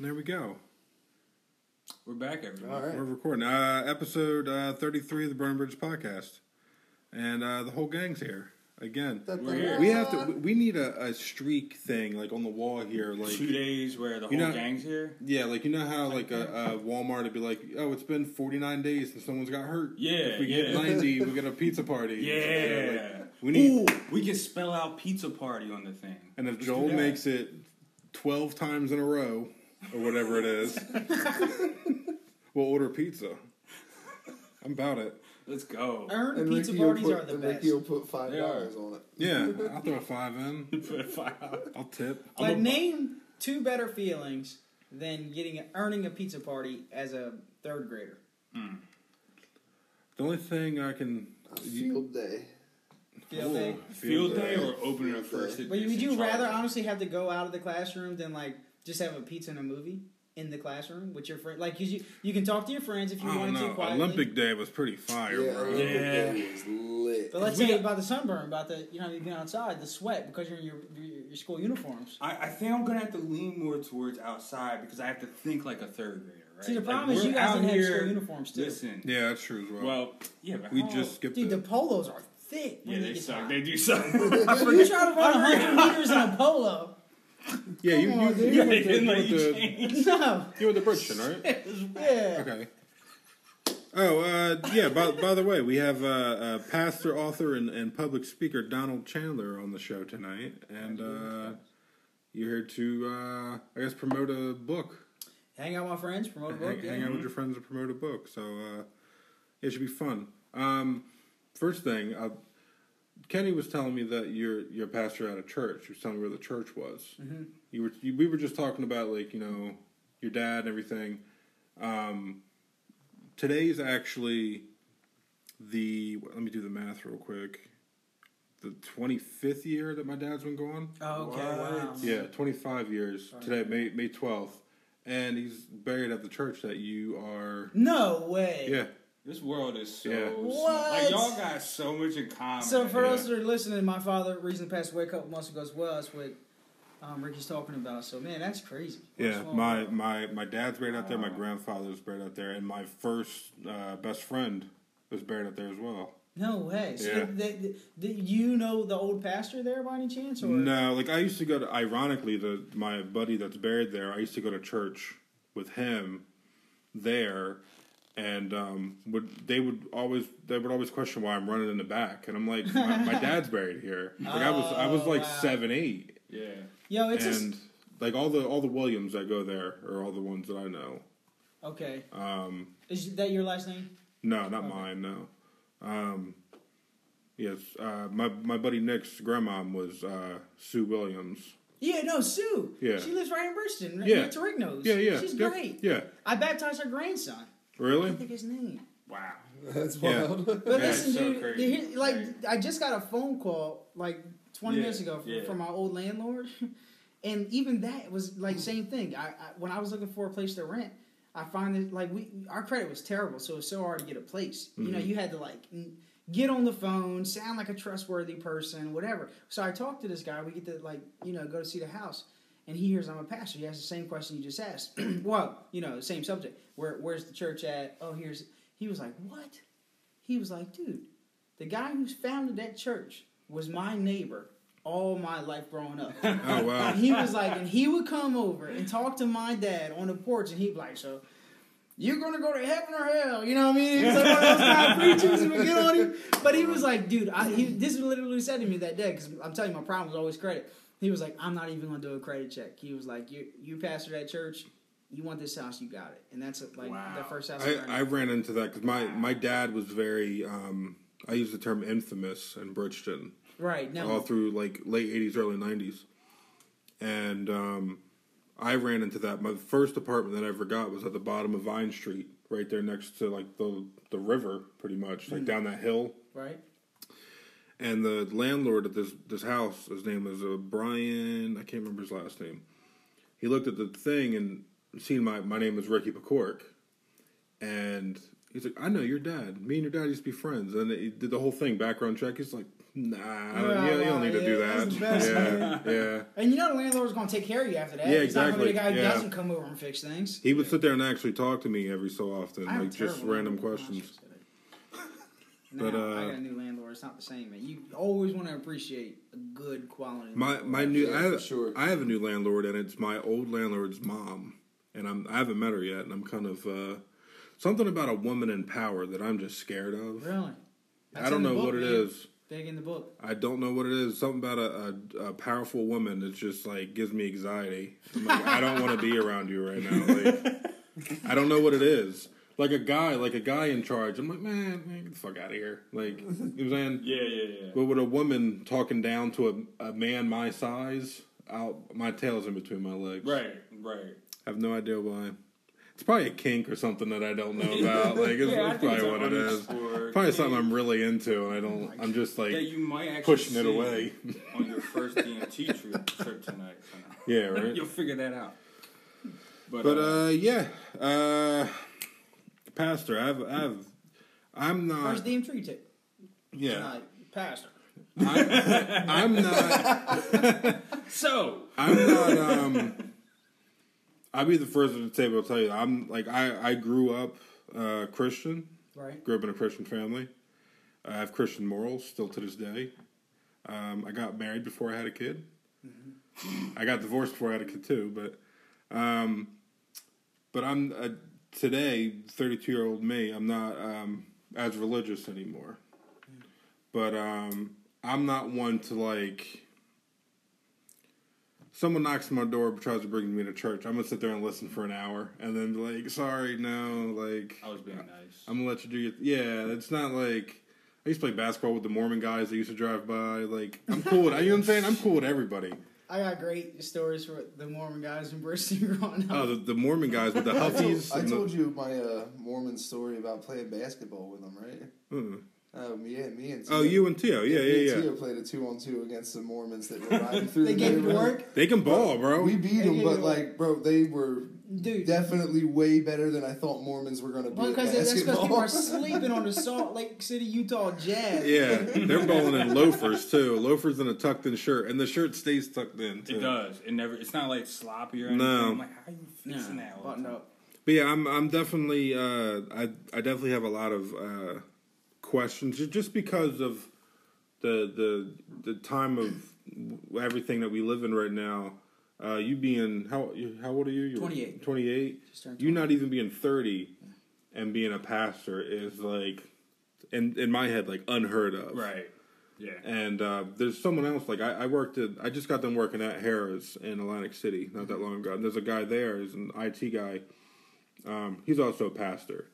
There we go. We're back, everyone. All right. We're recording. Uh, episode uh, 33 of the Burn Bridge podcast. And uh, the whole gang's here again. We're here. We have to. We need a, a streak thing like on the wall here, like Two days where the whole You know- gang's here. yeah, like you know how like a, a Walmart would be like, oh, it's been 49 days since someone's got hurt. Yeah, if we yeah. get 90, we get a pizza party. Yeah. like, we need. Ooh, we can spell out pizza party on the thing. And if Joel that. makes it 12 times in a row or whatever it is, we'll order pizza. I'm about it. Let's go. I Earned And pizza Ricky will parties put, are the and best. Ricky will put five They dollars on it. Yeah, I'll throw a five in. Put a fire out. I'll tip. I'm Like a- name two better feelings than getting a, earning a pizza party as a third grader. Hmm. The only thing I can. A field day. Field Ooh, day. Field day. day or opening a first But But edition. would you rather Charlie? honestly have to go out of the classroom than like just have a pizza and a movie in the classroom with your friend? Like 'cause you you can talk to your friends if you I don't to quietly. Olympic Day was pretty fire, Yeah, bro. Olympic Yeah. Day is lit. But let's We say got- about the sunburn, about the you know you being outside, the sweat because you're in your your, your school uniforms. I, I think I'm gonna have to lean more towards outside because I have to think like a third grader, right? See, the Like, problem is you guys out didn't have school uniforms too. Listen, Yeah, that's true as well. well, yeah, but we how- just skipped Dude, the it. polos are thick. yeah, when they get suck. hot. They do suck. You try to run 100 meters in a polo, Yeah, you, Come you, on, dude. you, yeah, went they to, you, let went you to, change. no. you went to Bridgeton, right? Yeah. Okay. Oh, uh, yeah. By, by the way, we have uh, uh, pastor, author, and, and public speaker Donald Chandler on the show tonight, and uh, you're here to, uh, I guess, promote a book. Hang out with my friends, promote a book. hang, yeah. hang out with your friends and promote a book. So uh, it should be fun. Um, first thing, uh, Kenny was telling me that you're you're a pastor at a church. He was telling me where the church was. Mhm. You were you, we were just talking about like you know your dad and everything. Um, today's actually the let me do the math real quick. The twenty fifth year that my dad's been gone. Oh, okay, wow. Yeah, 25 years today, May May 12th, and he's buried at the church that you are. No way. Yeah, This world is so Yeah. small. What? Like y'all got so much in common. So for Yeah. those that are listening, my father recently passed away a couple months ago as well. That's what um, Ricky's talking about. So man, that's crazy. What yeah. My world. my my dad's buried out there. My grandfather's buried out there, and my first uh, best friend was buried out there as well. no way. So Yeah. they, they, did you know the old pastor there by any chance? Or No, like I used to go to. Ironically, the my buddy that's buried there, I used to go to church with him there, and um, would they would always they would always question why I'm running in the back, and I'm like, my, my dad's buried here. Like I was I was Oh, like wow. seven eight, yeah. Yo, it's and like all the all the Williams that go there are all the ones that I know. okay. Um, Is that your last name? no, not Okay. mine. No. Um, yes, uh, my my buddy Nick's grandma was uh, Sue Williams. Yeah, no, Sue. Yeah. She lives right in Bridgeton. Right Yeah. yeah. to Rick knows. Yeah, yeah, She's Yep, great. Yeah, I baptized her grandson. I think his name. Wow. That's Yeah. wild. But Yeah, listen, it's so dude, crazy. here- like Right. I just got a phone call like 20 Yeah, minutes ago from, yeah. from my old landlord, and even that was like same thing. I, I when I was looking for a place to rent, I find that like we our credit was terrible, so it was so hard to get a place. You know, Mm-hmm. you had to like n- get on the phone, sound like a trustworthy person, whatever. So I talked to this guy. We get to like you know go to see the house. And he hears I'm a pastor. He asks the same question you just asked. well, you know, the same subject. Where, where's the church at? Oh, here's. He was like, what? He was like, dude, the guy who founded that church was my neighbor all my life growing up. Oh wow. and he was like, and he would come over and talk to my dad on the porch, and he'd be like, so. You're gonna go to heaven or hell, you know what I mean? Was like one of those kind of preachers would get on him. But he was like, dude, I, he, this is literally said to me that day because I'm telling you, my problem was always credit. He was like, I'm not even gonna do a credit check. He was like, you you pastor that church, you want this house, you got it, and that's like Wow. the first house. I, rented. I ran into that because my, my dad was very um, I use the term infamous in Bridgeton right now. all through like late eighties, early nineties, and um, I ran into that. My first apartment that I ever got was at the bottom of Vine Street, right there next to like the the river, pretty much like down that hill. right. And the landlord of this this house, his name was uh, Brian. I can't remember his last name. He looked at the thing and seen my my name was Ricky McCork, and he's like, "I know your dad. Me and your dad used to be friends." And he did the whole thing, background check. He's like, Nah, yeah, you don't well, need to yeah, do that's that. best, yeah, yeah. And you know the landlord's going to take care of you after that. Yeah, It's not gonna be exactly, the guy who yeah. doesn't come over and fix things. He would sit there and actually talk to me every so often, I have a like just random questions. Now, But, I uh, got a new landlord. It's not the same, man. You always want to appreciate a good quality. My landlord. my new Yeah, I have, sure. I have a new landlord and it's my old landlord's mom and I'm I haven't met her yet and I'm kind of uh, something about a woman in power that I'm just scared of. really. That's I don't know book, what it man. is. Big in the book. I don't know what it is. Something about a, a, a powerful woman that just like gives me anxiety. I'm like, I don't want to be around you right now. Like, I don't know what it is. Like a guy, like a guy in charge. I'm like, man, man get the fuck out of here. Like, you know what I'm saying? Yeah, yeah, yeah. But with a woman talking down to a, a man my size, I'll, my tail's in between my legs. Right, right. I have no idea why. It's probably a kink or something that I don't know about. Like, it's, Yeah, it's probably it's what it is. underscore Probably something I'm really into, and I don't. I'm just like that you might actually pushing it away. on your first DMT trip, trip tonight. yeah, right. You'll figure that out. But, But uh, uh, yeah, uh, pastor, I've, I've, I'm not. First DM tree tip. Yeah, Tonight, Pastor. I, I'm not. so I'm not. Um, I'll be the first at the table to tell you. I'm like I. I grew up uh, Christian. Right. Grew up in a Christian family. I have Christian morals still to this day. Um, I got married before I had a kid. I got divorced before I had a kid too, but um, but I'm uh, today 32 year old me. I'm not um, as religious anymore, but um, I'm not one to like. Someone knocks on my door, tries to bring me to church. I'm gonna sit there and listen for an hour, and then be like, "Sorry, no, like I was being nice. I'm gonna let you do your yeah. It's not like I used to play basketball with the Mormon guys that used to drive by. Like I'm cool. With, you know what I'm saying? I'm cool with everybody. I got great stories for the Mormon guys in Bristol growing up. Oh, the, the Mormon guys with the I told, Huffies. I and the- told you my uh, Mormon story about playing basketball with them, right? Uh. Um, yeah, me and Tio, oh, you and Tio. Yeah, me yeah, and yeah. Tio played a two on two against the Mormons that were riding through they the gave it to work, They can ball, bro. We beat They them, gave but it work. like, bro, they were dude. definitely way better than I thought Mormons were going to be Well, at because that's because people are sleeping on the Salt Lake City, Utah Jazz. yeah, they're balling in loafers too. Loafers and a tucked in shirt, and the shirt stays tucked in. Too. It does. It never. It's not like sloppy or anything. No. I'm like, how are you fixing that? all the buttoned up. But yeah, I'm I'm definitely uh, I I definitely have a lot of uh, questions just because of the the the time of everything that we live in right now. Uh, you being how how old are you? You're 28. Twenty eight. Just turned You not even being thirty and being a pastor is like in in my head like unheard of. Right. Yeah. And uh, there's someone else like I, I worked at I just got done working at Harrah's in Atlantic City not that long ago. And there's a guy there, he's an IT guy. Um, he's also a pastor.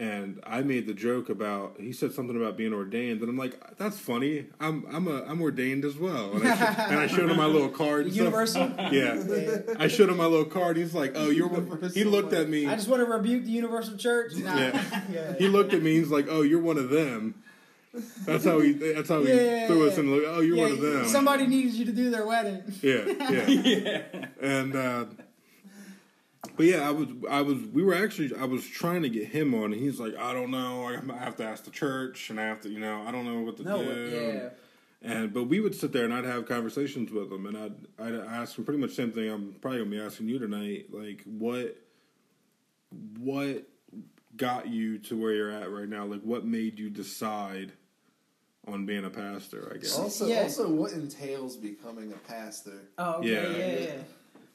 And I made the joke about he said something about being ordained, and I'm like, that's funny. I'm I'm a I'm ordained as well. And I, sh- and I showed him my little card. and stuff. Universal. Yeah. I showed him my little card. He's like, oh, you're. one-" He looked at me. I just want to rebuke the Universal Church. Nah. Yeah. yeah. He looked at me. He's like, "Oh, you're one of them." That's how he. That's how he Yeah, threw yeah, us in. Oh, you're one of them. Somebody needs you to do their wedding. Yeah, yeah, yeah. and uh, but yeah, I was, I was, we were actually, I was trying to get him on, and he's like, "I don't know. I have to ask the church, and I have to, you know, I don't know what to No, do." yeah. And but we would sit there and I'd have conversations with him, and I'd I'd ask him pretty much the same thing. I'm probably gonna be asking you tonight, like what what got you to where you're at right now? Like what made you decide on being a pastor? I guess. also, Yeah. also, what entails becoming a pastor? Oh, okay, Yeah. yeah, yeah.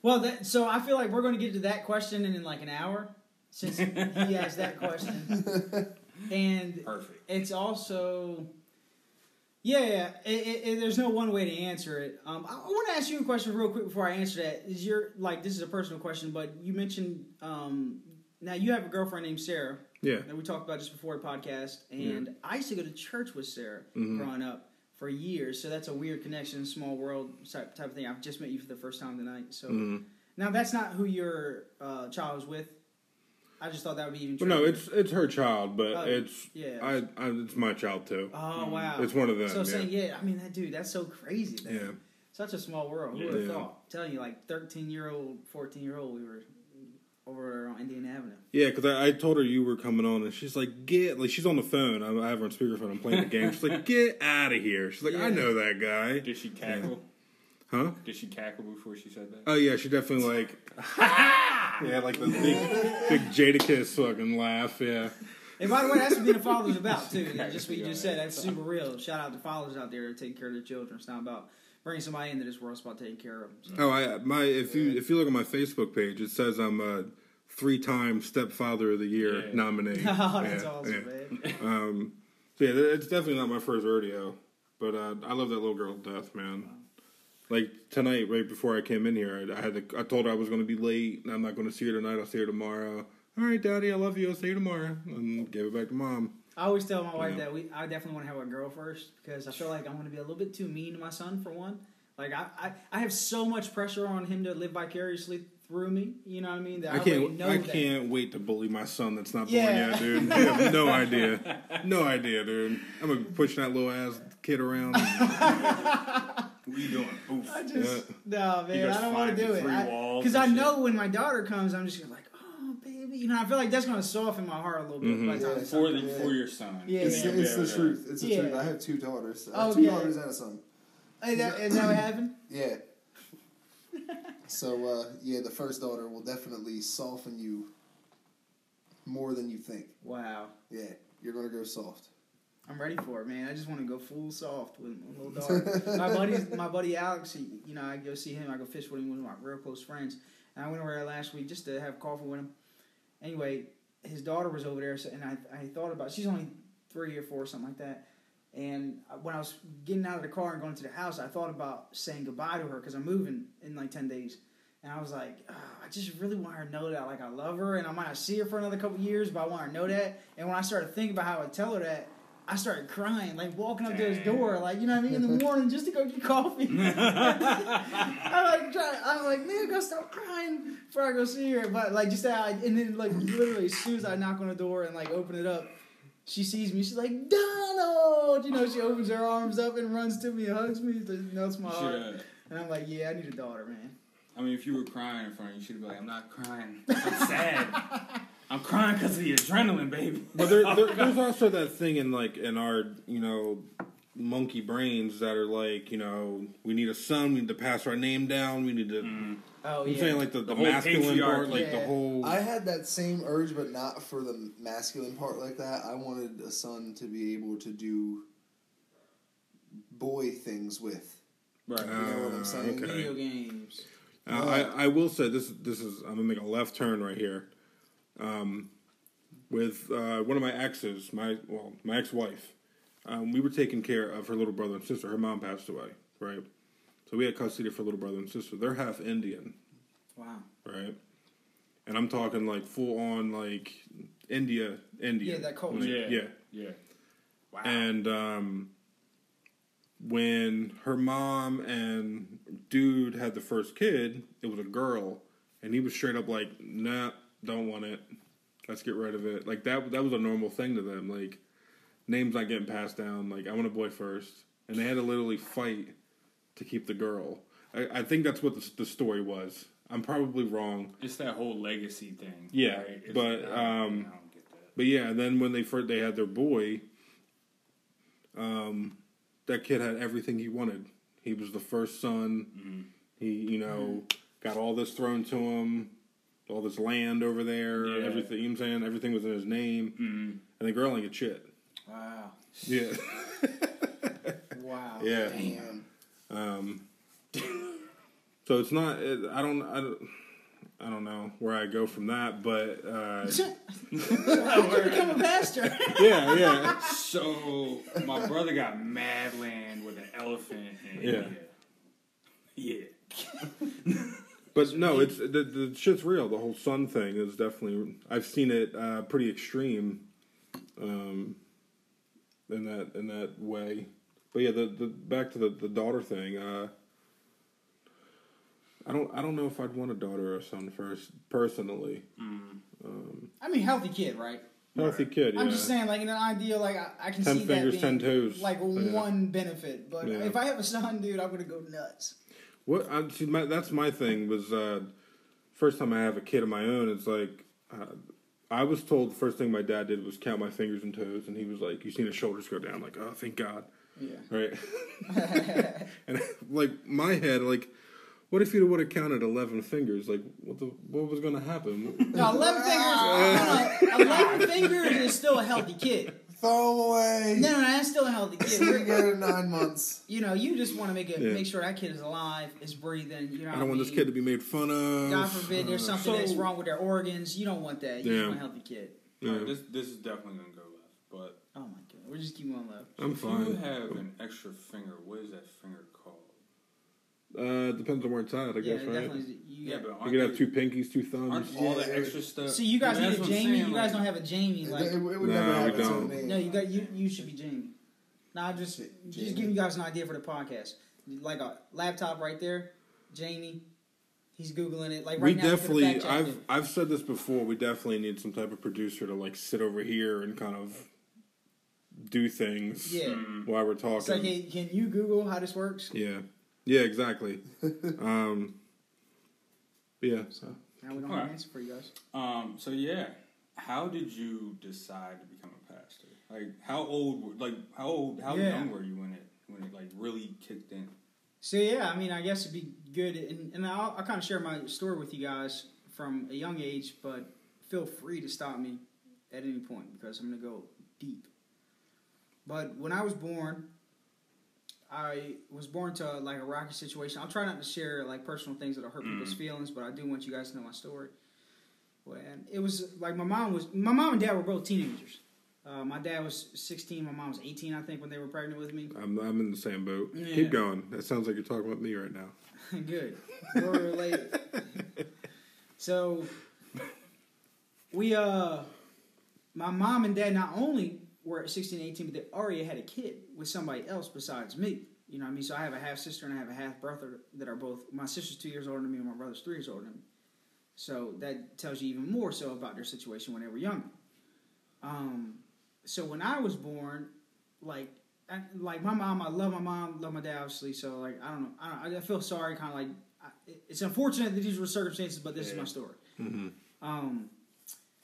Well, that, so I feel like we're going to get to that question in, in like an hour, since he asked that question, and Perfect. it's also, yeah, yeah. It, it, it- there's no one way to answer it. Um, I, I want to ask you a question real quick before I answer that. Is your like this is a personal question, but you mentioned um, now you have a girlfriend named Sarah Yeah. that we talked about just before the podcast, and I used to go to church with Sarah Mhm. growing up for years. So that's a weird connection, small world type, type of thing. I've just met you for the first time tonight. So Mhm. now that's not who your uh, child was with. I just thought that would be even. Well, no, it's it's her child, but Oh, it's yeah. I, I it's my child too. Oh wow! It's one of them. So yeah. saying, yeah, I mean that dude, that's so crazy. man. yeah. Such a small world. Who would have Yeah. thought? I'm telling you, like thirteen year old, fourteen year old, we were over on Indian Avenue. Yeah, because I, I told her you were coming on, and she's like, "Get!" Like she's on the phone. I, I have her on speakerphone. I'm playing the game. She's like, "Get out of here!" She's like, "I know that guy." Did she cackle? Huh? Did she cackle before she said that? Oh yeah, she definitely like. yeah, like the big, big Jadakiss fucking laugh. Yeah. And by the way, that's what being a father's about too. And just what you just said, that's super real. Shout out to fathers out there taking care of their children. It's not about bringing somebody into this world. It's about taking care of them. So. Oh, I my if you if you look at my Facebook page, it says I'm a three-time stepfather of the year Yeah. nominee. Oh, that's Yeah, awesome, yeah. man. Um, so yeah, it's definitely not my first rodeo, but uh, I love that little girl to death, man. Like tonight, right before I came in here, I, I had to, I told her I was going to be late, and I'm not going to see her tonight. I'll see her tomorrow. All right, Daddy, I love you. I'll see you tomorrow, and gave it back to Mom. I always tell my wife Yeah. that we I definitely want to have a girl first because I feel like I'm going to be a little bit too mean to my son for one. Like I, I, I have so much pressure on him to live vicariously through me. You know what I mean? That I, I can't, know I that. can't wait to bully my son that's not born yet, dude. You have no idea, no idea, dude. I'm gonna push that little ass kid around. What are you doing? Oof. I just no man, I don't want to do it because and I know when my daughter comes, I'm just gonna be like, oh baby, you know. I feel like that's gonna soften my heart a little bit. By the time mm-hmm. Yeah. For the comes. for your son. Yeah. It's, Yeah, it's the truth. It's the Yeah. truth. I have two daughters. I Oh, have two yeah. daughters and a son. Hey, that, is that what happened? Yeah. So uh, yeah, the first daughter will definitely soften you more than you think. Wow. Yeah, you're gonna go soft. I'm ready for it, man. I just want to go full soft with my little daughter. my buddy, my buddy Alex, he, you know, I go see him. I go fish with him, one of my real close friends. And I went over there last week just to have coffee with him. Anyway, his daughter was over there, so, and I, I thought about. She's only three or four, something like that. And when I was getting out of the car and going to the house, I thought about saying goodbye to her because I'm moving in like ten days. And I was like, "Ah, I just really want her to know that like I love her, and I might not see her for another couple years, but I want her to know that. And when I started thinking about how I tell her that, I started crying, like walking up to his door, like you know what I mean, in the morning just to go get coffee. I'm like try. I'm like, man, I gotta stop crying before I go see her. But like just that, and then like literally as soon as I knock on the door and like open it up, she sees me. She's like, Donald, you know. She opens her arms up and runs to me and hugs me. It melts my heart. shoulda- And I'm like, yeah, I need a daughter, man. I mean, if you were crying in front of you, you should be like, I'm not crying. I'm sad. I'm crying because of the adrenaline, baby. But there, there, there's also that thing in like in our you know monkey brains that are like you know we need a son, we need to pass our name down, we need to. Mm. Oh I'm yeah. saying like the, the, The masculine part, patriarchy. like the whole. I had that same urge, but not for the masculine part like that. I wanted a son to be able to do boy things with. Right. You know what I'm Uh, saying? okay. Video games. Uh, I, I will say this. This is I'm gonna make a left turn right here. Um, with uh, one of my exes, my well, my ex-wife, um, we were taking care of her little brother and sister. Her mom passed away, right? So we had custody for little brother and sister. They're half Indian, Wow. right? And I'm talking like full on like India, India. Yeah, that culture. Yeah. yeah. Yeah. Wow. And um, when her mom and dude had the first kid, it was a girl, and he was straight up like, "Nah, don't want it. Let's get rid of it." Like that. That was a normal thing to them. Like names not getting passed down. Like I want a boy first, and they had to literally fight to keep the girl. I, I think that's what the, the story was. I'm probably wrong. it's that whole legacy thing. Yeah, right? But, um, I don't get that. But yeah, and then when they first they had their boy, um, that kid had everything he wanted. He was the first son. Mm-hmm. He, you know, got all this thrown to him, all this land over there, Yeah. everything. You know I'm saying? Everything was in his name, Mhm. and the girl ain't get shit. Wow. Yeah, Wow. yeah. Damn. Um, so it's not. It, I don't. I don't. I don't know where I go from that, but uh, How did you become a pastor? yeah, yeah. So my brother got mad land with an elephant in Yeah. India. Yeah. But no, it's the the shit's real. The whole sun thing is definitely. I've seen it uh, pretty extreme, um, in that in that way. But yeah, the, the back to the, the daughter thing. Uh, I don't I don't know if I'd want a daughter or a son first personally. I mean, healthy kid, right? Healthy kid, yeah. I'm just saying, like in an ideal, like I, I can Ten see fingers, that being ten toes. like Yeah. one benefit. But Yeah. if I have a son, dude, I'm gonna go nuts. What I see, my, that's my thing was uh, first time I have a kid of my own, it's like uh, I was told the first thing my dad did was count my fingers and toes, and he was like, "You seen his shoulders go down?" Like, oh, thank God, Yeah. right? and like my head, like, what if you would have counted eleven fingers? Like, what the what was going to happen? No, eleven fingers. no, eleven fingers is still a healthy kid. Throw them away. No, no, no, that's still a healthy kid. See you We're- again in nine months. you know, you just want to make it, Yeah. make sure that kid is alive, is breathing. You know, I don't want this kid to be made fun of. God forbid there's Uh, something So- that's wrong with their organs. You don't want that. You Yeah. just want a healthy kid. yeah. Alright, this this is definitely gonna go left, but Oh my god, we're just keeping on low. I'm if you have an extra finger, what is that finger called? Uh, depends on where it's at, I Yeah, guess, right? definitely. You Yeah, got, but You aren't could have they- two pinkies, two thumbs. Aren't all Yeah. the extra stuff? See, you guys That's need a what I'm Jamie. saying, You guys like- don't have a Jamie. It, Like, it would Nah, never have we its own don't. name. no, you got you. You should be Jamie. Nah, just Jamie. just giving you guys an idea for the podcast. Like a laptop right there, Jamie. He's googling it. Like right we now, he's definitely I've it. I've said this before, we definitely need some type of producer to like sit over here and kind of do things Yeah. Hmm. while we're talking. hey, can can you Google how this works? yeah. Yeah, exactly. um yeah, so Now we don't have Alright. an answer for you guys. Um. So yeah, how did you decide to become a pastor? Like, how old? were- Like, how old? How Yeah. young were you when it when it like really kicked in? So yeah, I mean, I guess it'd be good, and, and I'll, I'll kind of share my story with you guys from a young age, but feel free to stop me at any point because I'm gonna go deep. But when I was born, I was born to like a rocky situation. I'll try not to share like personal things that'll hurt people's feelings, but I do want you guys to know my story. When it was like my mom was, my mom and dad were both teenagers. Uh, my dad was 16, my mom was 18, I think, when they were pregnant with me. I'm I'm in the same boat. Yeah. Keep going. That sounds like you're talking about me right now. Good. We're related. so we uh my mom and dad not only were at 16 18 but they already had a kid with somebody else besides me you know what i mean so i have a half sister and i have a half brother that are both my sister's two years older than me and my brother's three years older than me so that tells you even more so about their situation when they were younger um so when i was born like I, like my mom, I love my mom, love my dad, obviously. So like I don't know, I, don't, I feel sorry, kind of like I, it's unfortunate that these were circumstances, but this is my story. Mm-hmm. Um,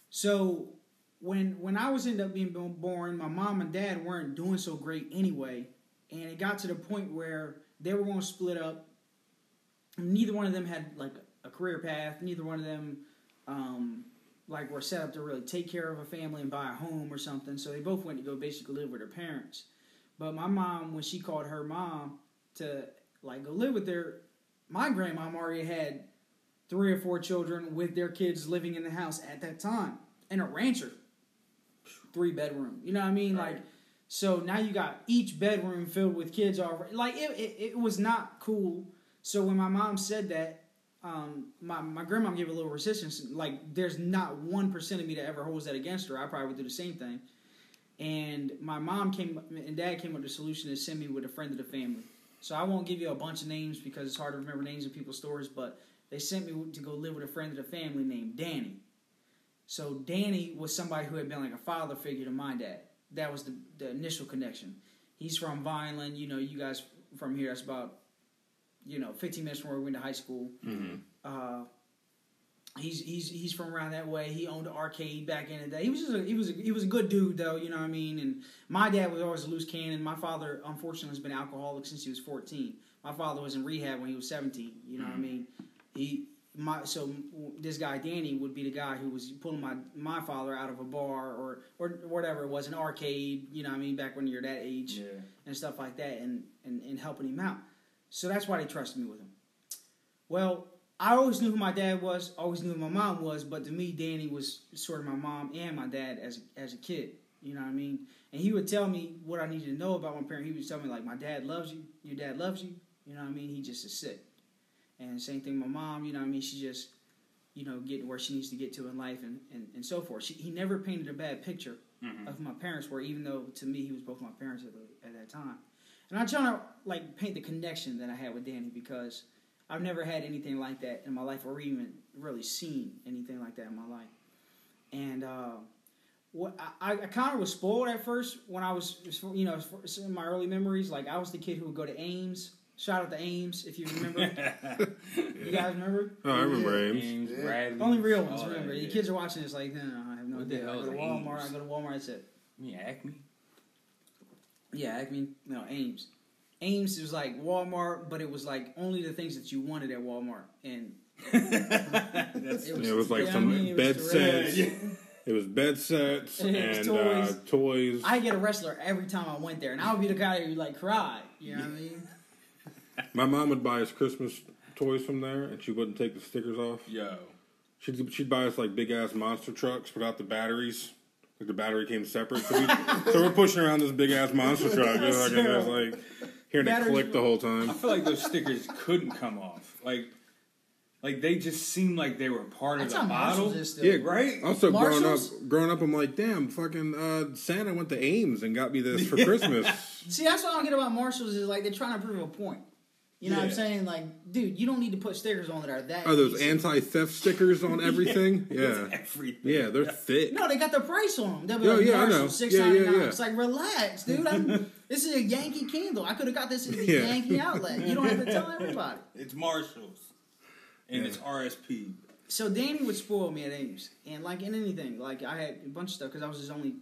so when when I was ended up being born, my mom and dad weren't doing so great anyway, and it got to the point where they were going to split up. Neither one of them had like a career path. Neither one of them um, like were set up to really take care of a family and buy a home or something. So they both went to go basically live with their parents. But my mom, when she called her mom to like go live with their, my grandmom already had three or four children with their kids living in the house at that time and a rancher, three bedroom. You know what I mean? Right. Like, so now you got each bedroom filled with kids already. Like it, it, it was not cool. So when my mom said that, um, my my grandma gave a little resistance. Like there's not one percent of me that ever holds that against her. I probably would do the same thing. And my mom came and dad came up with a solution to send me with a friend of the family. So I won't give you a bunch of names because it's hard to remember names of people's stories. But they sent me to go live with a friend of the family named Danny. So Danny was somebody who had been like a father figure to my dad. That was the, the initial connection. He's from Vineland. You know, you guys from here. That's about you know 15 minutes from where we went to high school. Mm-hmm. Uh, he's he's he's from around that way. He owned an arcade back in the day. He was just a, he was a, he was a good dude though. You know what I mean? And my dad was always a loose cannon. My father unfortunately has been alcoholic since he was 14. My father was in rehab when he was 17. You know what I mean? He my so this guy Danny would be the guy who was pulling my my father out of a bar or or whatever it was an arcade. You know what I mean? Back when you're that age Yeah. and stuff like that and, and, and helping him out. So that's why they trusted me with him. Well, I always knew who my dad was, always knew who my mom was, but to me, Danny was sort of my mom and my dad as a, as a kid. You know what I mean? And he would tell me what I needed to know about my parent. He would tell me like, my dad loves you, your dad loves you. You know what I mean? He just is sick. And same thing, my mom. You know what I mean? She just, you know, getting where she needs to get to in life and, and, and so forth. She, he never painted a bad picture Mhm. of my parents were, even though to me he was both my parents at, the, at that time. And I'm trying to like paint the connection that I had with Danny because I've never had anything like that in my life, or even really seen anything like that in my life. And uh, what I, I kind of was spoiled at first when I was, you know, in my early memories. Like I was the kid who would go to Ames Shout out to Ames if you remember. you guys remember? Oh, I remember Yeah. Ames. James Yeah. Bradlees. Only real ones all that, remember. The yeah. kids are watching this like, no, no, I have no What the idea. I hell go to is Walmart. Ames? I go to Walmart. That's it. You mean Acme? Yeah, Acme. No, Ames. Ames was like Walmart, but it was like only the things that you wanted at Walmart, and That's It Yeah, it was like yeah, some I mean, bed was sets. It was bed sets It was and uh, toys. toys. I get a wrestler every time I went there, and I would be the guy who like cry. You know what I mean? My mom would buy us Christmas toys from there, and she wouldn't take the stickers off. Yo. She'd she'd buy us like big ass monster trucks without the batteries. Like the battery came separate, so, we, so we're pushing around this big ass monster truck, just like, and it's like hearing it click the whole time. I feel like those stickers couldn't come off. Like, like they just seemed like they were part That's of the Marshalls bottle. is. Yeah, Right? Also, growing up, growing up, I'm like, damn, fucking uh, Santa went to Ames and got me this for Christmas. See, that's what I don't get about Marshalls is like they're trying to prove a point. You know what I'm saying? Like, dude, you don't need to put stickers on that are that. Are those anti-theft stickers on everything? Yeah, Everything. yeah, they're thick. No, they got the price on them. They'll be Oh, like, yeah, I know. Marshall, six Yeah, yeah, yeah. It's like, relax, dude. I'm, this is a Yankee candle. I could have got this at the Yeah. Yankee outlet. You don't have to tell everybody. It's Marshalls. And Yeah. it's RSP. So Danny would spoil me at Ames, and like in anything, like I had a bunch of stuff because I was his only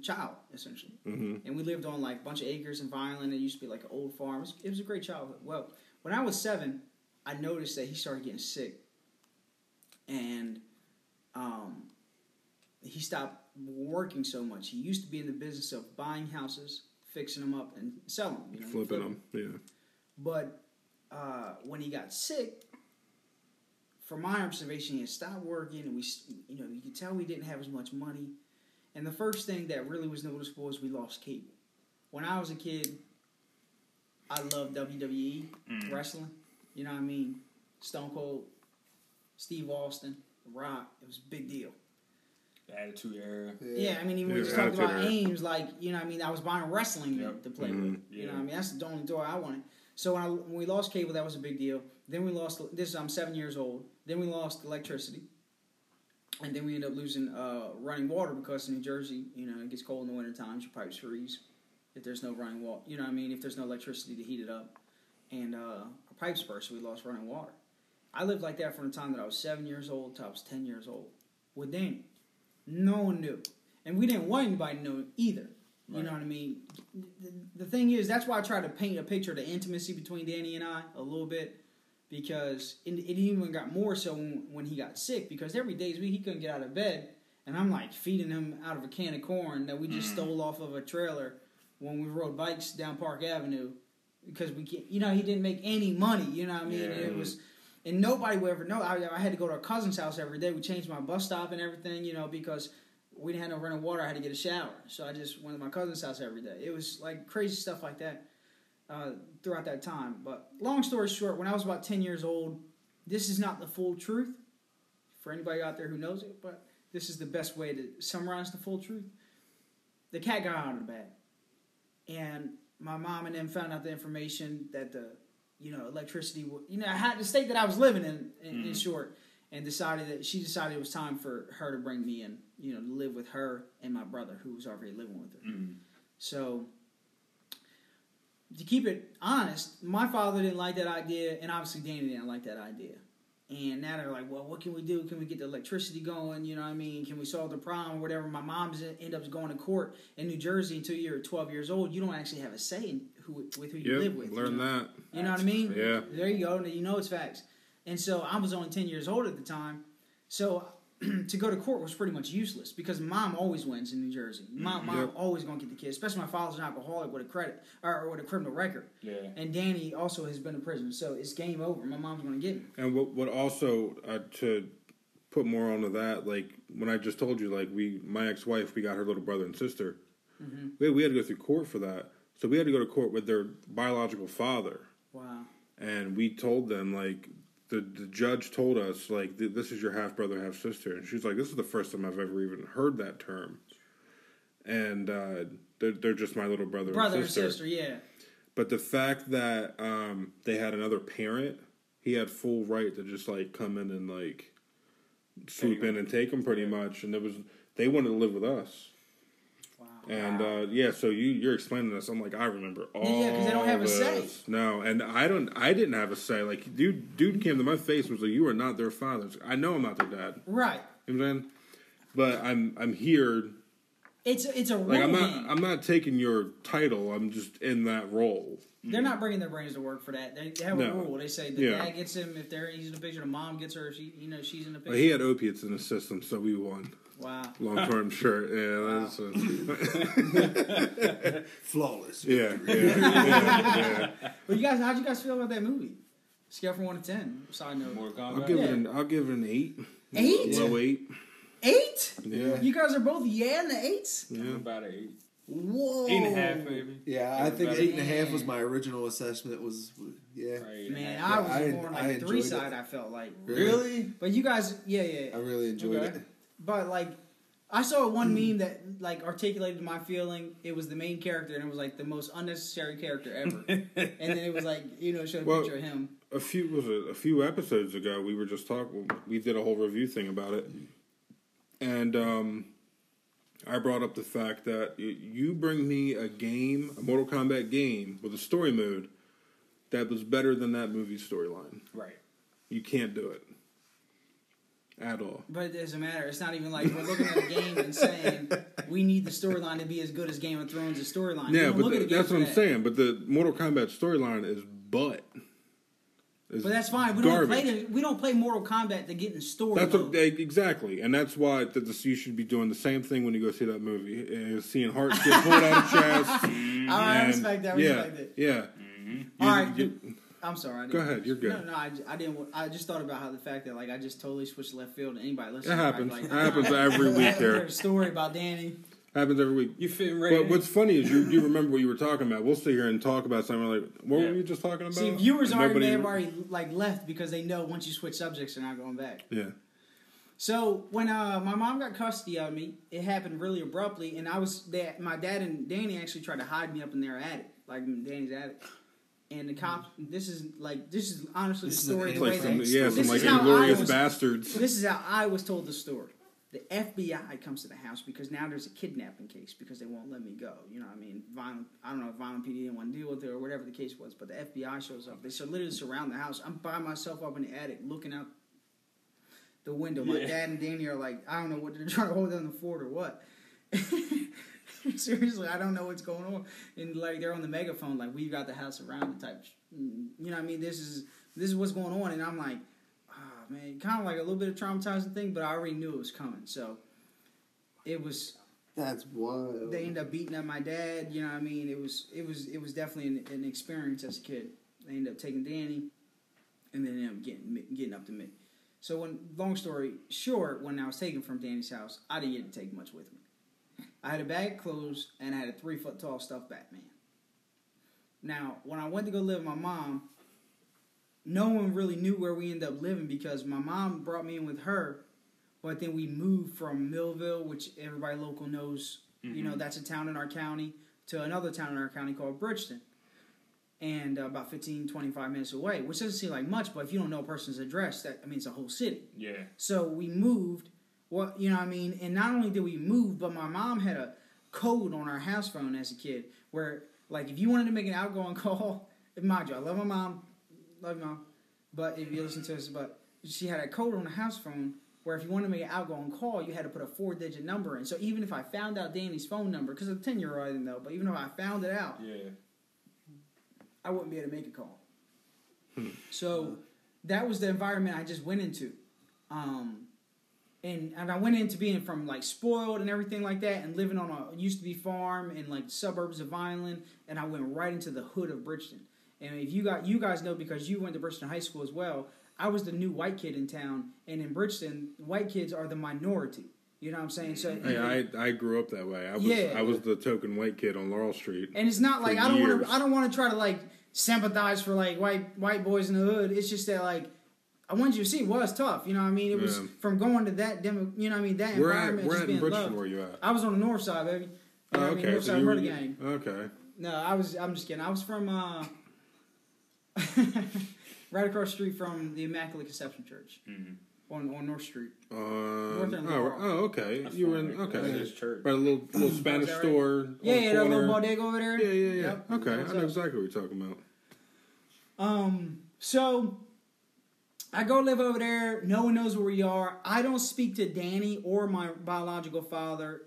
child essentially, hmm and we lived on like a bunch of acres in Vineland. It used to be like an old farm. It was, it was a great childhood. Well, when I was seven, I noticed that he started getting sick, and um, he stopped working so much. He used to be in the business of buying houses, fixing them up, and selling them. You know, Flipping them. Yeah. But uh, when he got sick, from my observation, he had stopped working, and we, you know, you could tell we didn't have as much money. And the first thing that really was noticeable was we lost cable. When I was a kid, I loved WWE Mm. wrestling. You know what I mean? Stone Cold, Steve Austin, Rock. It was a big deal. The Attitude Era. Yeah, I mean, even when Yeah, we just talked about Attitude Era. Ames, like, you know what I mean? I was buying wrestling Yep. to play Mhm. with. You know what I mean? That's the only toy I wanted. So when, I, when we lost cable, that was a big deal. Then we lost, this is I'm seven years old. Then we lost electricity. And then we end up losing uh, running water because in New Jersey, you know, it gets cold in the winter times, your pipes freeze. If there's no running water, you know what I mean? If there's no electricity to heat it up. And uh, our pipes burst, so we lost running water. I lived like that from the time that I was seven years old to I was 10 years old with Danny. No one knew. And we didn't want anybody to know either. You Right. know what I mean? The, the thing is, that's why I try to paint a picture of the intimacy between Danny and I a little bit. Because it, it even got more so when, when he got sick. Because every day's week he couldn't get out of bed. And I'm like feeding him out of a can of corn that we just Mm. stole off of a trailer when we rode bikes down Park Avenue. Because we can't, you know, he didn't make any money. You know what I mean? Yeah. And it was, and nobody would ever know. I, I had to go to a cousin's house every day. We changed my bus stop and everything, you know, because we didn't have no running water. I had to get a shower, so I just went to my cousin's house every day. It was like crazy stuff like that uh, throughout that time. But long story short, when I was about ten years old, this is not the full truth for anybody out there who knows it, but this is the best way to summarize the full truth. The cat got out of the bag, and my mom and them found out the information that the you know electricity. You know, I had the state that I was living in, in, in Mhm. short, and decided that she decided it was time for her to bring me in. You know, to live with her and my brother, who was already living with her. Mm. So, to keep it honest, my father didn't like that idea, and obviously Danny didn't like that idea. And now they're like, well, what can we do? Can we get the electricity going? You know what I mean? Can we solve the problem or whatever? My mom's end up going to court in New Jersey until you're 12 years old. You don't actually have a say in who with who you Yep. live with. you Learn know? that. You know what I mean? Yeah. There you go. You know it's facts. And so I was only 10 years old at the time. So to go to court was pretty much useless because mom always wins in New Jersey. Mom, mom Yep. always going to get the kids, especially my father's an alcoholic with a credit or, or with a criminal record. Yeah. And Danny also has been in prison. So it's game over. My mom's going to get me. And what what also uh, to put more onto that, like when I just told you, like we, my ex wife, we got her little brother and sister. Mm-hmm. We we had to go through court for that, so we had to go to court with their biological father, Wow. and we told them like the the judge told us like this is your half brother half sister, and she's like this is the first time I've ever even heard that term, and uh, they're they're just my little brother, Brother and and sister. sister, yeah. But the fact that um, they had another parent, he had full right to just like come in and like swoop in and take them pretty much. And it was they wanted to live with us Wow. And uh, yeah, so you you're explaining this. I'm like, I remember all. Yeah, because I don't have a this. say. No, and I don't. I didn't have a say. Like, dude, dude came to my face and was like, "You are not their fathers." I know I'm not their dad. Right. You know what I'm saying? But I'm I'm here. It's it's a like I'm not. I'm not taking your title. I'm just in that role. They're mm-hmm. not bringing their brains to work for that. They, they have No. a rule. They say the Yeah. dad gets him if they're he's in the picture. The mom gets her. She you know she's in the picture. But he had opiates in his system, so we won. wow. Long term shirt. Yeah, that's a, Flawless. yeah, yeah, yeah, yeah. But you guys, how'd you guys feel about that movie? Scale from one to ten. Side note. Mortal I'll give Yeah. it an I'll give it an eight. Eight? Low eight. Eight? Yeah. You guys are both yeah in the eights. Yeah. About an eight. Whoa. Eight and a half, maybe. Yeah, I think eight and a half was my original assessment. Was yeah, Right, eight and a Man. I was I- more I like a enjoyed three it. side. I felt like. Really? But you guys, yeah, yeah. I really enjoyed Okay. it. But like, I saw one meme that like articulated my feeling. It was the main character, and it was like the most unnecessary character ever. and then it was like you know showed a Well- picture of him. A few was it a few episodes ago we were just talking we did a whole review thing about it. And um I brought up the fact that you bring me a game, a Mortal Kombat game with a story mode that was better than that movie storyline. Right. You can't do it. At all. But it doesn't matter. It's not even like we're looking at a game and saying we need the storyline to be as good as Game of Thrones' storyline. Yeah, but look at th- a game that's what I'm that. saying. But the Mortal Kombat storyline is butt. It's But that's fine. We garbage. don't play. The, we don't play Mortal Kombat to get in story That's mode. what, they- exactly, and that's why that this, you should be doing the same thing when you go see that movie. Is seeing hearts get pulled out of chest. All right, oh, I and- respect that. I yeah, respect it. yeah. Mm-hmm. All right, you- I'm sorry. I didn't- Go ahead, you're good. No, no, I, I didn't. I just thought about how the fact that like I just totally switched left field. And anybody listening, It happens. Like, It happens every week There's here. a story about Danny. Happens every week. You fitting right But in. what's funny is you you remember what you were talking about. We'll sit here and talk about something like what Yeah. were you just talking about? See, viewers And already nobody- may have already like left because they know once you switch subjects, they're not going back. Yeah. So when uh, my mom got custody of me, it happened really abruptly, and I was that my dad and Danny actually tried to hide me up in their attic, like Danny's attic. And the cops. This is like this is honestly This the story. It's The like way some that, yeah, some is like how Inglourious Basterds. this is how I was told the story. The FBI comes to the house because now there's a kidnapping case because they won't let me go. You know, what I mean, Vineland. I don't know if Vineland PD didn't want to deal with it or whatever the case was, but the FBI shows up. They literally surround the house. I'm by myself up in the attic looking out the window. My Yeah. dad and Danny are like, I don't know what they're trying to hold down the fort or what. Seriously, I don't know what's going on. And like they're on the megaphone, like we've got the house around the type. Mm, you know, what I mean, this is this is what's going on, and I'm like, ah man, kind of like a little bit of traumatizing thing, but I already knew it was coming. So it was. That's wild. They ended up beating up my dad. You know, what I mean, it was it was it was definitely an, an experience as a kid. They ended up taking Danny, and then ended up getting getting up to me. So when long story short, when I was taken from Danny's house, I didn't get to take much with me. I had a bag of clothes and I had a three foot tall stuffed Batman. Now, when I went to go live with my mom, no one really knew where we ended up living because my mom brought me in with her, but then we moved from Millville, which everybody local knows, you know, that's a town in our county, to another town in our county called Bridgeton. And uh, about 15, 25 minutes away, which doesn't seem like much, but if you don't know a person's address, that I mean, it's a whole city. Yeah. So we moved. Well, you know, what I mean, and not only did we move, but my mom had a code on our house phone as a kid where, like, if you wanted to make an outgoing call, mind you, I love my mom, love you, mom, but if you listen to us, but she had a code on the house phone where if you wanted to make an outgoing call, you had to put a four-digit number in. So even if I found out Danny's phone number, because a ten-year-old I didn't know, but even if I found it out, Yeah. I wouldn't be able to make a call. So that was the environment I just went into. Um, and, and I went into being from like spoiled and everything like that and living on a used to be farm in like suburbs of Vineland and I went right into the hood of Bridgeton. And if you got you guys know because you went to Bridgeton High School as well, I was the new white kid in town and in Bridgeton, white kids are the minority. You know what I'm saying? So Hey, I I grew up that way. I was Yeah. I was the token white kid on Laurel Street. And it's not like I don't want to. I don't want to try to like sympathize for like white white boys in the hood. It's just that like I want you to see it was tough. You know what I mean? It was Yeah. from going to that demo. You know what I mean? That We're at environment we're just at being Bridgeton. loved. Where you at? I was on the north side, baby. You know Oh, what I mean? okay, North so side murder were, gang. okay. No, I was. I'm just kidding. I was from uh, right across the street from the Immaculate Conception Church. Mm-hmm. on on North Street. Uh, Northern oh, Laurel. oh, okay. That's you were in That's okay. his church. By a little little Spanish right? store. Yeah, yeah, that little bodega over there. Yeah, yeah, yeah. Yep. Okay, I know up? exactly what you're talking about. Um, so I go live over there. No one knows where we are. I don't speak to Danny or my biological father,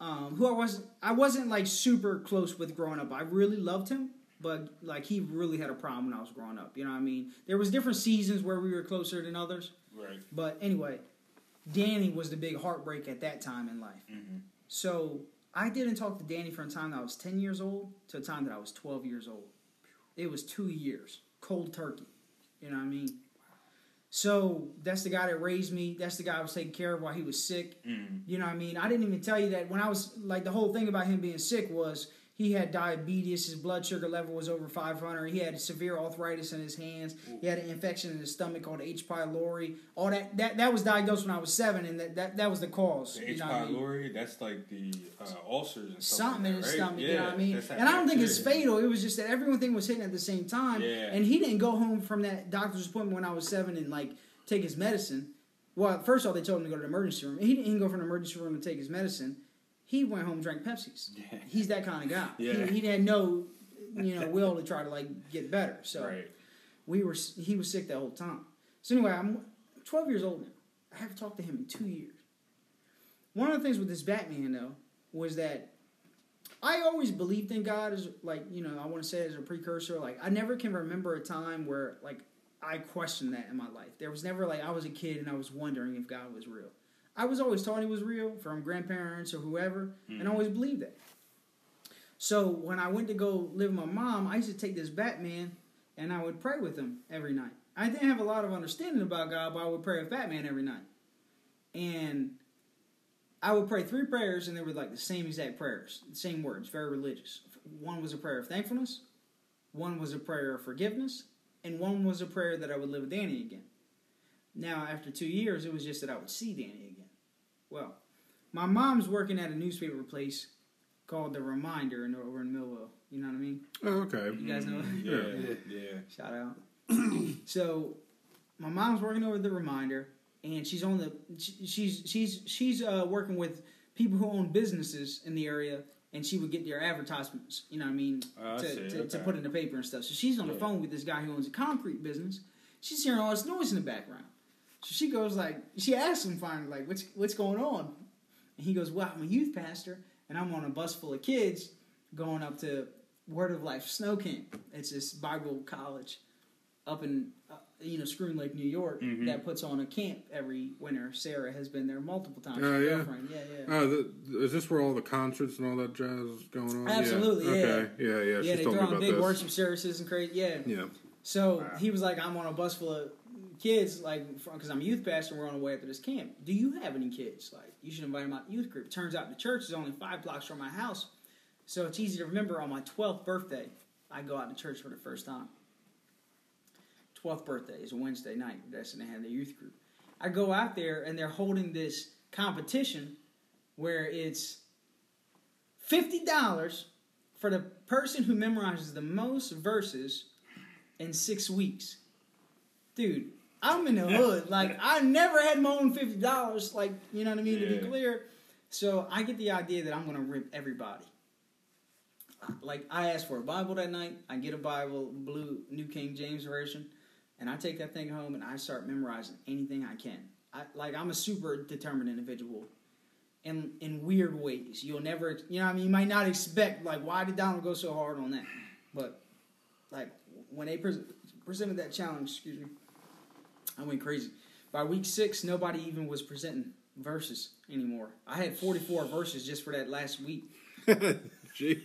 um, who I wasn't. I wasn't like super close with growing up. I really loved him, but like he really had a problem when I was growing up. You know what I mean? There was different seasons where we were closer than others. Right. But anyway, Danny was the big heartbreak at that time in life. Mm-hmm. So I didn't talk to Danny from a time that I was 10 years old to a time that I was 12 years old. It was two years, cold turkey. You know what I mean? So that's the guy that raised me. That's the guy I was taking care of while he was sick. Mm-hmm. You know what I mean? I didn't even tell you that when I was like the whole thing about him being sick was he had diabetes, his blood sugar level was over 500, he had severe arthritis in his hands, he had an infection in his stomach called H. pylori. All that that that was diagnosed when I was 7 and that that, that was the cause. The H. what I mean? pylori, that's like the uh, ulcers and stuff. something in his right? stomach, Yeah, you know what I mean? And I don't think it's fatal. It was just that everything thing was hitting at the same time. Yeah. And he didn't go home from that doctor's appointment when I was seven and like take his medicine. Well, first of all, they told him to go to the emergency room. He didn't go from the emergency room to take his medicine. He went home and drank Pepsis. Yeah. He's that kind of guy. Yeah. He, he had no, you know, will to try to like get better. So Right. we were he was sick that whole time. So anyway, I'm 12 years old now. I haven't talked to him in two years. One of the things with this Batman though was that I always believed in God as like you know I want to say as a precursor. Like I never can remember a time where like I questioned that in my life. There was never like I was a kid and I was wondering if God was real. I was always taught it was real from grandparents or whoever, and I mm-hmm. always believed that. So when I went to go live with my mom, I used to take this Batman and I would pray with him every night. I didn't have a lot of understanding about God, but I would pray with Batman every night. And I would pray three prayers, and they were like the same exact prayers, the same words, very religious. One was a prayer of thankfulness, one was a prayer of forgiveness, and one was a prayer that I would live with Danny again. Now, after two years, it was just that I would see Danny again. Well, my mom's working at a newspaper place called The Reminder in, over in Millville. You know what I mean? Oh, okay. You guys know? Yeah. Yeah. Yeah. Shout out. so, my mom's working over the reminder, and she's on the she's she's she's uh, working with people who own businesses in the area, and she would get their advertisements. You know what I mean? Oh, I to, see, to, to put in the paper and stuff. So she's on the Yeah. phone with this guy who owns a concrete business. She's hearing all this noise in the background. So she goes like, she asks him finally like, what's what's going on? And he goes, well, I'm a youth pastor, and I'm on a bus full of kids going up to Word of Life Snow Camp. It's this Bible college up in uh, you know Schroon Lake, New York, Mhm. that puts on a camp every winter. Sarah has been there multiple times. Her yeah? girlfriend. yeah, yeah. Oh, the, is this where all the concerts and all that jazz is going on? Absolutely, Yeah. yeah. Okay. Yeah, yeah. yeah, they throw on big this. worship services and crazy. Yeah. Yeah. So Wow. he was like, I'm on a bus full of kids, like, because I'm a youth pastor. We're on our way to this camp. Do you have any kids? Like, you should invite them out to youth group. Turns out the church is only five blocks from my house, so it's easy to remember. On my 12th birthday, I go out to church for the first time. 12th birthday is a Wednesday night. That's when they have the youth group. I go out there and they're holding this competition where it's fifty dollars for the person who memorizes the most verses in six weeks. Dude, I'm in the hood. Like I never had my own fifty dollars. Like you know what I mean to be clear. So I get the idea that I'm gonna rip everybody. Like I asked for a Bible that night. I get a Bible, blue New King James version, and I take that thing home and I start memorizing anything I can. I like I'm a super determined individual. In, in weird ways, you'll never, you know, what I mean, you might not expect like why did Donald go so hard on that, but like when they pres presented that challenge, excuse me, I went crazy. By week six, nobody even was presenting verses anymore. I had 44 verses just for that last week. Jeez.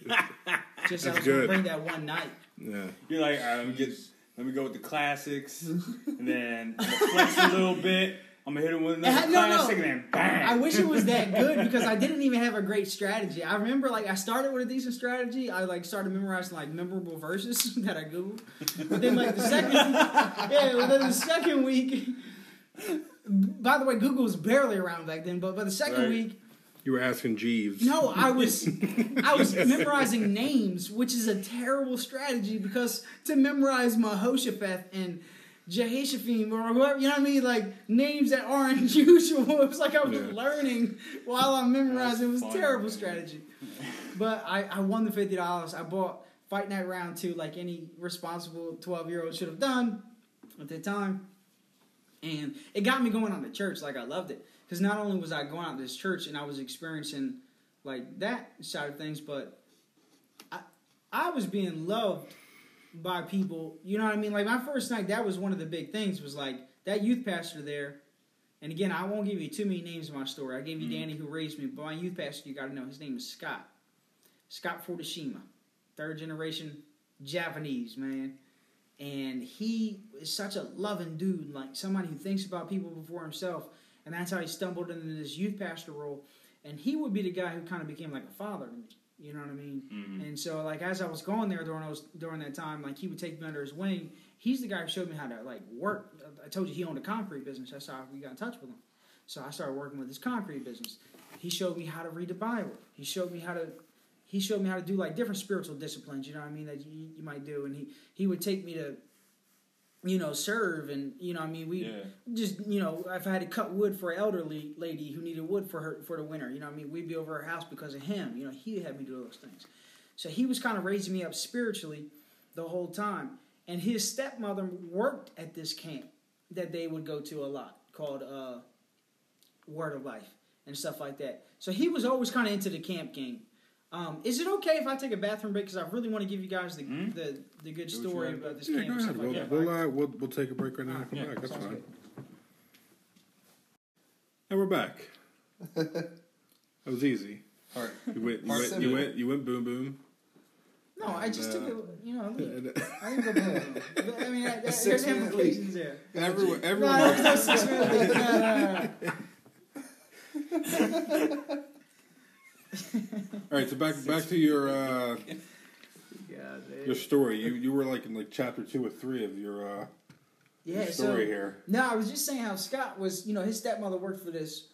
Just I was good. gonna bring that one night. Yeah. You're like, all right, let me get, let me go with the classics, and then flex a little bit. I'm gonna hit him with another no, no. classic, and then bang. I wish it was that good because I didn't even have a great strategy. I remember like I started with a decent strategy. I like started memorizing like memorable verses that I googled. But then like the second yeah, but then the second week by the way, Google was barely around back then, but by the second Right. week You were asking Jeeves. No, I was I was memorizing names, which is a terrible strategy because to memorize Mahoshapheth and Jehoshaphat or whoever, you know what I mean? Like names that aren't usual. It was like I was Yeah. learning while I'm memorizing. It was That's terrible funny. strategy. But I, I won the fifty dollars. I bought Fight Night Round Two, like any responsible twelve year old should have done at the time. And it got me going on the church. Like I loved it because not only was I going out to this church and I was experiencing like that side of things, but I I was being loved by people. You know what I mean? Like my first night, that was one of the big things. Was like that youth pastor there. And again, I won't give you too many names in my story. I gave you Mhm. Danny who raised me, but my youth pastor, you got to know his name is Scott. Scott Fortashima, third generation Japanese man, and he is such a loving dude, like somebody who thinks about people before himself, and that's how he stumbled into this youth pastor role. And he would be the guy who kind of became like a father to me. You know what I mean? Mhm. And so, like, as I was going there during those during that time, like, he would take me under his wing. He's the guy who showed me how to like work. I told you he owned a concrete business. That's how we got in touch with him. So I started working with his concrete business. He showed me how to read the Bible. He showed me how to. He showed me how to do like different spiritual disciplines. You know what I mean that you, you might do. And he he would take me to, you know, serve and you know I mean we Yeah. just you know if I had to cut wood for an elderly lady who needed wood for her for the winter, you know I mean we'd be over her house because of him. You know he had me do those things. So he was kind of raising me up spiritually the whole time. And his stepmother worked at this camp that they would go to a lot called uh, Word of Life and stuff like that. So he was always kind of into the camp game. Um, is it okay if I take a bathroom break? Because I really want to give you guys the Hmm? the, the good Do what you story about this Yeah, camp go ahead. We'll, like we'll, uh, we'll, we'll take a break right now and come Yeah, back. That's sounds fine. good. And we're back. that was easy. All right. You went, you Part went, you went, you went boom boom. No, I just And, took uh, it. You know, look, And- I didn't go boom. But, I mean, that, that, there's Six-minute leak. implications there. everyone, No, everyone. there's no six minute leak. No, no, no. All right, so back back to your uh, Your story. You you were like in like chapter two or three of your uh, Yeah, your so story here. no, I was just saying how Scott was. You know, his stepmother worked for this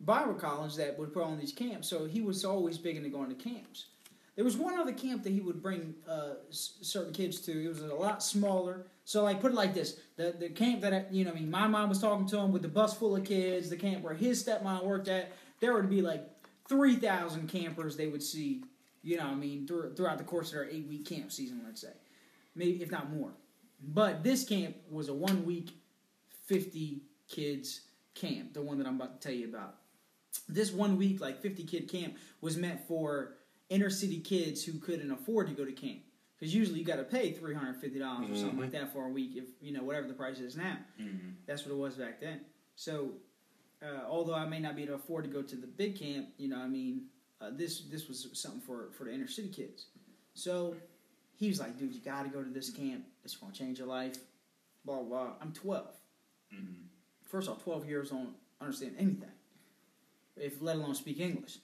Bible college that would put on these camps, so he was always big into going to camps. There was one other camp that he would bring uh, s- certain kids to. It was a lot smaller. So, like, put it like this: the the camp that I, you know, I mean, my mom was talking to him with the bus full of kids. The camp where his stepmom worked at, there would be like three thousand campers they would see. You know, what I mean, through, throughout the course of their eight week camp season, let's say, maybe if not more. But this camp was a one week, fifty kids camp. The one that I'm about to tell you about. This one week, like fifty kid camp, was meant for inner city kids who couldn't afford to go to camp. Because usually you got to pay three hundred fifty dollars or something like that for a week, if you know whatever the price is now. Mhm. That's what it was back then. So, uh, although I may not be able to afford to go to the big camp, you know, I mean, uh, this this was something for for the inner city kids. So he was like, "Dude, you got to go to this camp. It's gonna change your life." Blah blah. blah. I'm 12. Mhm. First off, 12 years don't understand anything, if let alone speak English.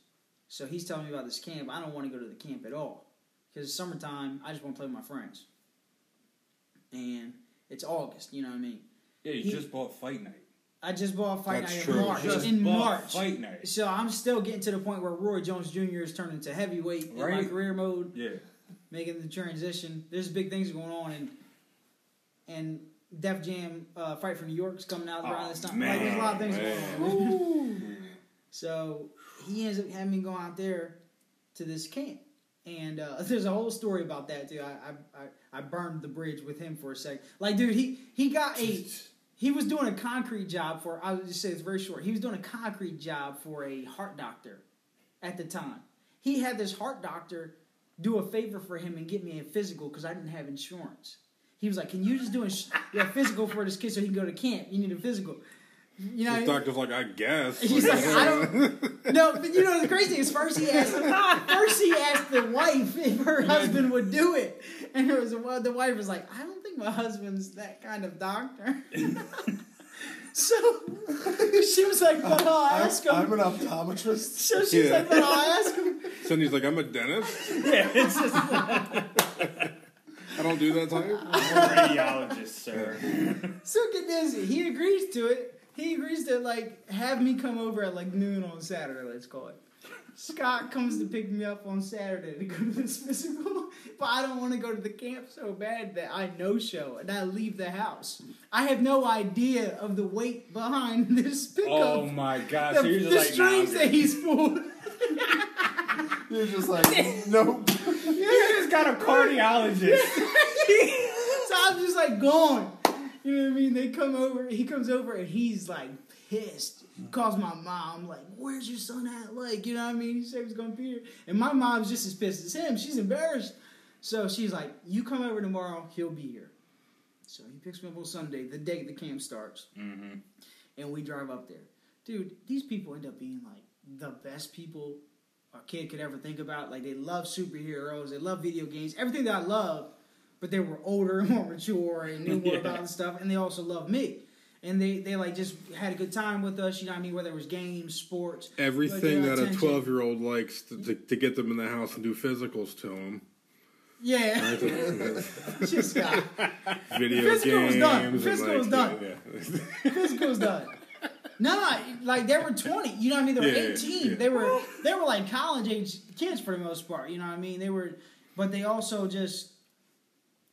So he's telling me about this camp. I don't want to go to the camp at all because it's summertime. I just want to play with my friends, and it's August. You know what I mean? Yeah, you He- just bought Fight Night. I just bought Fight That's Night true. in March. Just in March. Fight Night. So I'm still getting to the point where Roy Jones Jr. is turning to heavyweight in my career mode, Yeah. making the transition. There's big things going on, and and Def Jam uh, Fight for New York is coming out around Oh, this time. Like, there's a lot of things man. going on. So he ends up having me go out there to this camp. And uh, there's a whole story about that too. I, I I I burned the bridge with him for a sec. Like, dude, he he got a he was doing a concrete job for. I would just say it's very short. He was doing a concrete job for a heart doctor at the time. He had this heart doctor do a favor for him and get me a physical because I didn't have insurance. He was like, "Can you just do a, sh- physical for this kid so he can go to camp? You need a physical." You know, The doctor's like, I guess. He's like, I don't. No, but you know the crazy thing is first he asked first he asked the wife if her husband would do it, and it was well, the wife was like, I don't think my husband's that kind of doctor. so she was like, but I'll ask him. I'm an optometrist. so she's Yeah. like, but I'll ask him. Sonny's like, I'm a dentist. Yeah, it's just I don't do that type. radiologist, sir. So get this, he agrees to it. He agrees to like have me come over at like noon on Saturday. Let's call it. Scott comes to pick me up on Saturday to go to this physical, but I don't want to go to the camp so bad that I no show and I leave the house. I have no idea of the weight behind this pickup. Oh my god! the so you're the like, strings good. that he's pulled. You're just like, nope. You just got a cardiologist. so I'm just like gone. You know what I mean? They come over, he comes over and he's like pissed. Calls my mom, like, where's your son at? Like, you know what I mean? He said he's gonna be here. And my mom's just as pissed as him. She's embarrassed. So she's like, You come over tomorrow, he'll be here. So he picks me up on Sunday, the day the camp starts, mm-hmm. and we drive up there. Dude, these people end up being like the best people a kid could ever think about. Like they love superheroes, they love video games, everything that I love, but they were older and more mature and knew more Yeah. about the stuff, and they also love me. And they, they like just had a good time with us, you know what I mean? Whether it was games, sports. Everything that uh, a 12 year old likes to, to, to get them in the house and do physicals to them. Yeah. just got Video Physical was games. done. and, Physical like, was done. Yeah, physical's done. No, like they were twenty. You know what I mean? They were Yeah, eighteen. They were they were like college age kids for the most part. You know what I mean? They were, but they also just,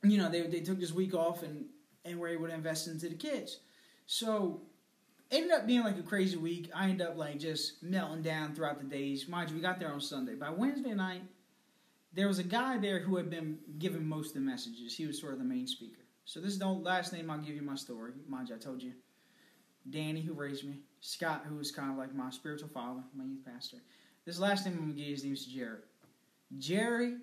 you know, they they took this week off and and were able to invest into the kids. So ended up being like a crazy week. I ended up like just melting down throughout the days. Mind you, we got there on Sunday. By Wednesday night, there was a guy there who had been giving most of the messages. He was sort of the main speaker. So this is the last name I'll give you my story. Mind you, I told you. Danny, who raised me. Scott, who was kind of like my spiritual father, my youth pastor. This last name I'm gonna give you, his name is Jerry. Jerry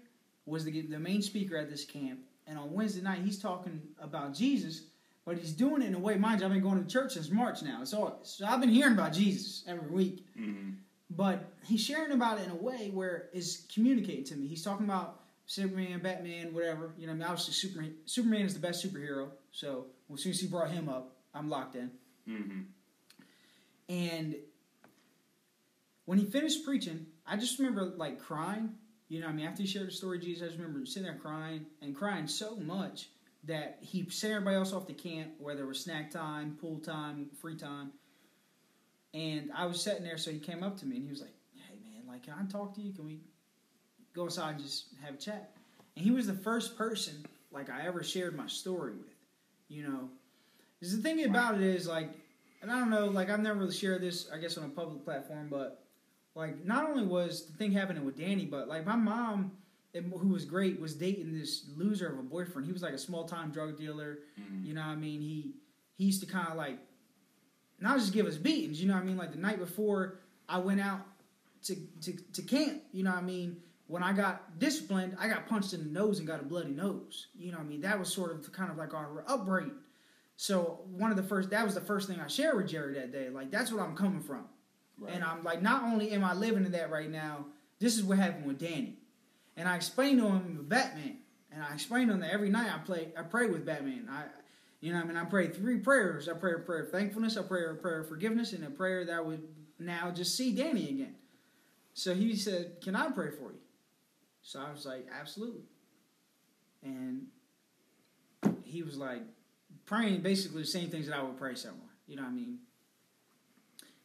was the the main speaker at this camp, and on Wednesday night he's talking about Jesus, but he's doing it in a way. Mind you, I've been going to church since March now. So, so I've been hearing about Jesus every week Mm-hmm. but he's sharing about it in a way where it's communicating to me. He's talking about Superman, Batman, whatever. You know, I mean, obviously Superman. Superman is the best superhero. So as soon as he brought him up, I'm locked in. Mm-hmm. And when he finished preaching, I just remember like crying. You know, I mean, after he shared the story of Jesus, I just remember sitting there crying and crying so much that he sent everybody else off to camp, whether it was snack time, pool time, free time. And I was sitting there, so he came up to me and he was like, "Hey, man, like, can I talk to you? Can we go outside and just have a chat?" And he was the first person like I ever shared my story with. You know, 'Cause the thing about it is like, and I don't know, like I've never really shared this, I guess, on a public platform, but like, not only was the thing happening with Danny, but like my mom, who was great, was dating this loser of a boyfriend. He was like a small time drug dealer. Mm-hmm. You know what I mean? He he used to kind of like not just give us beatings. You know what I mean? Like the night before I went out to to to camp. You know what I mean? When I got disciplined, I got punched in the nose and got a bloody nose. You know what I mean? That was sort of kind of like our upbringing. So one of the first that was the first thing I shared with Jerry that day. Like that's what I'm coming from. Right. And I'm like, not only am I living in that right now, this is what happened with Danny. And I explained to him Batman. And I explained to him that every night I play I pray with Batman. I you know I mean I pray three prayers. I pray a prayer of thankfulness, I pray a prayer of forgiveness, and a prayer that I would now just see Danny again. So he said, Can I pray for you? So I was like, Absolutely. And he was like praying basically the same things that I would pray someone. You know what I mean?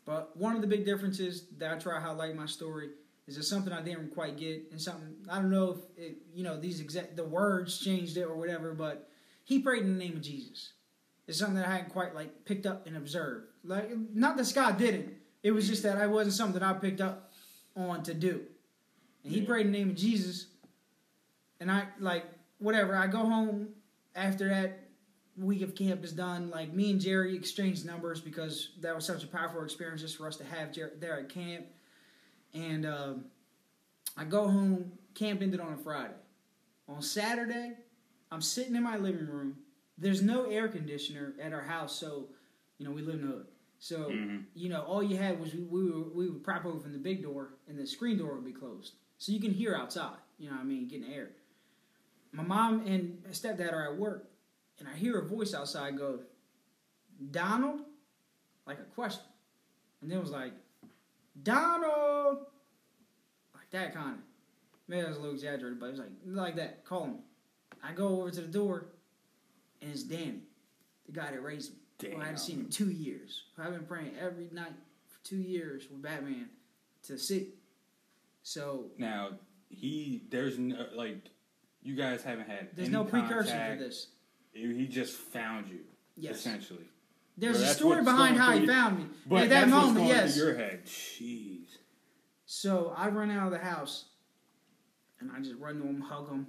But one of the big differences that I try to highlight my story is that something I didn't quite get, and something I don't know if it, you know these exact the words changed it or whatever, but he prayed in the name of Jesus. It's something that I hadn't quite like picked up and observed. Like not that Scott didn't, it was just that I wasn't something I picked up on to do. And he Yeah. prayed in the name of Jesus, and I like whatever. I go home after that week of camp is done, like me and Jerry exchanged numbers because that was such a powerful experience just for us to have Jer- there at camp. And um, I go home. Camp ended on a Friday. On Saturday, I'm sitting in my living room. There's no air conditioner at our house, so you know we live in the hood. So Mhm. you know all you had was we, we, were, we would prop open the big door, and the screen door would be closed, so you can hear outside. You know what I mean, getting air. My mom and stepdad are at work, and I hear a voice outside go, Donald? Like a question. And then it was like, Donald! Like that kind of. Maybe that was a little exaggerated, but it was like, like that, calling me. I go over to the door, and it's Danny, the guy that raised me. Who I Damn. seen in two years. I've been praying every night for two years with Batman to see. So Now he there's no, like you guys haven't had there's no precursor contact. for this. He just found you. Yes. Essentially. There's Well, a story behind how he you- found me. But At that moment, yes. your head. Jeez. So I run out of the house, and I just run to him, hug him.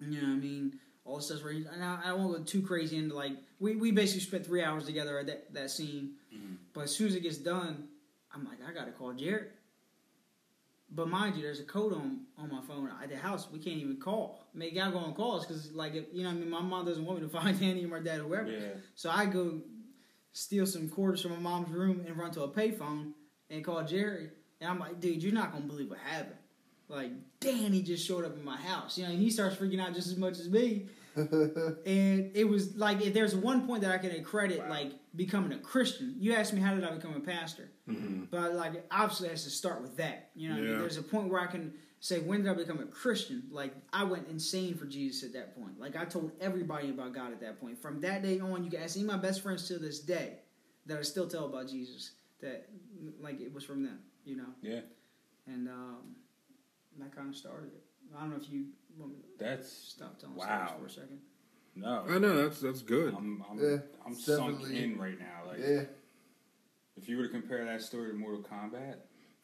You know what I mean? All this stuff. Where and I, I won't go too crazy into like we, we basically spent three hours together at that, that scene. Mhm. But as soon as it gets done, I'm like, I gotta call Jared. But mind you, there's a code on on my phone at the house. We can't even call. I mean, gotta go on calls because, like, if, you know, what I mean, my mom doesn't want me to find Danny or my dad or whoever. Yeah. So I go steal some quarters from my mom's room and run to a payphone and call Jerry. And I'm like, dude, you're not gonna believe what happened. Like, Danny just showed up in my house. You know, he starts freaking out just as much as me. and it was like, if there's one point that I can credit, like becoming a Christian. You asked me how did I become a pastor, but like obviously it has to start with that. You know, what I mean? There's a point where I can say when did I become a Christian? Like I went insane for Jesus at that point. Like I told everybody about God at that point. From that day on, you can ask any of my best friends to this day that I still tell about Jesus. That like it was from them. You know, Yeah. and um, that kind of started it. I don't know if you want me to That's stop telling Wow. stories for a second. no. I know that's that's good. I'm I'm, Yeah, I'm sunk definitely- in right now. Like yeah. if you were to compare that story to Mortal Kombat,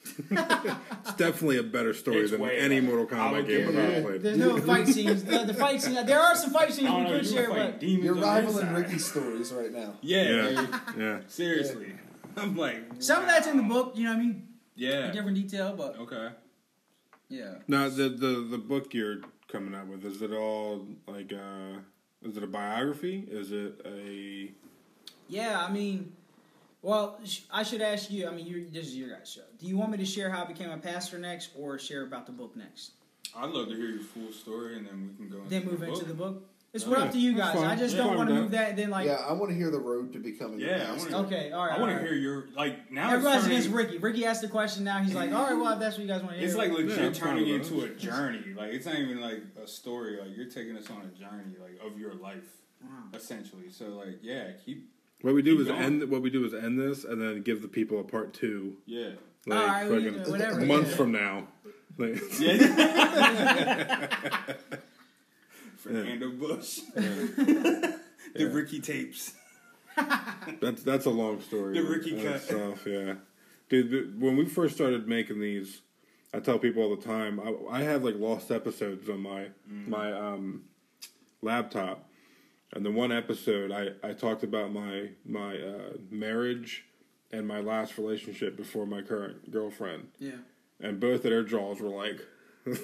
It's definitely a better story It's than way any better. Mortal I Kombat would game give I've it ever played. There's no fight scenes. The, the fight scene. There are some fight scenes I we could share, were fighting but demons You're on the rivaling inside. Ricky's stories right now. Yeah, Yeah. dude. Yeah. seriously. I'm like some of that's in the wow. book. You know what I mean? Yeah. In different detail, but Okay. yeah. Now the the the book you're coming out with is it all like uh is it a biography? Is it a Yeah, I mean, well, sh- I should ask you. I mean, you this is your guys' show. Do you want me to share how I became a pastor next, or share about the book next? I'd love to hear your full story, and then we can go. Into Then move the into the book. It's Yeah, what up to you guys. I just Yeah, don't want to move that. And then like, yeah, I want to hear the road to becoming Yeah, a I pastor. wanna- okay, all right. I want all to hear your like now. it's Everybody's turning- against Ricky. Ricky asked the question. Now he's like, all right, well, if that's what you guys want to hear. It's like legit Yeah, turning into a journey. Like it's not even like a story. Like you're taking us on a journey, like of your life, Wow. essentially. So like, yeah, keep what we do is going. end what we do is end this and then give the people a part two yeah, like All right, we- fucking whatever. months yeah. from now. Like, yeah. Fernando Bush, the Yeah. Ricky tapes. That's that's a long story. The Ricky cut. itself, yeah, dude. When we first started making these, I tell people all the time. I, I have like lost episodes on my Mm. my um, laptop, and the one episode I, I talked about my my uh, marriage and my last relationship before my current girlfriend, Yeah. and both of their jaws were like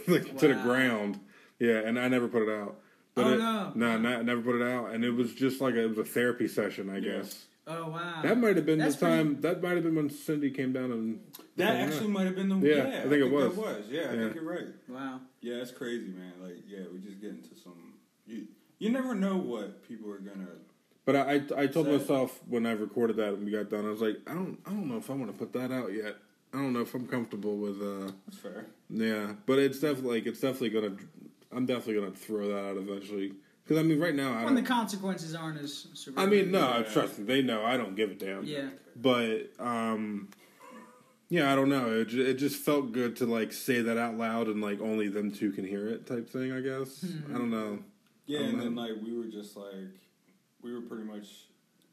like to the ground. Yeah, and I never put it out. But Oh, it, no. no, no, never put it out, and it was just like a, it was a therapy session, I Yeah. guess. Oh wow. That might have been That's the time. That might have been when Cindy came down and. That Yeah. actually might have been the Yeah, yeah. I think it was. That was yeah, I think you're right. Wow. Yeah, it's crazy, man. Like yeah, we just get into some. You, you never know what people are gonna. But I, I, I told So- myself when I recorded that and we got done, I was like, I don't, I don't know if I want to put that out yet. I don't know if I'm comfortable with. uh That's fair. Yeah, but it's definitely like it's definitely gonna. I'm definitely gonna throw that out eventually. Because I mean, right now I When the consequences aren't as severe. I mean, no, Yeah. trust me, they know I don't give a damn. Yeah. But um, yeah, I don't know. It, ju- it just felt good to like say that out loud and like only them two can hear it type thing. I guess Hmm. I don't know. Yeah, don't and then like we were just like we were pretty much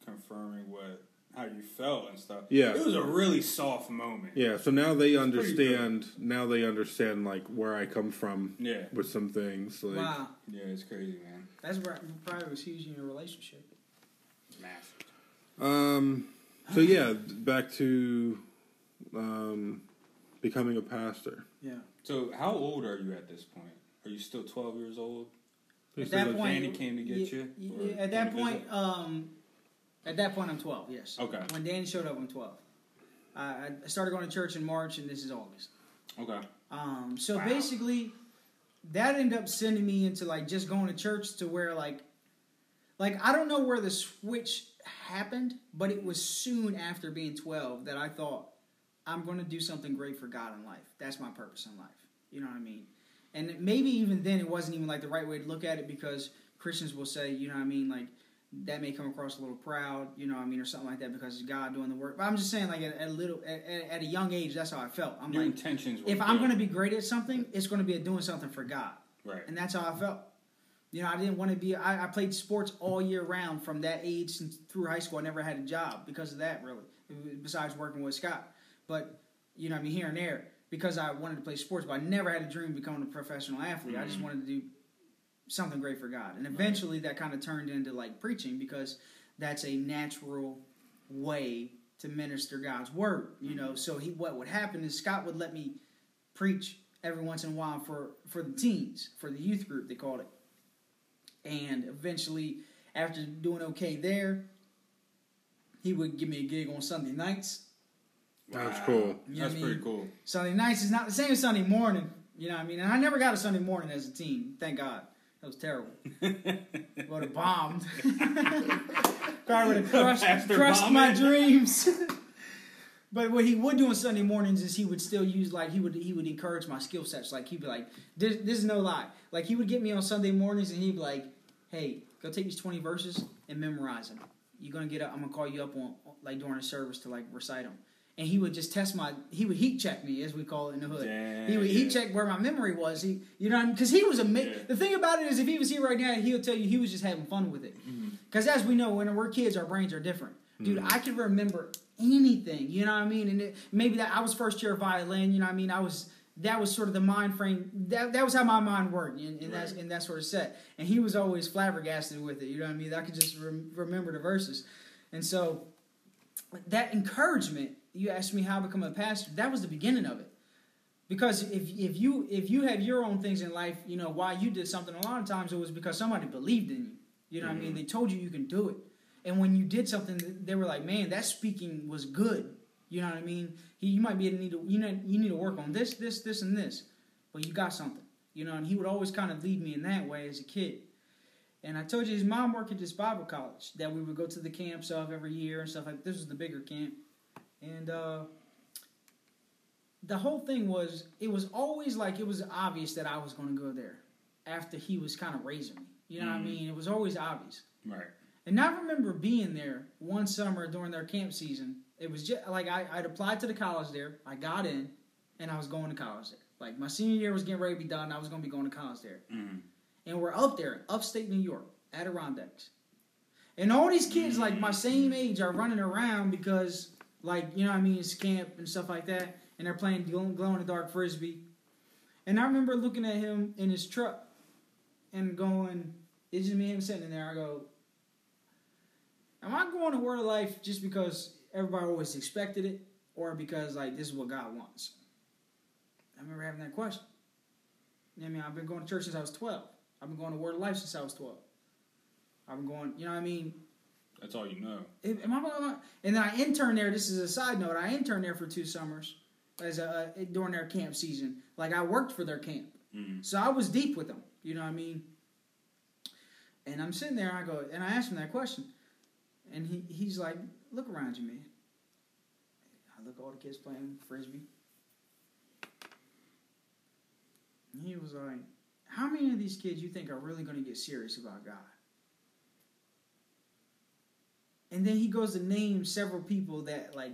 confirming what how you felt and stuff. Yeah. it was a really soft moment. Yeah, so now they understand. Now they understand like where I come from yeah, with some things. Like, Wow. yeah. It's crazy, man. That's where probably was huge in your relationship. Massive. Um. So yeah, back to um, becoming a pastor. Yeah. So how old are you at this point? Are you still twelve years old? At that point, Danny came to get y- you, y- or at that point, visit? um, at that point, I'm 12. Yes. Okay. When Danny showed up, I'm 12. I I started going to church in March, and this is August. Okay. Um, so Wow. basically, that ended up sending me into like just going to church to where like, like I don't know where the switch happened, but it was soon after being 12 that I thought I'm going to do something great for God in life. That's my purpose in life. You know what I mean? And maybe even then it wasn't even like the right way to look at it because Christians will say, you know what I mean, like that may come across a little proud, you know, what I mean, or something like that because it's God doing the work. But I'm just saying, like at, at a little, at, at- a young age, that's how I felt. I'm Your like, intentions. Were if I'm going to be great at something, it's going to be at doing something for God, right, and that's how I felt. You know, I didn't want to be. I, I played sports all year round from that age since through high school. I never had a job because of that, really. Besides working with Scott, but you know, I mean, here and there because I wanted to play sports, but I never had a dream of becoming a professional athlete. I just Mhm. wanted to do something great for God, and eventually that kind of turned into like preaching because that's a natural way to minister God's word. You know, mm-hmm. so he what would happen is Scott would let me preach every once in a while for for the teens, for the youth group they called it. And eventually, after doing okay there, he would give me a gig on Sunday nights. That's Wow. cool. You know That's what I pretty mean? cool. Sunday nights is not the same as Sunday morning. You know what I mean? And I never got a Sunday morning as a teen. Thank God. That was terrible. Would have bombed. Probably would have crushed, crushed my dreams. but what he would do on Sunday mornings is he would still use like he would he would encourage my skill sets. Like he'd be like, this, this is no lie. Like he would get me on Sunday mornings and he'd be like, hey, go take these twenty verses and memorize them. You're gonna get up. I'm gonna call you up on like during a service to like recite them. And he would just test my. He would heat check me, as we call it in the hood. Yeah, he would heat check where my memory was. He, you know, because he was a. Yeah. The thing about it is, if he was here right now, he'll tell you he was just having fun with it. Mm-hmm. Because as we know, when we're kids, our brains are different. Dude, I can remember anything. You know what I mean? And it, maybe that I was first year violin. You know what I mean? I was that was sort of the mind frame. That that was how my mind worked, and, and that's Right. and that sort of set. And he was always flabbergasted with it. You know what I mean? I could just rem- remember the verses, and so that encouragement. You asked me how I become a pastor. That was the beginning of it. Because if if you if you have your own things in life, you know why you did something. A lot of times it was because somebody believed in you. You know what I mean? Mm-hmm. They told you you can do it, and when you did something, they were like, "Man, that speaking was good." You know what I mean? He, you might be in need to you know you need to work on this, this, this, and this, but you got something. You know, and he would always kind of lead me in that way as a kid. And I told you his mom worked at this Bible college that we would go to the camps of every year and stuff like. This was the bigger camp, and uh, the whole thing was it was always like it was obvious that I was going to go there after he was kind of raising me. You know what I Mhm. mean? It was always obvious. Right. And I remember being there one summer during their camp season. It was just like I, I'd applied to the college there. I got in, and I was going to college there. Like my senior year was getting ready to be done. I was going to be going to college there. Mm-hmm. And we're up there, upstate New York, Adirondacks. And all these kids, like my same age, are running around because, like, you know I mean, it's camp and stuff like that. And they're playing glow in the dark frisbee. And I remember looking at him in his truck and going, it's just me and him sitting there. I go, Am I going to Word of Life just because everybody always expected it or because, like, this is what God wants? I remember having that question. I mean, I've been going to church since I was 12. I've been going to Word of Life since I was 12. I've been going, you know what I mean? That's all you know. Am I going And then I interned there. This is a side note. I interned there for two summers as a, during their camp season. Like I worked for their camp, Mm-hmm. so I was deep with them. You know what I mean? And I'm sitting there. and I go, and I asked him that question, and he he's like, "Look around you, man." I look at all the kids playing frisbee. And he was like, "How many of these kids you think are really going to get serious about God?" And then he goes to name several people that like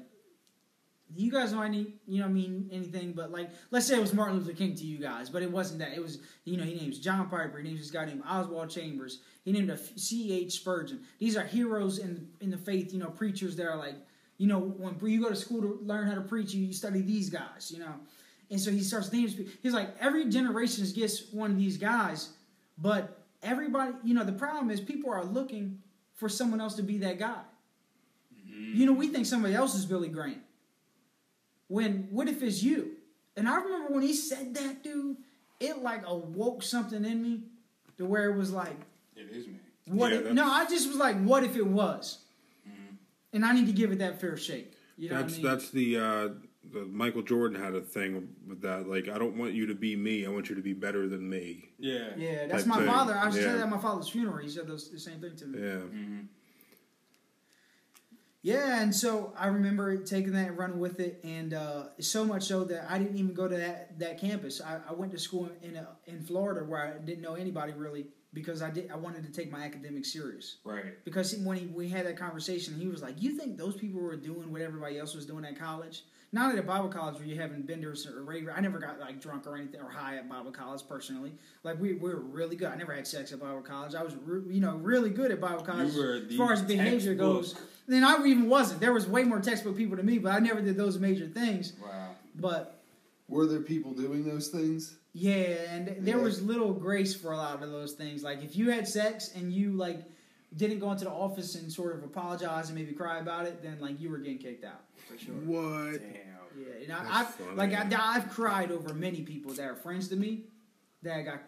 you guys know any you know mean anything but like let's say it was Martin Luther King to you guys, but it wasn't that. It was you know he names John Piper, he names this guy named Oswald Chambers, he named a C H Spurgeon. These are heroes in in the faith, you know, preachers that are like you know when you go to school to learn how to preach, you, you study these guys, you know. And so he starts naming. He's like every generation gets one of these guys, but everybody, you know, the problem is people are looking for someone else to be that guy. You know, we think somebody else is Billy Graham. When what if it's you? And I remember when he said that, dude, it like awoke something in me to where it was like, It is me. what? Yeah, if, no, I just was like, what if it was? Mhm. And I need to give it that fair shake. You know That's what I mean? that's the uh, the Michael Jordan had a thing with that. Like, I don't want you to be me. I want you to be better than me. Yeah. yeah, that's my thing. father. I was Yeah. saying that at my father's funeral. He said those, the same thing to me. Yeah. Mm-hmm. Yeah, and so I remember taking that and running with it, and uh, so much so that I didn't even go to that, that campus. I, I went to school in uh in Florida where I didn't know anybody really, because I did I wanted to take my academics serious. Right. Because when he, we had that conversation, he was like, "You think those people were doing what everybody else was doing at college? Not at a Bible college where you having benders or rave. I never got like drunk or anything or high at Bible college personally. Like we, we were really good. I never had sex at Bible college. I was re- you know really good at Bible college as far as behavior goes. Then I even wasn't. There was way more textbook people than me, but I never did those major things. Wow. But Were there people doing those things? yeah, and there Yeah. was little grace for a lot of those things. Like if you had sex and you like didn't go into the office and sort of apologize and maybe cry about it, then like you were getting kicked out for sure. What? Damn. Yeah, and I, That's I've funny. like I, I've cried over many people that are friends to me that got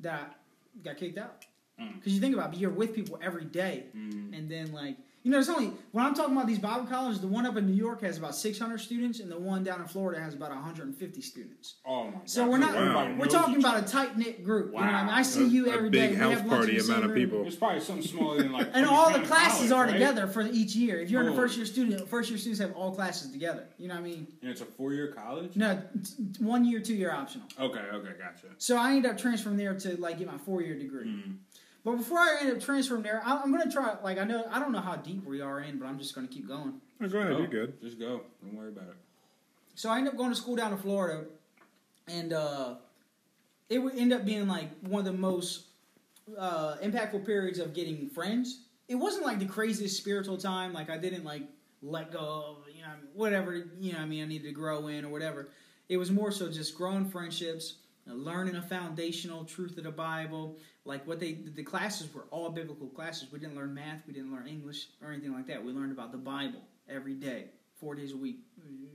that got kicked out. Mm. Because you think about it, you're with people every day, Mm. and then like you know, there's only when I'm talking about these Bible colleges, the one up in New York has about 600 students, and the one down in Florida has about 150 students. Oh my god. So we're not Wow. we're talking about a tight knit group. You know what I mean? I see A- you a every big day. We house party in the same amount of people. It's probably something smaller than like. And all the classes College, are right? together for each year. If you're in a first year student, first year students have all classes together. You know what I mean? And it's a four year college. No, t- t- one year, two year optional. Okay. Okay. Gotcha. So I ended up transferring there to like get my four year degree. Mm. But before I end up transferring there, I, I'm gonna try. Like I know I don't know how deep we are in, but I'm just gonna keep going. Oh, go ahead, Go. you're good. Just go. Don't worry about it. So I end up going to school down in Florida, and uh, it would end up being like one of the most uh, impactful periods of getting friends. It wasn't like the craziest spiritual time. Like I didn't like let go of you know whatever you know. I mean, I needed to grow in or whatever. It was more so just growing friendships, learning a foundational truth of the Bible. Like what they the classes were all biblical classes. We didn't learn math, we didn't learn English or anything like that. We learned about the Bible every day, four days a week,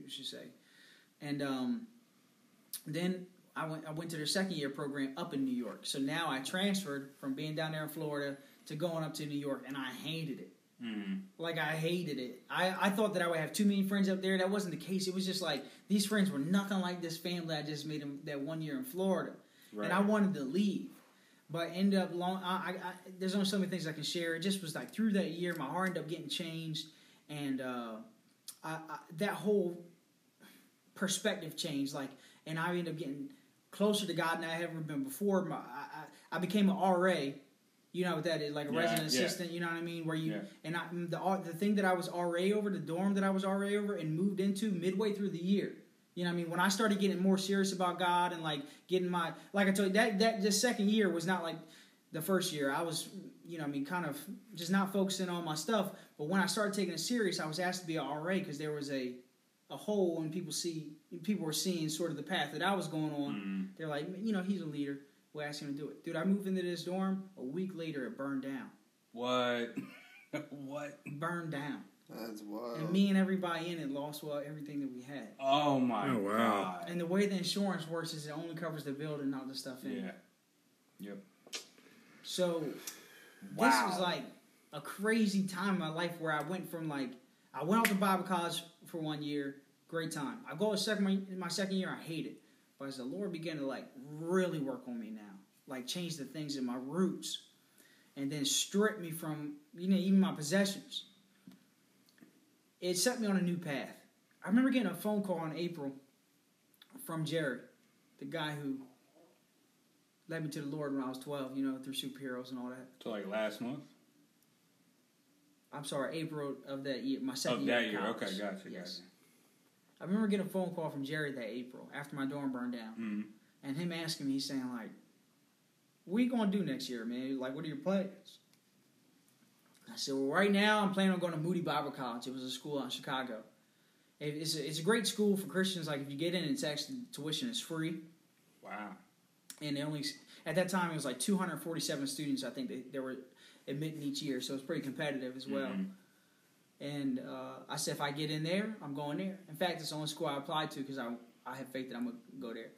you should say. And um, then I went I went to their second year program up in New York. So now I transferred from being down there in Florida to going up to New York, and I hated it. Mm. Like I hated it. I, I thought that I would have too many friends up there. That wasn't the case. It was just like these friends were nothing like this family I just made them that one year in Florida, Right. and I wanted to leave. But end up long. I, I, I there's only so many things I can share. It just was like through that year, my heart ended up getting changed, and uh, I, I, that whole perspective changed. Like, and I ended up getting closer to God than I ever been before. My, I, I I became an RA. You know what that is, like a Yeah, resident yeah. assistant. You know what I mean? Where you Yeah. and I, the the thing that I was RA over, the dorm that I was RA over, and moved into midway through the year. You know what I mean? When I started getting more serious about God and like getting my like I told you that that this second year was not like the first year. I was you know what I mean kind of just not focusing on my stuff. But when I started taking it serious, I was asked to be a RA because there was a a hole and people see people were seeing sort of the path that I was going on. Mm. They're like, you know, he's a leader. We'll ask him to do it. Dude, I moved into this dorm. A week later, it burned down. What? what? Burned down. That's wild. And me and everybody in it lost well everything that we had. Oh my Oh, wow. god. And the way the insurance works is it only covers the building, not the stuff in. yeah. it. Yep. So Wow. this was like a crazy time in my life where I went from like I went off to Bible college for one year, great time. I go to second my, my second year, I hate it. But as the Lord began to like really work on me now, like change the things in my roots, and then strip me from you know even my possessions. It set me on a new path. I remember getting a phone call in April from Jared, the guy who led me to the Lord when I was twelve. You know through superheroes and all that. So like last month. I'm sorry, April of that year, my second Of year. that of year. college. Okay. Gotcha. Yes. Gotcha. I remember getting a phone call from Jerry that April after my dorm burned down, Mm. and him asking me, he's saying like, "What are you gonna do next year, man? Like, what are your plans?" I said, "Well, right now I'm planning on going to Moody Bible College. It was a school out in Chicago. It- It's a, it's a great school for Christians. Like, if you get in, it's actually tuition is free, Wow. and they only at that time it was like 247 students. I think they, they were admitting each year, so it's pretty competitive as well." Mhm. And uh, I said, if I get in there, I'm going there. In fact, it's the only school I applied to because I I have faith that I'm gonna go there.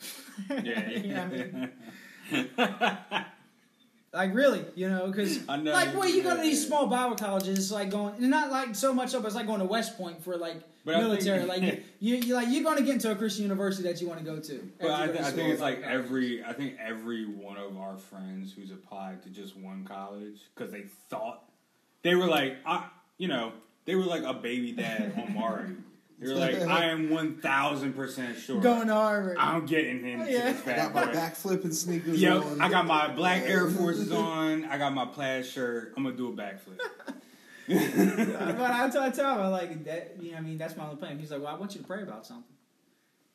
Yeah. You know I mean? Like really, you know, because like when you go to these small Bible colleges, it's like going, and not like so much up as like going to West Point for like But I think- military. like you, you like you're going to get into a Christian university that you want to go to. But I, th- I think it's like Bible every I think every one of our friends who's applied to just one college because they thought they were like I you know they were like a baby dad on Mari You're like, I am one thousand percent sure. Going to Harvard. I'm getting into Yeah. I got my boy. backflipping sneakers Yo, on. I got my black Air Forces on. I got my plaid shirt. I'm gonna do a backflip. but I tell, I tell him, I like that. You know, what I mean, that's my only plan. He's like, well, I want you to pray about something.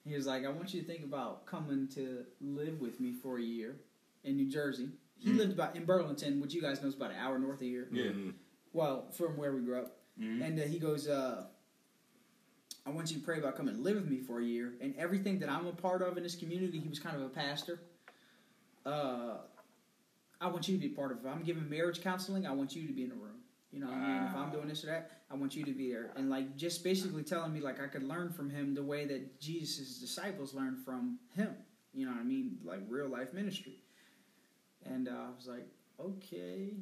He was like, I want you to think about coming to live with me for a year in New Jersey. He lived about in Burlington, which you guys know is about an hour north of here. Yeah. Mhm. Well, from where we grew up. Mhm. And uh, he goes, uh, I want you to pray about coming and live with me for a year. And everything that I'm a part of in this community, he was kind of a pastor. Uh, I want you to be a part of it. If I'm giving marriage counseling, I want you to be in the room. You know what I mean? If I'm doing this or that, I want you to be there. And like just basically telling me like I could learn from him the way that Jesus' disciples learned from him. You know what I mean? Like real life ministry. And uh, I was like, okay.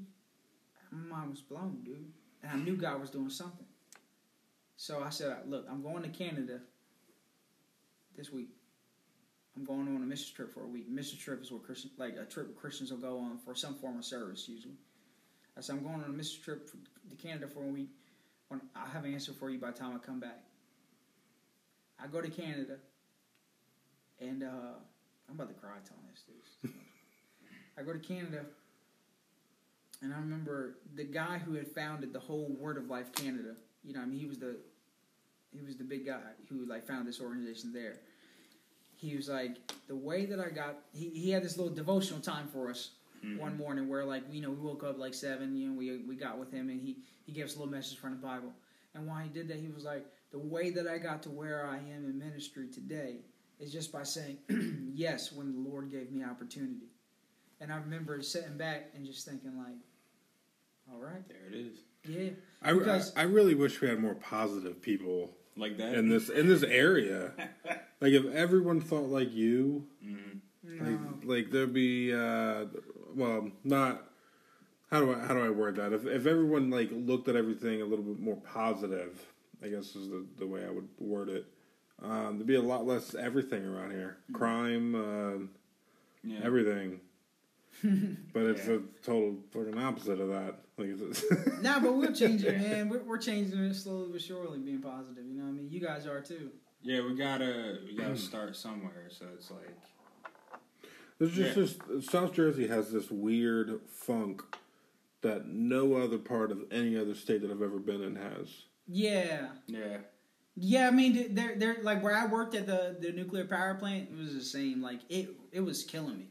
My mind was blown, dude. And I knew God was doing something. So I said, look, I'm going to Canada this week. I'm going on a mission trip for a week. Mission trip is what Christian, like a trip Christians will go on for some form of service usually. I said, I'm going on a mission trip to Canada for a week. When I have an answer for you by the time I come back. I go to Canada, and uh, I'm about to cry telling this, dude. I go to Canada, and I remember the guy who had founded the whole Word of Life Canada. You know, I mean, he was the he was the big guy who like founded this organization there. He was like the way that I got. He, he had this little devotional time for us Mhm. one morning where like you know we woke up like seven. You know we we got with him and he he gave us a little message from the Bible. And while he did that, he was like the way that I got to where I am in ministry today is just by saying yes when the Lord gave me opportunity. And I remember sitting back and just thinking like, all right, There it is. Yeah. I, Because- I, I really wish we had more positive people Like that. in this in this area. like if everyone thought like you, Mhm. like, No. like there'd be uh, well, not how do I how do I word that? If if everyone like looked at everything a little bit more positive, I guess is the the way I would word it. Um, there'd be a lot less everything around here, crime, uh, Yeah. everything. but it's Yeah. a total fucking opposite of that. Like, it's, Nah, but we're changing, man. We're, we're changing it slowly but surely, being positive. You know what I mean? You guys are too. yeah, we gotta we gotta mm. start somewhere. So it's like There's just Yeah. this South Jersey has this weird funk that no other part of any other state that I've ever been in has. Yeah. yeah. Yeah, I mean, they're they're like where I worked at the, the nuclear power plant. It was the same. Like it it was killing me.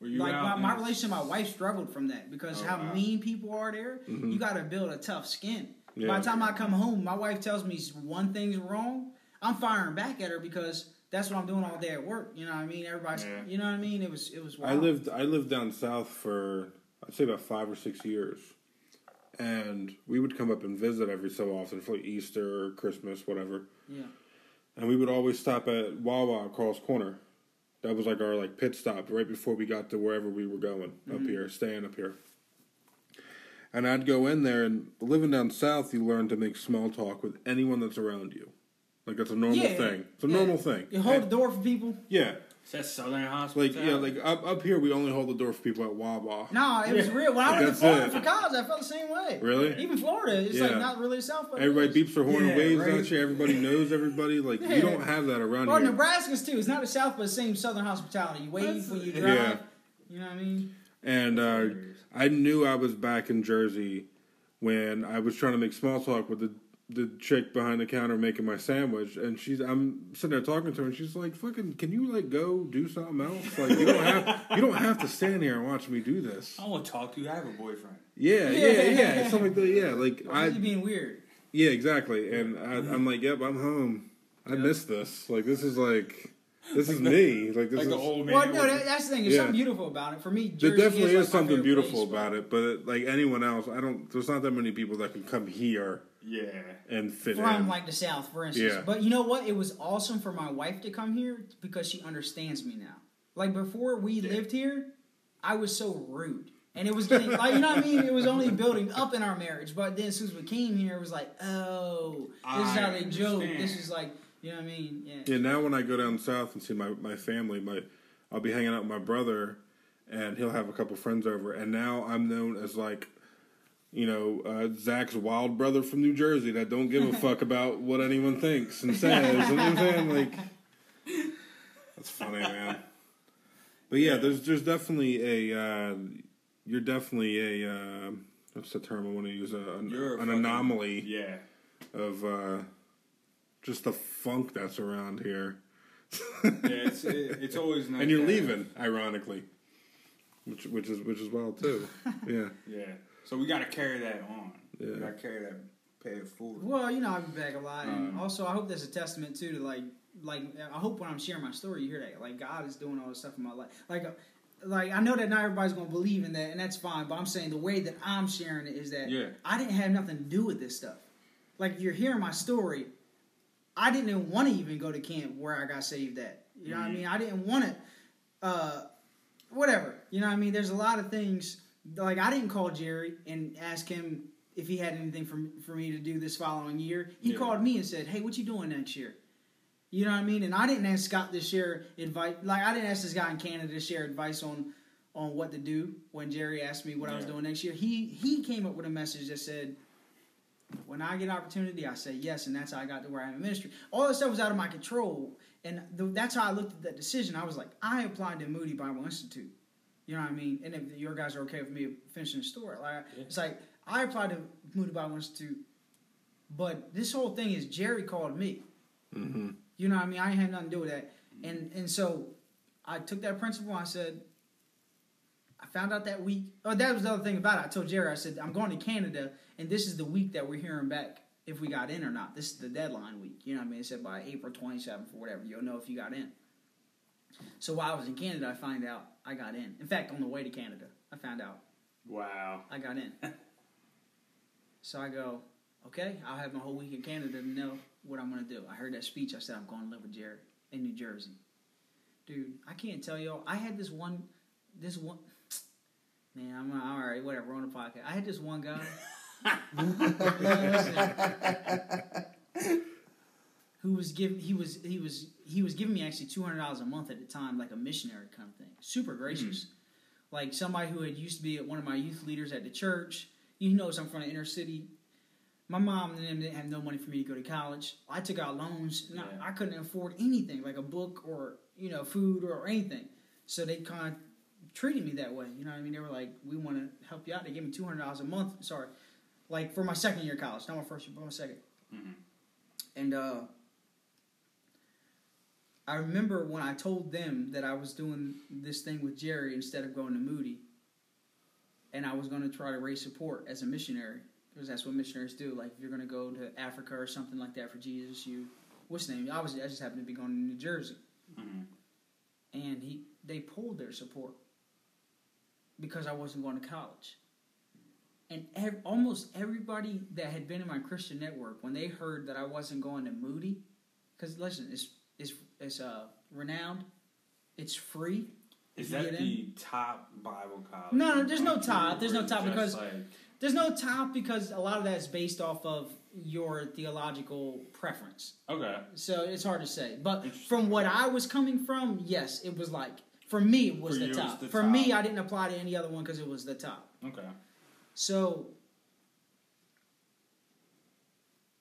Like my, my relationship, my wife struggled from that because Oh, how wow. mean people are there. Mhm. You got to build a tough skin. By the time I come home, my wife tells me one thing's wrong. I'm firing back at her because that's what I'm doing all day at work. You know what I mean? Everybody's, Yeah. you know what I mean? It was it was. I lived I lived down south for I'd say about five or six years, and we would come up and visit every so often for Easter or Christmas, whatever. Yeah. And we would always stop at Wawa across corner. That was like our like pit stop right before we got to wherever we were going up mm-hmm. here, staying up here. And I'd go in there and living down south, you learn to make small talk with anyone that's around you. Like that's a normal Yeah, thing. It's a yeah. normal thing. You hold And- the door for people. yeah, Is that Southern like yeah, like up up here we only hold the door for people at Wawa. No, it was real. When I was in That's Florida it. for college, I felt the same way. Really? Even Florida, it's like Yeah. not really South. But Everybody beeps their horn Yeah, and waves right. at you. Everybody knows everybody. Like Yeah. you don't have that around here. Or here. Nebraska's too. It's not the South, but the same Southern hospitality. You wave That's- when you yeah. drive. Yeah. You know what I mean? And uh, I knew I was back in Jersey when I was trying to make small talk with the the chick behind the counter making my sandwich, and she's I'm sitting there talking to her, and she's like, "Fucking, can you like go do something else? Like you don't have you don't have to stand here and watch me do this." I want to talk to you. I have a boyfriend. Yeah, yeah, Yeah. yeah, something like that. Yeah, like Why are you I being weird? yeah, exactly. And I, I'm like, "Yep, I'm home. I Yeah. miss this. Like this is like this is me. Like this Like is." the old man. Well, no, that, that's the thing. There's Yeah. something beautiful about it. For me, There definitely is, is, like, something beautiful place, about it, but like anyone else, I don't. There's not that many people that can come here yeah. and fit From in. like the South, for instance. Yeah. But you know what? It was awesome for my wife to come here because she understands me now. Like before we Yeah. lived here, I was so rude. And it was getting like you know what I mean. It was only building up in our marriage, but then as soon as we came here, it was like, oh, this is how they joke. This is like, you know what I mean? Yeah. yeah, now when I go down south and see my my family, my I'll be hanging out with my brother, and he'll have a couple friends over, and now I'm known as like you know, uh, Zach's wild brother from New Jersey that don't give a fuck about what anyone thinks and says. you know I'm saying? Like, that's funny, man. But yeah, there's there's definitely a uh, you're definitely a uh, what's the term I want to use? A, an, You're a an fucking- anomaly Yeah. of uh, just the funk that's around here. Yeah, it's it, it's always nice. and you're to have- leaving, ironically, which which is which is wild too. Yeah, Yeah. So we got to carry that on. Yeah. We got to carry that, pay it forward. Well, you know, I've been back a lot, and Um, also I hope that's a testament too to like, like I hope when I'm sharing my story, you hear that like God is doing all this stuff in my life. Like, uh, like I know that not everybody's gonna believe in that, and that's fine. But I'm saying the way that I'm sharing it is that Yeah. I didn't have nothing to do with this stuff. Like if you're hearing my story, I didn't even want to even go to camp where I got saved at. You know what I Mhm. mean? I didn't want to. Uh, whatever. You know what I mean? There's a lot of things. Like I didn't call Jerry and ask him if he had anything for for me to do this following year. He Yeah. called me and said, "Hey, what you doing next year?" You know what I mean? And I didn't ask Scott to share advice. Like I didn't ask this guy in Canada to share advice on on what to do when Jerry asked me what I was doing next year. He he came up with a message that said, "When I get opportunity, I say yes," and that's how I got to where I am in ministry. All this stuff was out of my control, and th- that's how I looked at that decision. I was like, I applied to Moody Bible Institute. You know what I mean? And if your guys are okay with me finishing the story, like Yeah. it's like I applied to Moody Bible Institute, but this whole thing is Jerry called me. mm-hmm. You know what I mean? I ain't had nothing to do with that. And and so I took that principle. I said, I found out that week. Oh, that was the other thing about it. I told Jerry, I said, I'm going to Canada, and this is the week that we're hearing back if we got in or not. This is the deadline week. You know what I mean? It said by April 27th or whatever, you'll know if you got in. So while I was in Canada, I find out I got in. In fact, on the way to Canada, I found out Wow. I got in. so I go, okay, I'll have my whole week in Canada to know what I'm going to do. I heard that speech. I said, I'm going to live with Jared in New Jersey. Dude, I can't tell y'all. I had this one, this one, man, I'm all right, whatever, we're on the podcast. I had this one guy. who was giving he was he was he was giving me actually two hundred dollars a month at the time, like a missionary kind of thing. Super gracious, like somebody who had used to be one of my youth leaders at the church. You know, I'm from the inner city. My mom and them didn't have no money for me to go to college. I took out loans. And Yeah. I, I couldn't afford anything, like a book or you know food or anything. So they kind of treated me that way. You know what I mean? They were like, "We want to help you out." They gave me two hundred dollars a month. Sorry, like for my second year of college, not my first year, but my 2nd Mhm. And uh, I remember when I told them that I was doing this thing with Jerry instead of going to Moody, and I was going to try to raise support as a missionary because that's what missionaries do. Like if you're going to go to Africa or something like that for Jesus, you what's the name? Obviously, I just happened to be going to New Jersey, Mhm. and he they pulled their support because I wasn't going to college. And ev- almost everybody that had been in my Christian network, when they heard that I wasn't going to Moody, because listen, it's it's it's uh renowned, it's free. Is that the top Bible college? No, no, there's no top, there's no top because- like, There's no top because a lot of that is based off of your theological preference. okay, So it's hard to say. But from what I was coming from, yes, it was like for me it was For the it was top. for me. I didn't apply to any other one because it was the top. okay. So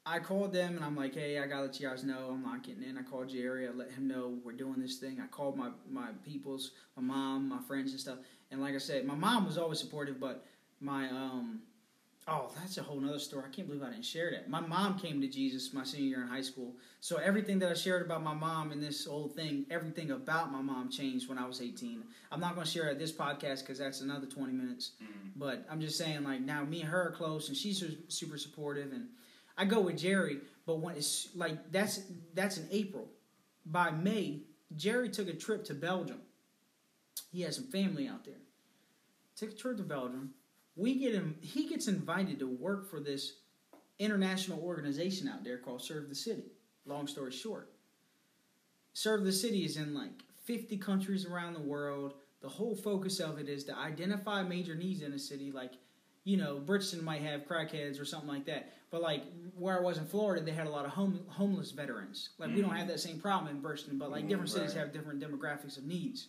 I called them and I'm like, hey, I gotta let you guys know I'm not getting in. I called Jerry, I let him know we're doing this thing. I called my, my peoples, my mom, my friends and stuff. And like I said, my mom was always supportive, but my um oh, that's a whole nother story. I can't believe I didn't share that. My mom came to Jesus my senior year in high school. So everything that I shared about my mom in this whole thing, everything about my mom changed when I was 18. I'm not going to share it at this podcast because that's another 20 minutes. Mhm. But I'm just saying, like now, me and her are close, and she's super supportive, and I go with Jerry. But when it's like that's that's in April. By May, Jerry took a trip to Belgium. He has some family out there. Took a trip to Belgium. We get him. He gets invited to work for this international organization out there called Serve the City. Long story short, Serve the City is in like 50 countries around the world. The whole focus of it is to identify major needs in a city, like, you know, Bridgeton might have crackheads or something like that. But like where I was in Florida, they had a lot of home, homeless veterans. Like we don't have that same problem in Bridgeton, but like Mm, different cities have different demographics of needs.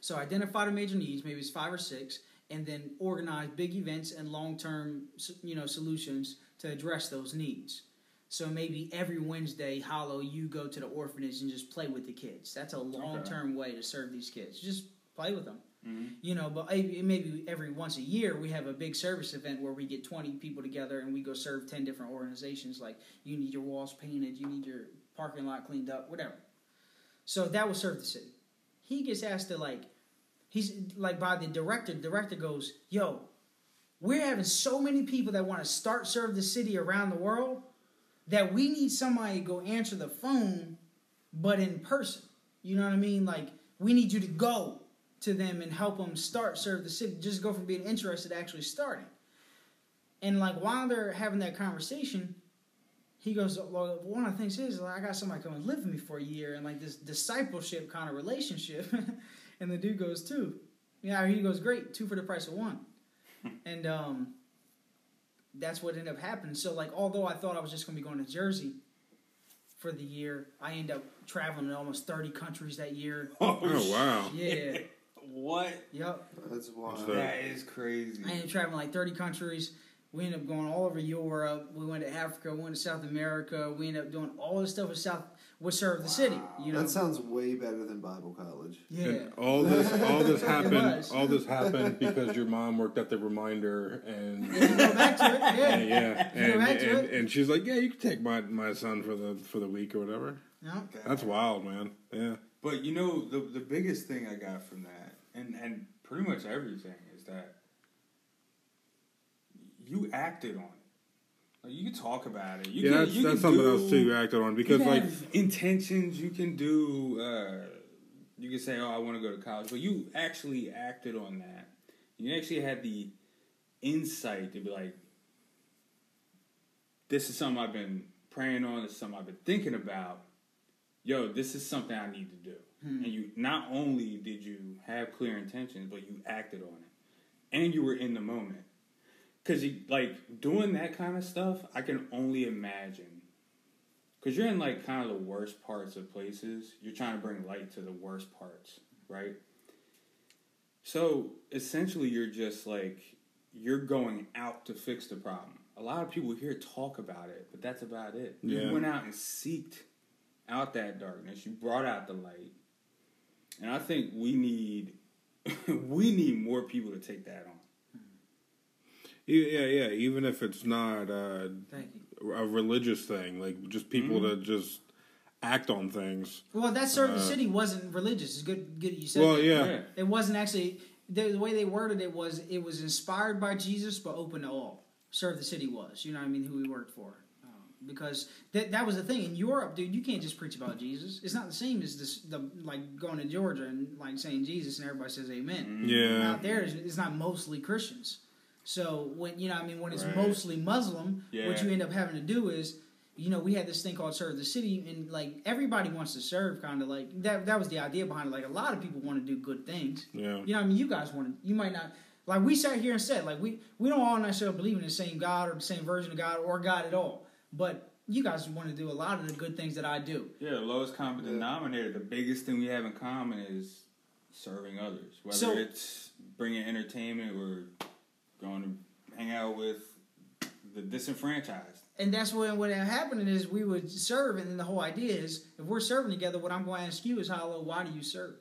So identify the major needs, maybe it's five or six, and then organize big events and long term you know solutions to address those needs. So maybe every Wednesday, Hollow, you go to the orphanage and just play with the kids. That's a long term way to serve these kids. Just play with them. Mhm. You know, but maybe every once a year we have a big service event where we get 20 people together and we go serve 10 different organizations. Like you need your walls painted, you need your parking lot cleaned up, whatever. So that will serve the city. He gets asked to like, he's like by the director. Director goes, "Yo, we're having so many people that want to start serve the city around the world that we need somebody to go answer the phone, but in person. You know what I mean? Like we need you to go to them and help them start serve the city. Just go from being interested to actually starting. And like while they're having that conversation, he goes, well, one of the things is like, I got somebody come and live with me for a year and like this discipleship kind of relationship. and the dude goes, two. Yeah, he goes, great, two for the price of one. and um, that's what ended up happening. So like, although I thought I was just going to be going to Jersey for the year, I ended up traveling to almost 30 countries that year. Oh wow. Yeah. What? yep. That's wild. So- That is crazy. I ended up traveling like 30 countries. We ended up going all over Europe. We went to Africa. We went to South America. We ended up doing all this stuff with South, with serve the city. You know, That sounds way better than Bible college. yeah. And all this, all this happened. All this happened because your mom worked at the reminder, and You go back to it. Yeah. and, yeah, You and, and, and she's like, yeah, you can take my my son for the for the week or whatever. No. That's wild, man. Yeah. But you know, the the biggest thing I got from that, and and pretty much everything, is that you acted on it. Like, you can talk about it. You yeah, can, that's, you that's something do, else too you acted on You because can like have intentions. You can do. Uh, you can say, "Oh, I want to go to college," but you actually acted on that. You actually had the insight to be like, "This is something I've been praying on. This is something I've been thinking about. Yo, this is something I need to do." And you not only did you have clear intentions, but you acted on it, and you were in the moment. Cause you like doing that kind of stuff, I can only imagine. Cause you're in like kind of the worst parts of places. You're trying to bring light to the worst parts, right? So essentially, you're just like you're going out to fix the problem. A lot of people here talk about it, but that's about it. Yeah. You went out and seeked out that darkness. You brought out the light, and I think we need we need more people to take that on. e- yeah, yeah. Even if it's not uh, a religious thing, like just people Mm-hmm. to just act on things. Well, that serve the Uh, city wasn't religious. It's good. Good you said. Well, that. yeah. It wasn't actually the, the way they worded it was it was inspired by Jesus but open to all. Serve the city was, you know what I mean, who he worked for. Because that that was the thing in Europe, dude. You can't just preach about Jesus. It's not the same as this, the like going to Georgia and like saying Jesus and everybody says Amen. Mm-hmm. Yeah. Out there, it's- it's not mostly Christians. So when you know, I mean, when it's Right. mostly Muslim, what you end up having to do is, you know, we had this thing called serve the city, and like everybody wants to serve, kind of like that. That was the idea behind it. Like a lot of people want to do good things. Yeah. You know, I mean, you guys want to. You might not. Like we sat here and said, like we we don't all necessarily believe in the same God or the same version of God or God at all, but you guys want to do a lot of the good things that I do. Yeah, the lowest common Yeah. denominator. The biggest thing we have in common is serving others. Whether So- it's bringing entertainment or going to hang out with the disenfranchised. And that's what what happened is we would serve, and then the whole idea is if we're serving together, what I'm going to ask you is, Hollow, why do you serve?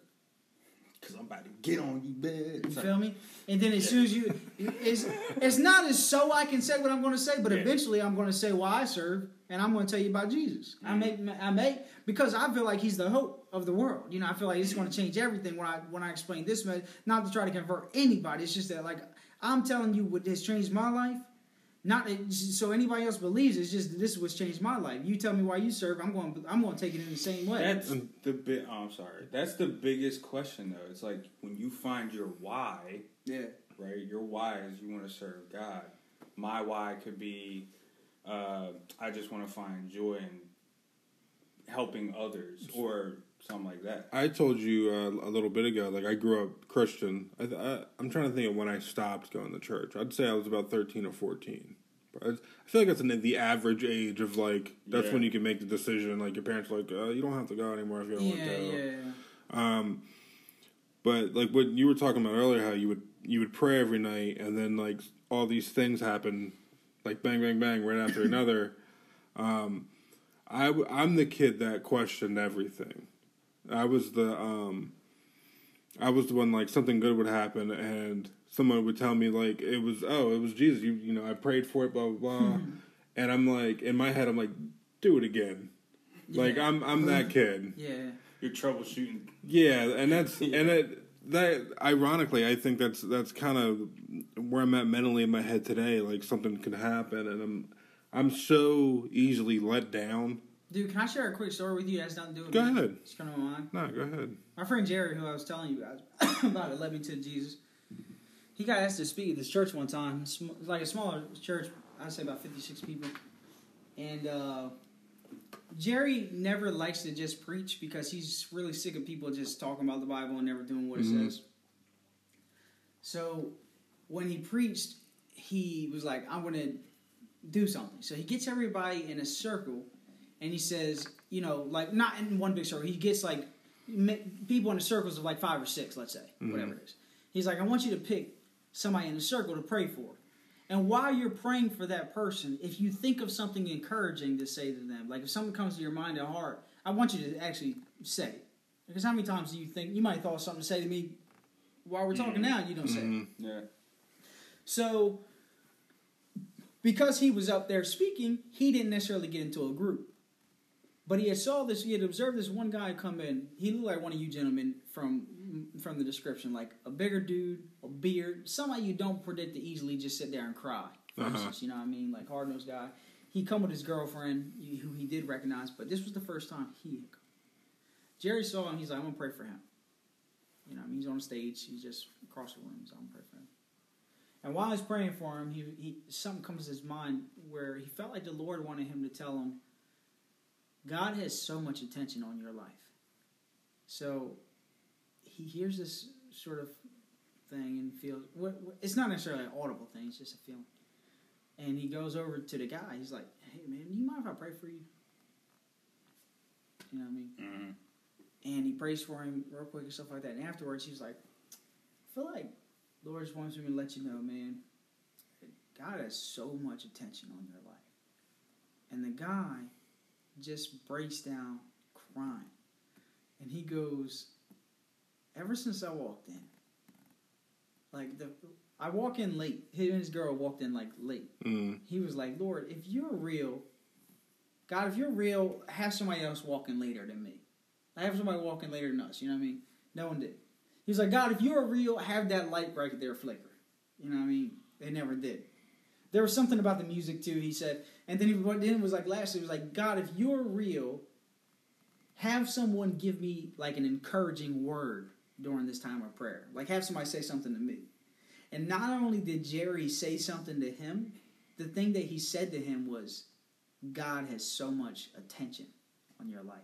Cause I'm about to get on you, bed. You feel me? And then as soon as you, it's it's not as so I can say what I'm going to say, but Yeah. eventually I'm going to say why I serve, and I'm going to tell you about Jesus. I mm-hmm. make I make because I feel like He's the hope of the world. You know, I feel like He's going to change everything when I when I explain this message. Not to try to convert anybody. It's just that like I'm telling you what has changed my life. Not so anybody else believes. It's just this is what's changed my life. You tell me why you serve. I'm going. I'm going to take it in the same way. That's the bit. Oh, I'm sorry. That's the biggest question, though. It's like when you find your why, yeah. right? Your why is you want to serve God. My why could be, uh, I just want to find joy in helping others, or something like that. I told you uh, a little bit ago, like I grew up Christian. I, I, I'm trying to think of when I stopped going to church. I'd say I was about 13 or 14. I I feel like that's an, the average age of like that's Yeah. when you can make the decision. Like your parents are like, uh, you don't have to go anymore if you don't Yeah, want to. yeah. Um, But like what you were talking about earlier, how you would you would pray every night, and then like all these things happen, like bang bang bang, right after another. Um, I w- I'm the kid that questioned everything. I was the um, I was the one like something good would happen, and someone would tell me like it was oh it was Jesus. You you know I prayed for it, blah blah blah, and I'm like in my head I'm like do it again. Like I'm I'm that kid. Yeah. You're troubleshooting. Yeah, and that's and it that ironically, I think that's that's kind of where I'm at mentally in my head today. Like something could happen, and I'm I'm so easily let down. Dude, can I share a quick story with you? That's nothing to do with Go me? ahead. It's kind of mine. No, go ahead. My friend Jerry, who I was telling you guys about, led me to Jesus. He got asked to speak at this church one time. It's like a smaller church, I'd say about 56 people. And uh, Jerry never likes to just preach because he's really sick of people just talking about the Bible and never doing what it Mhm. says. So when he preached, he was like, I'm going to do something. So he gets everybody in a circle and he says, you know, like not in one big circle. He gets like people in the circles of like five or six, let's say, whatever it is. He's like, I want you to pick somebody in the circle to pray for. And while you're praying for that person, if you think of something encouraging to say to them, like if something comes to your mind and heart, I want you to actually say it. Because how many times do you think you might have thought of something to say to me while we're talking now, you don't say it? Mhm. Yeah. So, because he was up there speaking, he didn't necessarily get into a group. But he had saw this. He had observed this one guy come in. He looked like one of you gentlemen from from the description, like a bigger dude, a beard, somebody you don't predict to easily just sit there and cry. For Uh-huh. instance, you know what I mean, like hard nosed guy. He come with his girlfriend, who he did recognize, but this was the first time he had come. Jerry saw him. He's like, I'm gonna pray for him. You know, what I mean, he's on stage. He's just across the room. He's like, I'm gonna for him. And while he's praying for him, he, he something comes to his mind where he felt like the Lord wanted him to tell him, God has so much attention on your life. So he hears this sort of thing and feels it's not necessarily an audible thing; it's just a feeling. And he goes over to the guy. He's like, "Hey, man, do you mind if I pray for you?" You know what I mean? Mm-hmm. and he prays for him real quick and stuff like that. And afterwards, he's like, I feel like Lord just wants me to let you know, man, God has so much attention on your life. And the guy just breaks down crying. And he goes, Ever since I walked in, like the I walk in late. Him and his girl walked in like late. Mm. He was like, Lord, if you're real, God, if you're real, have somebody else walking later than me. I have somebody walking later than us. You know what I mean? No one did. He was like, God, if you're real, have that light right there flicker. You know what I mean? They never did. There was something about the music too. He said, and then he then was like lastly, he was like, God, if you're real, have someone give me like an encouraging word during this time of prayer. Like have somebody say something to me. And not only did Jerry say something to him, the thing that he said to him was, God has so much attention on your life.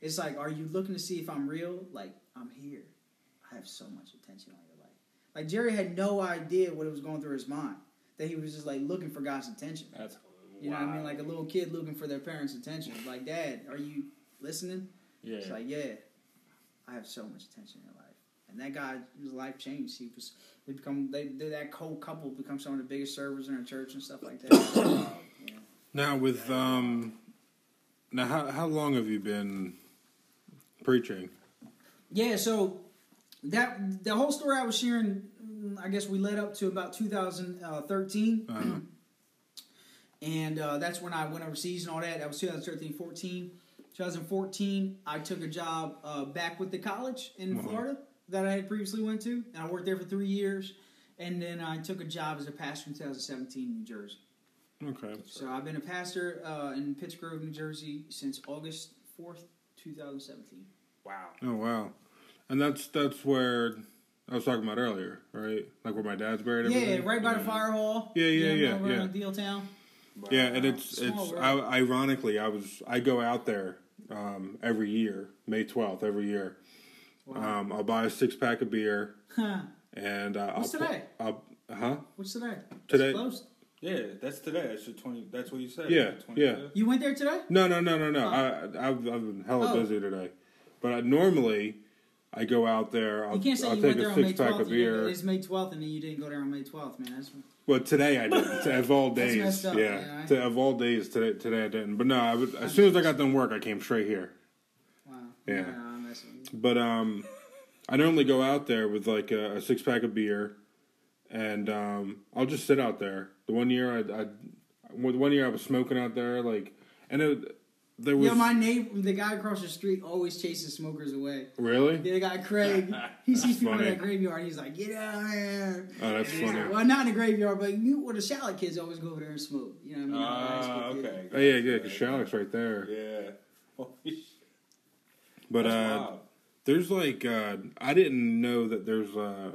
It's like, are you looking to see if I'm real? Like, I'm here. I have so much attention on your life. Like, Jerry had no idea what it was going through his mind. That he was just like looking for God's attention. That's You know what I mean? Like a little kid looking for their parents' attention. Like, Dad, are you listening? yeah. It's like, yeah, I have so much attention in life. And that guy, his life changed. He was, they become, they, they that whole couple become some of the biggest servers in our church and stuff like that. yeah. Now with um, now how how long have you been preaching? Yeah, so that the whole story I was sharing, mm, I guess we led up to about 2013, Uh-huh. And uh, that's when I went overseas and all that. That was 2013, 14. 2014, I took a job uh, back with the college in Uh-huh. Florida that I had previously went to, and I worked there for three years. And then I took a job as a pastor in 2017 in New Jersey. Okay. So I've been a pastor uh, in Pittsgrove, New Jersey since August 4th, 2017. wow. Oh wow, and that's that's where I was talking about earlier, right? Like where my dad's buried. and Yeah, everything? right by the fire hall. Yeah, yeah, yeah, over yeah. in Daretown. Yeah, and it's Small it's. I, ironically I was I go out there um, every year, May twelfth every year. Um, I'll buy a six pack of beer Huh. and uh, What's I'll today? I'll, huh? What's today? Today- Yeah, that's today. That's your twenty. That's what you said. Yeah, yeah. You went there today? No, no, no, no, no. Oh. I I've, I've been hella Oh. busy today, but I, normally I go out there. I'll, You can't say I'll you take went there a on May six pack 12th. of and you- beer. It's May 12th, and then you didn't go there on May 12th, man. That's Well, today I didn't. of all days, up, yeah. man, right? To- of all days, today today I didn't. But no, I would, as soon as I got done work, I came straight here. wow. Yeah. No, no, I'm messing with you. But um, I normally go out there with like a, a six pack of beer, and um, I'll just sit out there. The one year I, I one year I was smoking out there, like, and it, there was Yeah, my neighbor, the guy across the street, always chases smokers away. really. Yeah, the guy Craig, he sees people in that graveyard. He's like, "Get out of here!" Oh, that's funny. like, well, not in the graveyard, but you, well, the Schalick kids always go over there and smoke. You know what I mean? High Ah, school okay. Oh yeah, yeah, because Schalick's right there. Yeah. Holy shit. But That's uh, wild. there's like uh, I didn't know that there's. Uh,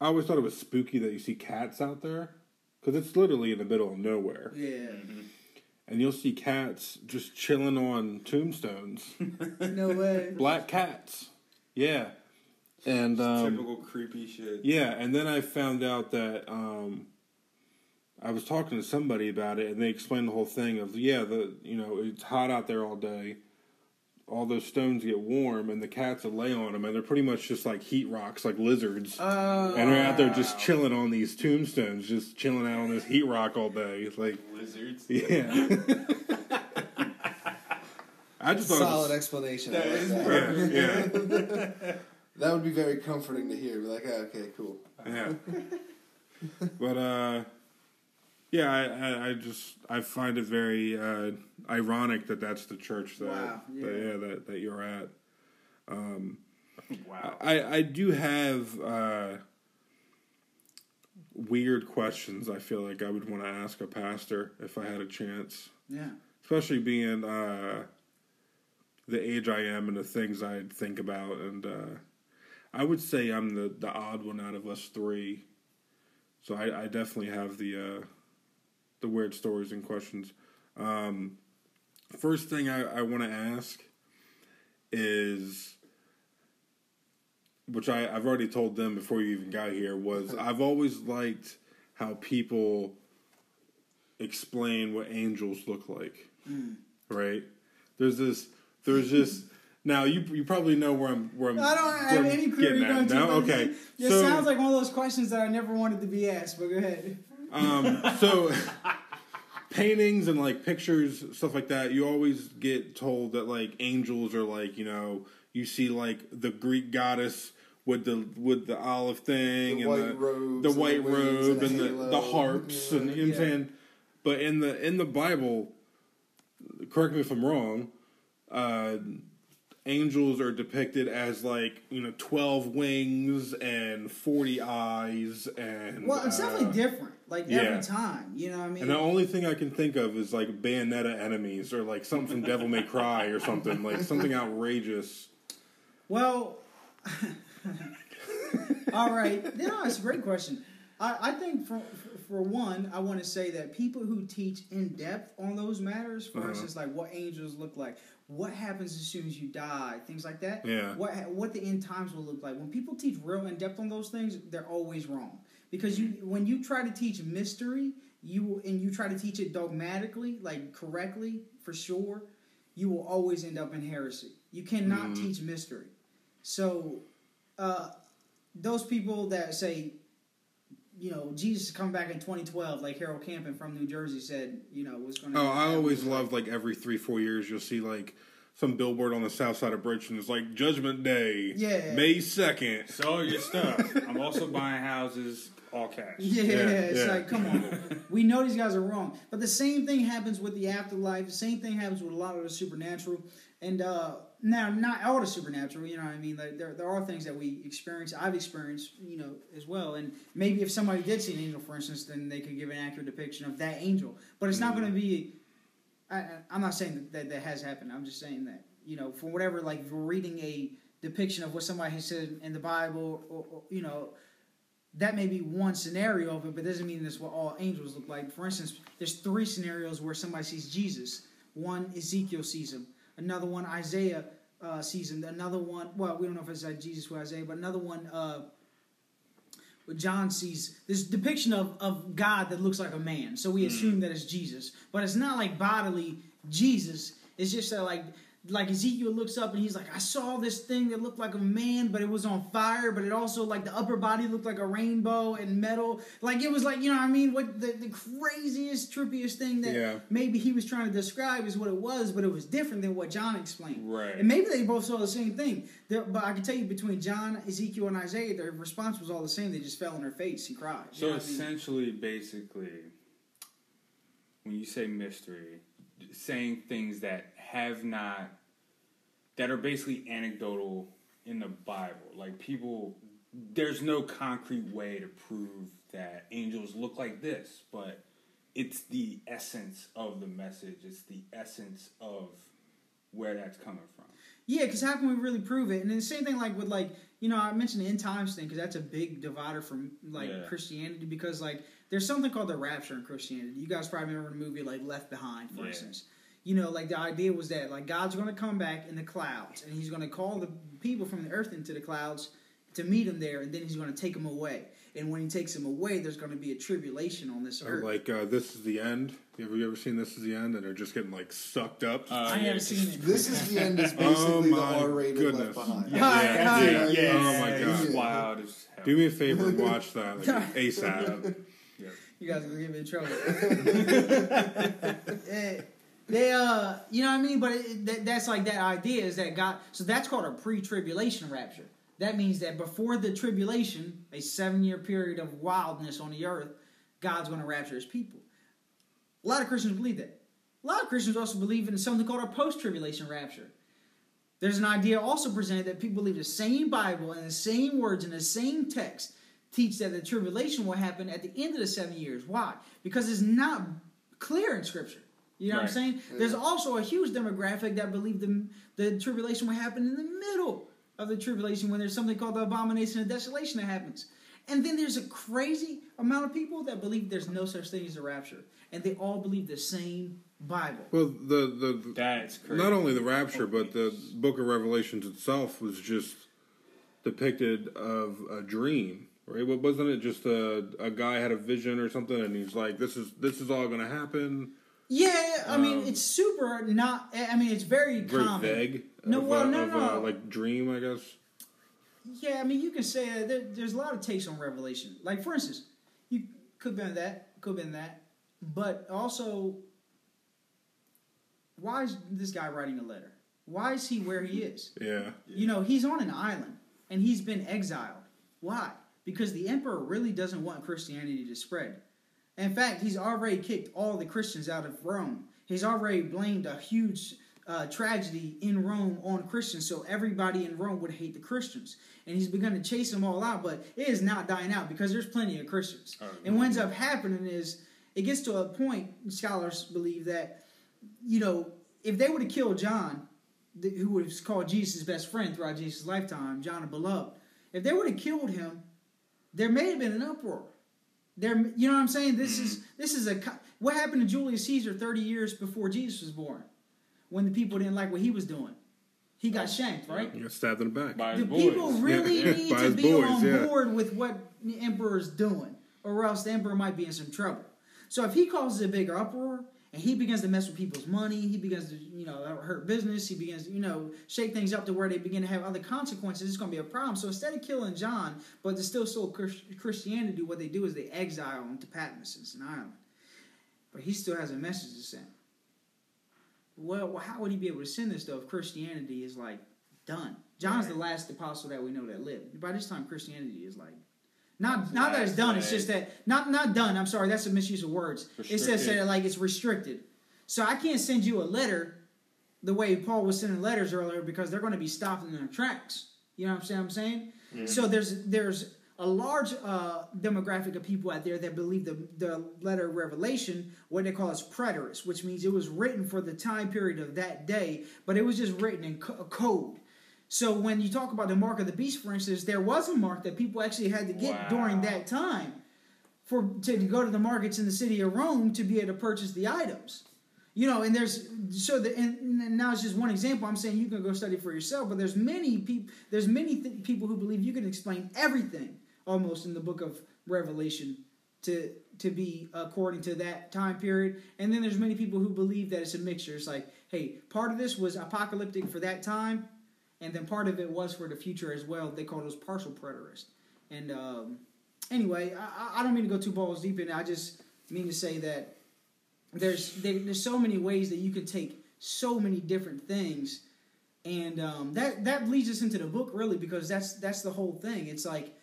I always thought it was spooky that you see cats out there because it's literally in the middle of nowhere, Yeah. And you'll see cats just chilling on tombstones. No way. Black cats, yeah, and um, Typical creepy shit. yeah, and then I found out that um, I was talking to somebody about it, and they explained the whole thing of yeah, the you know it's hot out there all day. All those stones get warm, and the cats will lay on them, and they're pretty much just like heat rocks, like lizards. Oh. and they're out there just chilling on these tombstones, just chilling out on this heat rock all day. It's like, Lizards. yeah. I just thought Solid it explanation. That like that. yeah, yeah. That would be very comforting to hear. Be like, oh, okay, cool. Yeah. but uh yeah, I, I, I just I find it very uh ironic that that's the church that Wow, yeah. that, yeah that, that you're at. Wow. I, I do have uh weird questions I feel like I would want to ask a pastor if I had a chance. Yeah. Especially being uh the age I am and the things I think about and uh I would say I'm the, the odd one out of us three. So I, I definitely have the uh, the weird stories and questions. Um, first thing I, I want to ask is, which I, I've already told them before you even got here, was I've always liked how people explain what angels look like. Right? There's this. There's just. Now you you probably know where I'm where I'm. I don't have I'm any clue you're going to. but Okay, It, it so sounds like one of those questions that I never wanted to be asked, but go ahead. Um, so paintings and like pictures, stuff like that. You always get told that like angels are like you know you see like the Greek goddess with the with the olive thing The and white the robes the and the white robe and and the the, the harps and you know what I'm Yeah. saying. But in the in the Bible, correct me if I'm wrong. Uh, angels are depicted as like you know 12 wings and 40 eyes and Well, it's uh, definitely different. Like yeah. every time, you know what I mean? and the only thing I can think of is like Bayonetta enemies or like something from Devil May Cry or something like something outrageous. Well, all right. No, it's a great question. I, I think for for one, I want to say that people who teach in depth on those matters, for Uh-huh. instance, like what angels look like, what happens as soon as you die, things like that. Yeah. What what the end times will look like. When people teach real in depth on those things, they're always wrong because you when you try to teach mystery, you will- and you try to teach it dogmatically, like correctly for sure, you will always end up in heresy. You cannot teach mystery. So, uh, those people that say, you know, Jesus is coming back in 2012, like Harold Camping from New Jersey said, you know, was going to. Oh, I always loved like every three four years you'll see like some billboard on the south side of Bridgeton It's like Judgment Day, Yeah. May second. Sell your stuff. I'm also buying houses, all cash. Yeah, Yeah, it's yeah. like, come on. we know these guys are wrong. But the same thing happens with the afterlife. The same thing happens with a lot of the supernatural. And uh, now, not all the supernatural, you know what I mean? Like, there, there are things that we experience, I've experienced, you know, as well. And maybe if somebody did see an angel, for instance, then they could give an accurate depiction of that angel. But it's not going to be. I, I- I'm not saying that, that that has happened. I'm just saying that, you know, for whatever, like, if we're reading a depiction of what somebody has said in the Bible, or, or you know, that may be one scenario of it, but doesn't mean that's what all angels look like. For instance, there's three scenarios where somebody sees Jesus. One, Ezekiel sees him. Another one, Isaiah uh, sees him. Another one, well, we don't know if it's like Jesus or Isaiah, but another one, uh, John sees this depiction of, of God that looks like a man. So we assume that it's Jesus, but it's not like bodily Jesus. It's just that like like Ezekiel looks up and he's like, I saw this thing that looked like a man, but it was on fire, but it also like the upper body looked like a rainbow and metal. Like it was like, you know what I mean? What the, the craziest, trippiest thing that Yeah. maybe he was trying to describe is what it was, but it was different than what John explained. Right. And maybe they both saw the same thing. There- but I can tell you between John, Ezekiel, and Isaiah, their response was all the same. They just fell on their face and cried. You So know what I mean? essentially, basically, when you say mystery, saying things that have not, that are basically anecdotal in the Bible. Like people, there's no concrete way to prove that angels look like this, but it's the essence of the message. It's the essence of where that's coming from. Yeah, because how can we really prove it? And then the same thing, like with like you know, I mentioned the end times thing because that's a big divider from like Yeah. Christianity because like there's something called the rapture in Christianity. You guys probably remember the movie like Left Behind, for Yeah. instance. You know, like the idea was that like God's going to come back in the clouds and He's going to call the people from the earth into the clouds to meet Him there, and then He's going to take them away. And when He takes them away, there's going to be a tribulation on this Or earth. like uh, this is the end. Have you ever seen this is the end? And they're just getting like sucked up. Uh, I haven't seen it. This is the end. Is Oh basically the my R-rated goodness. Left Behind. Yeah, Hi, yeah, hi. yeah, yeah. Oh my God. wild as hell. Do me a favor and watch that like ASAP. You guys are gonna get me in trouble. They, uh, you know what I mean? But it, that, that's like that idea is that God. So that's called a pre-tribulation rapture. That means that before the tribulation, a seven-year period of wildness on the earth, God's going to rapture His people. A lot of Christians believe that. A lot of Christians also believe in something called a post-tribulation rapture. There's an idea also presented that people believe the same Bible and the same words and the same text teach that the tribulation will happen at the end of the seven years. Why? Because it's not clear in Scripture. You know what I'm Right. saying? There's also a huge demographic that believe the, the tribulation will happen in the middle of the tribulation when there's something called the abomination of desolation that happens. And then there's a crazy amount of people that believe there's no such thing as a rapture. And they all believe the same Bible. Well, the the That's crazy. not only the rapture, but the Book of Revelations itself was just depicted of a dream, right? What wasn't it? Just a a guy had a vision or something, and he's like, "This is this is all going to happen." Yeah, I mean, Um, it's super not. I mean, it's very, Very common. vague. No, well, a- no, no. A, like dream, I guess. Yeah, I mean, you can say uh, there, there's a lot of takes on Revelation. Like, for instance, you could have been that, could have been that, but also, why is this guy writing a letter? Why is he where he is? Yeah. You know, he's on an island and he's been exiled. Why? Because the emperor really doesn't want Christianity to spread. In fact, he's already kicked all the Christians out of Rome. He's already blamed a huge uh, tragedy in Rome on Christians, so everybody in Rome would hate the Christians. And he's begun to chase them all out, but it is not dying out because there's plenty of Christians. And what ends up happening is it gets to a point, scholars believe that, you know, if they would have killed John, who was called Jesus' best friend throughout Jesus' lifetime, John the Beloved, if they would have killed him, there may have been an uproar. There, you know what I'm saying? This is mm-hmm. this is a what happened to Julius Caesar 30 years before Jesus was born, when the people didn't like what he was doing. He got oh. shanked, right? You got stabbed in the back. By Do his boys. people really Yeah, need by to be boys, on yeah. board with what the emperor's doing, or else the emperor might be in some trouble? So if he causes a bigger uproar and he begins to mess with people's money, he begins to you know hurt business, he begins to you know shake things up to where they begin to have other consequences. It's going to be a problem. So instead of killing John, but to still Chris- Christianity, what they do is they exile him to Patmos, it's an island, but he still has a message to send. Well, how would he be able to send this though if Christianity is like done? John's the last apostle that we know that lived. By this time, Christianity is like not not that it's done. It's just that not not done. I'm sorry, that's a misuse of words. It says that like it's restricted. So I can't send you a letter the way Paul was sending letters earlier because they're going to be stopped in their tracks. You know what I'm saying? I'm saying. So there's there's a large uh, demographic of people out there that believe the the letter of Revelation, what they call as preterist, which means it was written for the time period of that day, but it was just written in co- code. So when you talk about the mark of the beast, for instance, there was a mark that people actually had to get Wow. during that time for to go to the markets in the city of Rome to be able to purchase the items. You know, and there's so the and, and now it's just one example. I'm saying you can go study for yourself, but there's many people. There's many th- people who believe you can explain everything almost in the book of Revelation to to be according to that time period. And then there's many people who believe that it's a mixture. It's like hey, part of this was apocalyptic for that time, and then part of it was for the future as well. They call those partial preterists. And um, anyway, I, I don't mean to go two balls deep in it. I just mean to say that there's there, there's so many ways that you can take so many different things, and um, that that leads us into the book really because that's that's the whole thing. It's like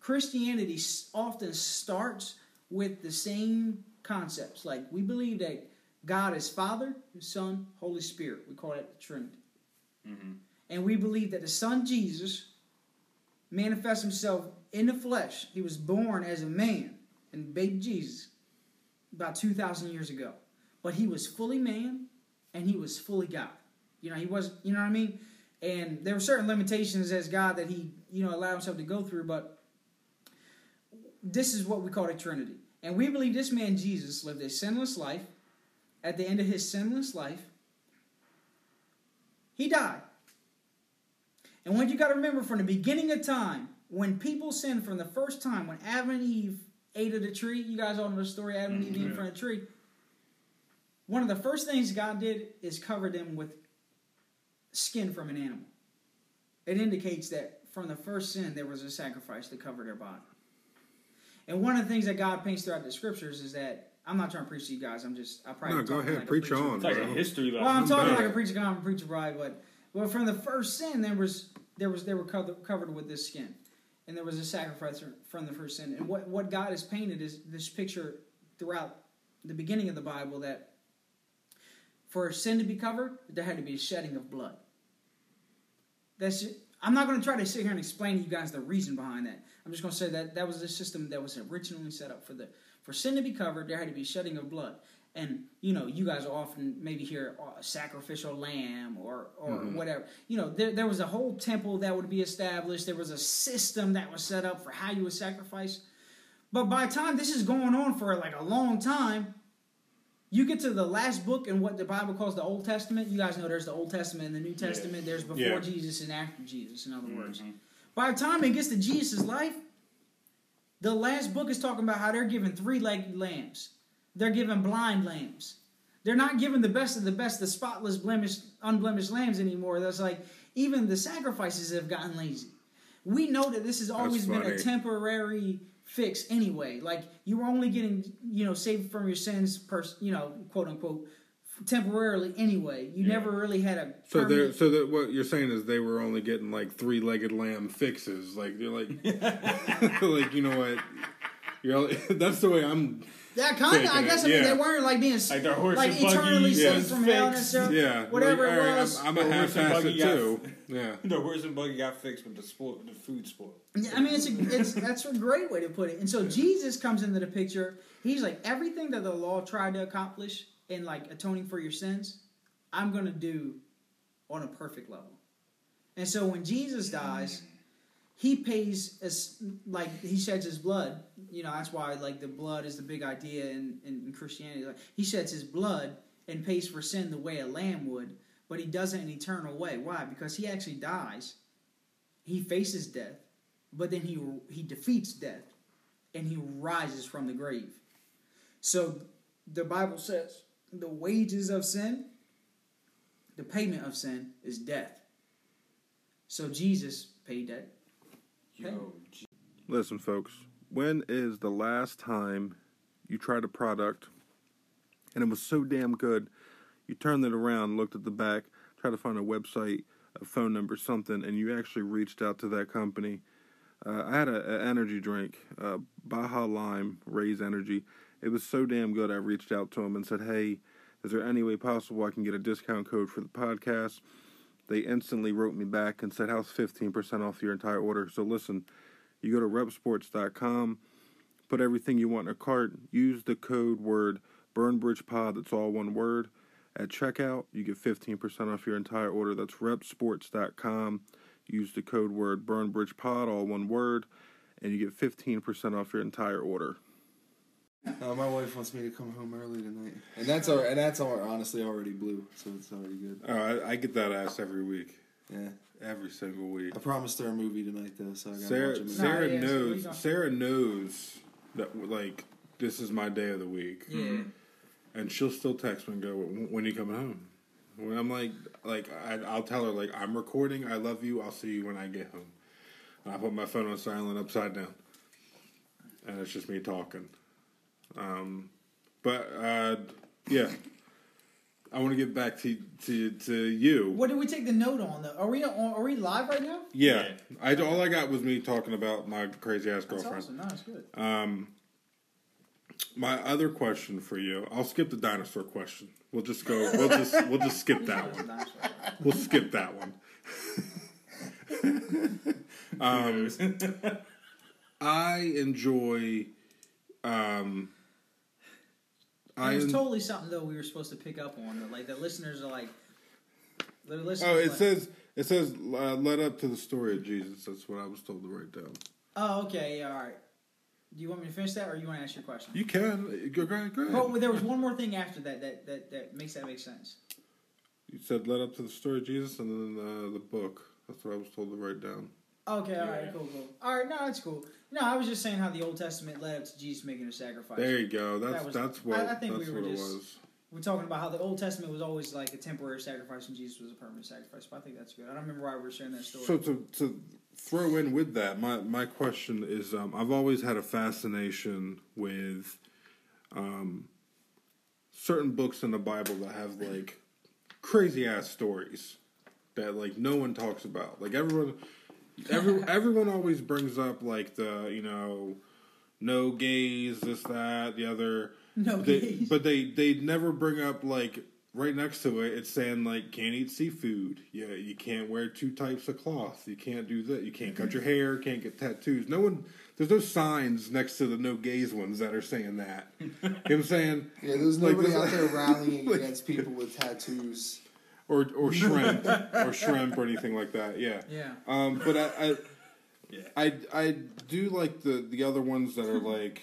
Christianity often starts with the same concepts. Like we believe that God is Father, Son, Holy Spirit. We call that the Trinity. And we believe that the Son Jesus manifests himself in the flesh. He was born as a man and baby Jesus about 2,000 years ago. But he was fully man and he was fully God. You know, he was, you know what I mean? And there were certain limitations as God that he, you know, allowed himself to go through, but this is what we call the Trinity. And we believe this man Jesus lived a sinless life. At the end of his sinless life, he died. And what you got to remember from the beginning of time, when people sinned from the first time, when Adam and Eve ate of the tree, you guys all know the story, Adam and Eve eating mm-hmm. from the tree. One of the first things God did is cover them with skin from an animal. It indicates that from the first sin, there was a sacrifice to cover their body. And one of the things that God paints throughout the scriptures is that I'm not trying to preach to you guys. I'm just I probably No, go ahead, like preach preacher. on, It's like a history lesson. Well, I'm talking No. like a preacher, I'm a preacher bride, but well, from the first sin, there was there was they were covered, with this skin, and there was a sacrifice from the first sin. And what what God has painted is this picture throughout the beginning of the Bible that for sin to be covered, there had to be a shedding of blood. That's I'm not going to try to sit here and explain to you guys the reason behind that. I'm just going to say that that was the system that was originally set up for the for sin to be covered. There had to be shedding of blood, and you know, you guys often maybe hear uh, sacrificial lamb or or whatever. You know, there there was a whole temple that would be established. There was a system that was set up for how you would sacrifice. But by the time this is going on for like a long time, you get to the last book in what the Bible calls the Old Testament. You guys know there's the Old Testament and the New Testament. There's before Yeah. Jesus and after Jesus, in other words. By the time it gets to Jesus' life, the last book is talking about how they're giving three legged lambs. They're giving blind lambs. They're not giving the best of the best, the spotless, blemished, unblemished lambs anymore. That's like even the sacrifices have gotten lazy. We know that this has always been a temporary fix anyway. Like you were only getting, you know, saved from your sins, per, you know, quote unquote, temporarily anyway. You never really had a So they're so that what you're saying is they were only getting like three legged lamb fixes. Like they're like like you know what? You're only, that's the way I'm Yeah, kind of. I guess I mean yeah. they weren't like being Like their horse like and buggy eternally was saved from hell fixed. necessarily. yeah. whatever like, it was. I'm, I'm a The half horse and ass it buggy got- too. Yeah. The horse and buggy got fixed with the spoil, the food spoil. Yeah, I mean, it's a, it's that's a great way to put it. And so Jesus comes into the picture. He's like everything that the law tried to accomplish in like atoning for your sins, I'm gonna do on a perfect level. And so when Jesus dies, he pays as like he sheds his blood. You know that's why like the blood is the big idea in, in, in Christianity. Like he sheds his blood and pays for sin the way a lamb would, but he does it in an eternal way. Why? Because he actually dies. He faces death, but then he he defeats death, and he rises from the grave. So the Bible says the wages of sin, the payment of sin is death. So Jesus paid that. Yo, Listen, folks. When is the last time you tried a product and it was so damn good, you turned it around, looked at the back, tried to find a website, a phone number, something, and you actually reached out to that company? Uh, I had an energy drink, uh, Baja Lime Raze Energy. It was so damn good. I reached out to them and said, "Hey, is there any way possible I can get a discount code for the podcast?" They instantly wrote me back and said, "How's fifteen percent off your entire order?" So listen, you go to repsports.com, put everything you want in a cart, use the code word BurnBridgePod, that's all one word. At checkout, you get 15% off your entire order. That's repsports.com. Use the code word BurnBridgePod, all one word, and you get 15% off your entire order. Uh, my wife wants me to come home early tonight, and that's all. And that's all, honestly already blue, so it's already good. Oh, I, I get that ass every week. Yeah, Every single week. I promised her a movie tonight though, so I got to watch Sarah, a movie. Sarah Nah, yeah, so we knows. don't- Sarah knows that like this is my day of the week, Yeah. and she'll still text me and go, "When when you coming home?" When I'm like, like I, I'll tell her like I'm recording. I love you. I'll see you when I get home. And I put my phone on silent, upside down, and it's just me talking. Um, but uh, yeah, I want to get back to to to you. What did we take the note on though? Are we on, are we live right now? Yeah, I all I got was me talking about my crazy ass That's girlfriend. awesome. No, it's good. Um, my other question for you, I'll skip the dinosaur question. We'll just go. We'll just we'll just skip that one. We'll skip that one. um, I enjoy. Um, I It was totally something though we were supposed to pick up on. That, like the listeners are like, the listeners. oh, it like, says it says uh, led up to the story of Jesus. That's what I was told to write down. Oh, okay, yeah, all right. Do you want me to finish that, or you want to ask your question? You can go, go ahead. Go ahead. Well, there was one more thing after that that, that that makes that make sense. You said led up to the story of Jesus and then uh, the book. That's what I was told to write down. Okay, all right, cool, cool. All right, no, that's cool. No, I was just saying how the Old Testament led up to Jesus making a sacrifice. There you go. That's That was- that's what I- I think that's we were it just- was. We're talking about how the Old Testament was always like a temporary sacrifice and Jesus was a permanent sacrifice. But I think that's good. I don't remember why we were sharing that story. So to to throw in with that, my my question is, um, I've always had a fascination with um, certain books in the Bible that have like crazy ass stories that like no one talks about. Like everyone, every everyone always brings up like the you know no gays, this that the other. No They- gays. but they they never bring up like right next to it. It's saying like can't eat seafood. Yeah, you can't wear two types of cloth. You can't do that. You can't cut your mm-hmm. hair. Can't get tattoos. No one. There's no signs next to the no gays ones that are saying that. you know what I'm saying? Yeah, there's Like nobody this- out there rallying like- against people with tattoos. Or or shrimp or shrimp or anything like that. Yeah. yeah. Um, but I, I, Yeah. I, I do like the the other ones that are like.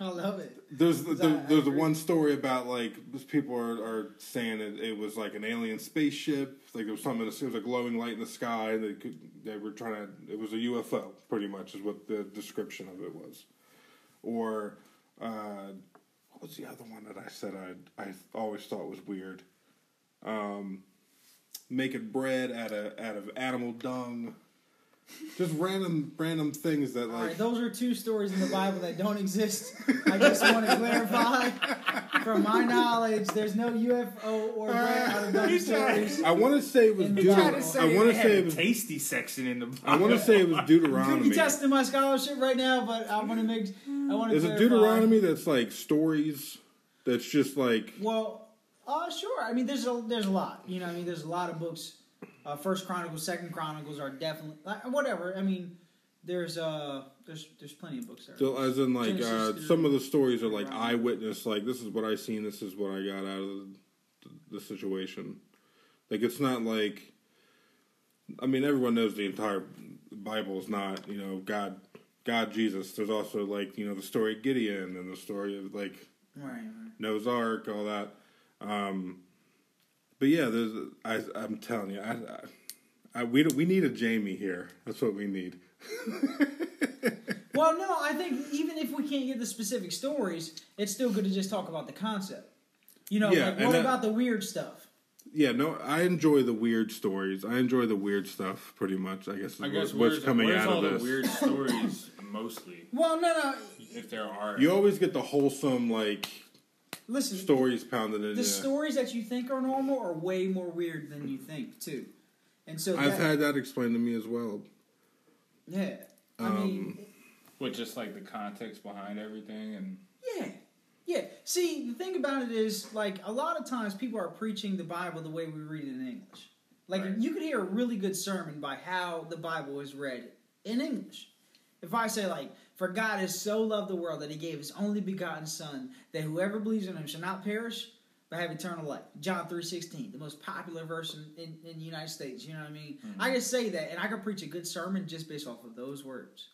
I love it. There's the, the, there's the one story about like people are, are saying it, it was like an alien spaceship. Like there was something. It was a glowing light in the sky. They could, they were trying to. It was a UFO, pretty much, is what the description of it was. Or uh, what was the other one that I said I I always thought was weird? Um, making bread out of out of animal dung. Just random random things that like right, those are two stories in the Bible that don't exist. I just want to clarify. From my knowledge, there's no UFO or bread out of those stories. I want to say it was In the Deut- Bible. I want to say it was. tasty section in the. I want to say it was Deuteronomy. You testing my scholarship right now, but I want to make. I want to. Is it Deuteronomy that's like stories? That's just like Well, uh, sure. I mean, there's a there's a lot. You know, I mean, there's a lot of books. Uh, First Chronicles, Second Chronicles are definitely like, whatever. I mean, there's uh there's there's plenty of books there. so as in like uh, some of the stories are like Deuteronomy. eyewitness. Like this is what I seen. This is what I got out of the, the situation. Like it's not like. I mean, everyone knows the entire Bible is not you know God, God Jesus. There's also like you know the story of Gideon and the story of like right, right. Noah's Ark, all that. Um, but yeah, there's. I, I'm telling you, I, I, I we we need a Jamie here. That's what we need. Well, no, I think even if we can't get the specific stories, it's still good to just talk about the concept. You know, Yeah, like what that- about the weird stuff? Yeah, no, I enjoy the weird stories. I enjoy the weird stuff pretty much. I guess I guess what- what's coming out all of the this. weird stories mostly, Well, no, no. if there are. You always get the wholesome like Listen, stories pounded in. the Yeah. stories that you think are normal are way more weird than you think too. And so I've that- had that explained to me as well. yeah. I Um, mean, with just like the context behind everything and Yeah. Yeah. See, the thing about it is, like, a lot of times people are preaching the Bible the way we read it in English. Like, Right. you could hear a really good sermon by how the Bible is read in English. If I say, like, for God has so loved the world that he gave his only begotten Son, that whoever believes in him shall not perish, but have eternal life. John 3.16, the most popular verse in, in, in the United States. You know what I mean? I can say that, and I can preach a good sermon just based off of those words.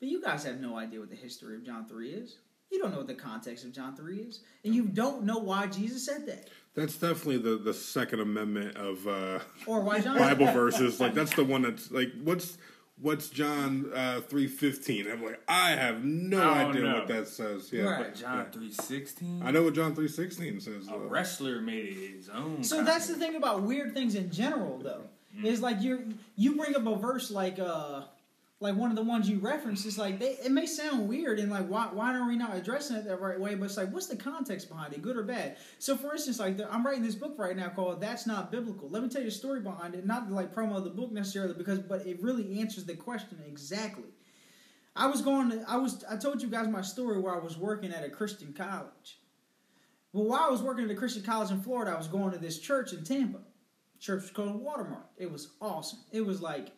But you guys have no idea what the history of John 3 is. You don't know what the context of John 3 is. And you don't know why Jesus said that. That's definitely the the Second Amendment of uh, Or why John Bible verses. Like that's the one that's like what's what's John uh, three fifteen? I'm like, I have no I idea know. what that says. Yeah, Right. But John three sixteen. I know what John three sixteen says. A wrestler made it his own. So that's the thing about weird things in general, though. Is like you you bring up a verse like uh like one of the ones you referenced. is like they, it may sound weird and like why why are we not addressing it the right way? But it's like what's the context behind it, good or bad? So for instance, like the, I'm writing this book right now called "That's Not Biblical." Let me tell you a story behind it, not like promo of the book necessarily, because but it really answers the question exactly. I was going to I was I told you guys my story where I was working at a Christian college. Well, while I was working at a Christian college in Florida, I was going to this church in Tampa. Church was called Watermark. It was awesome. It was like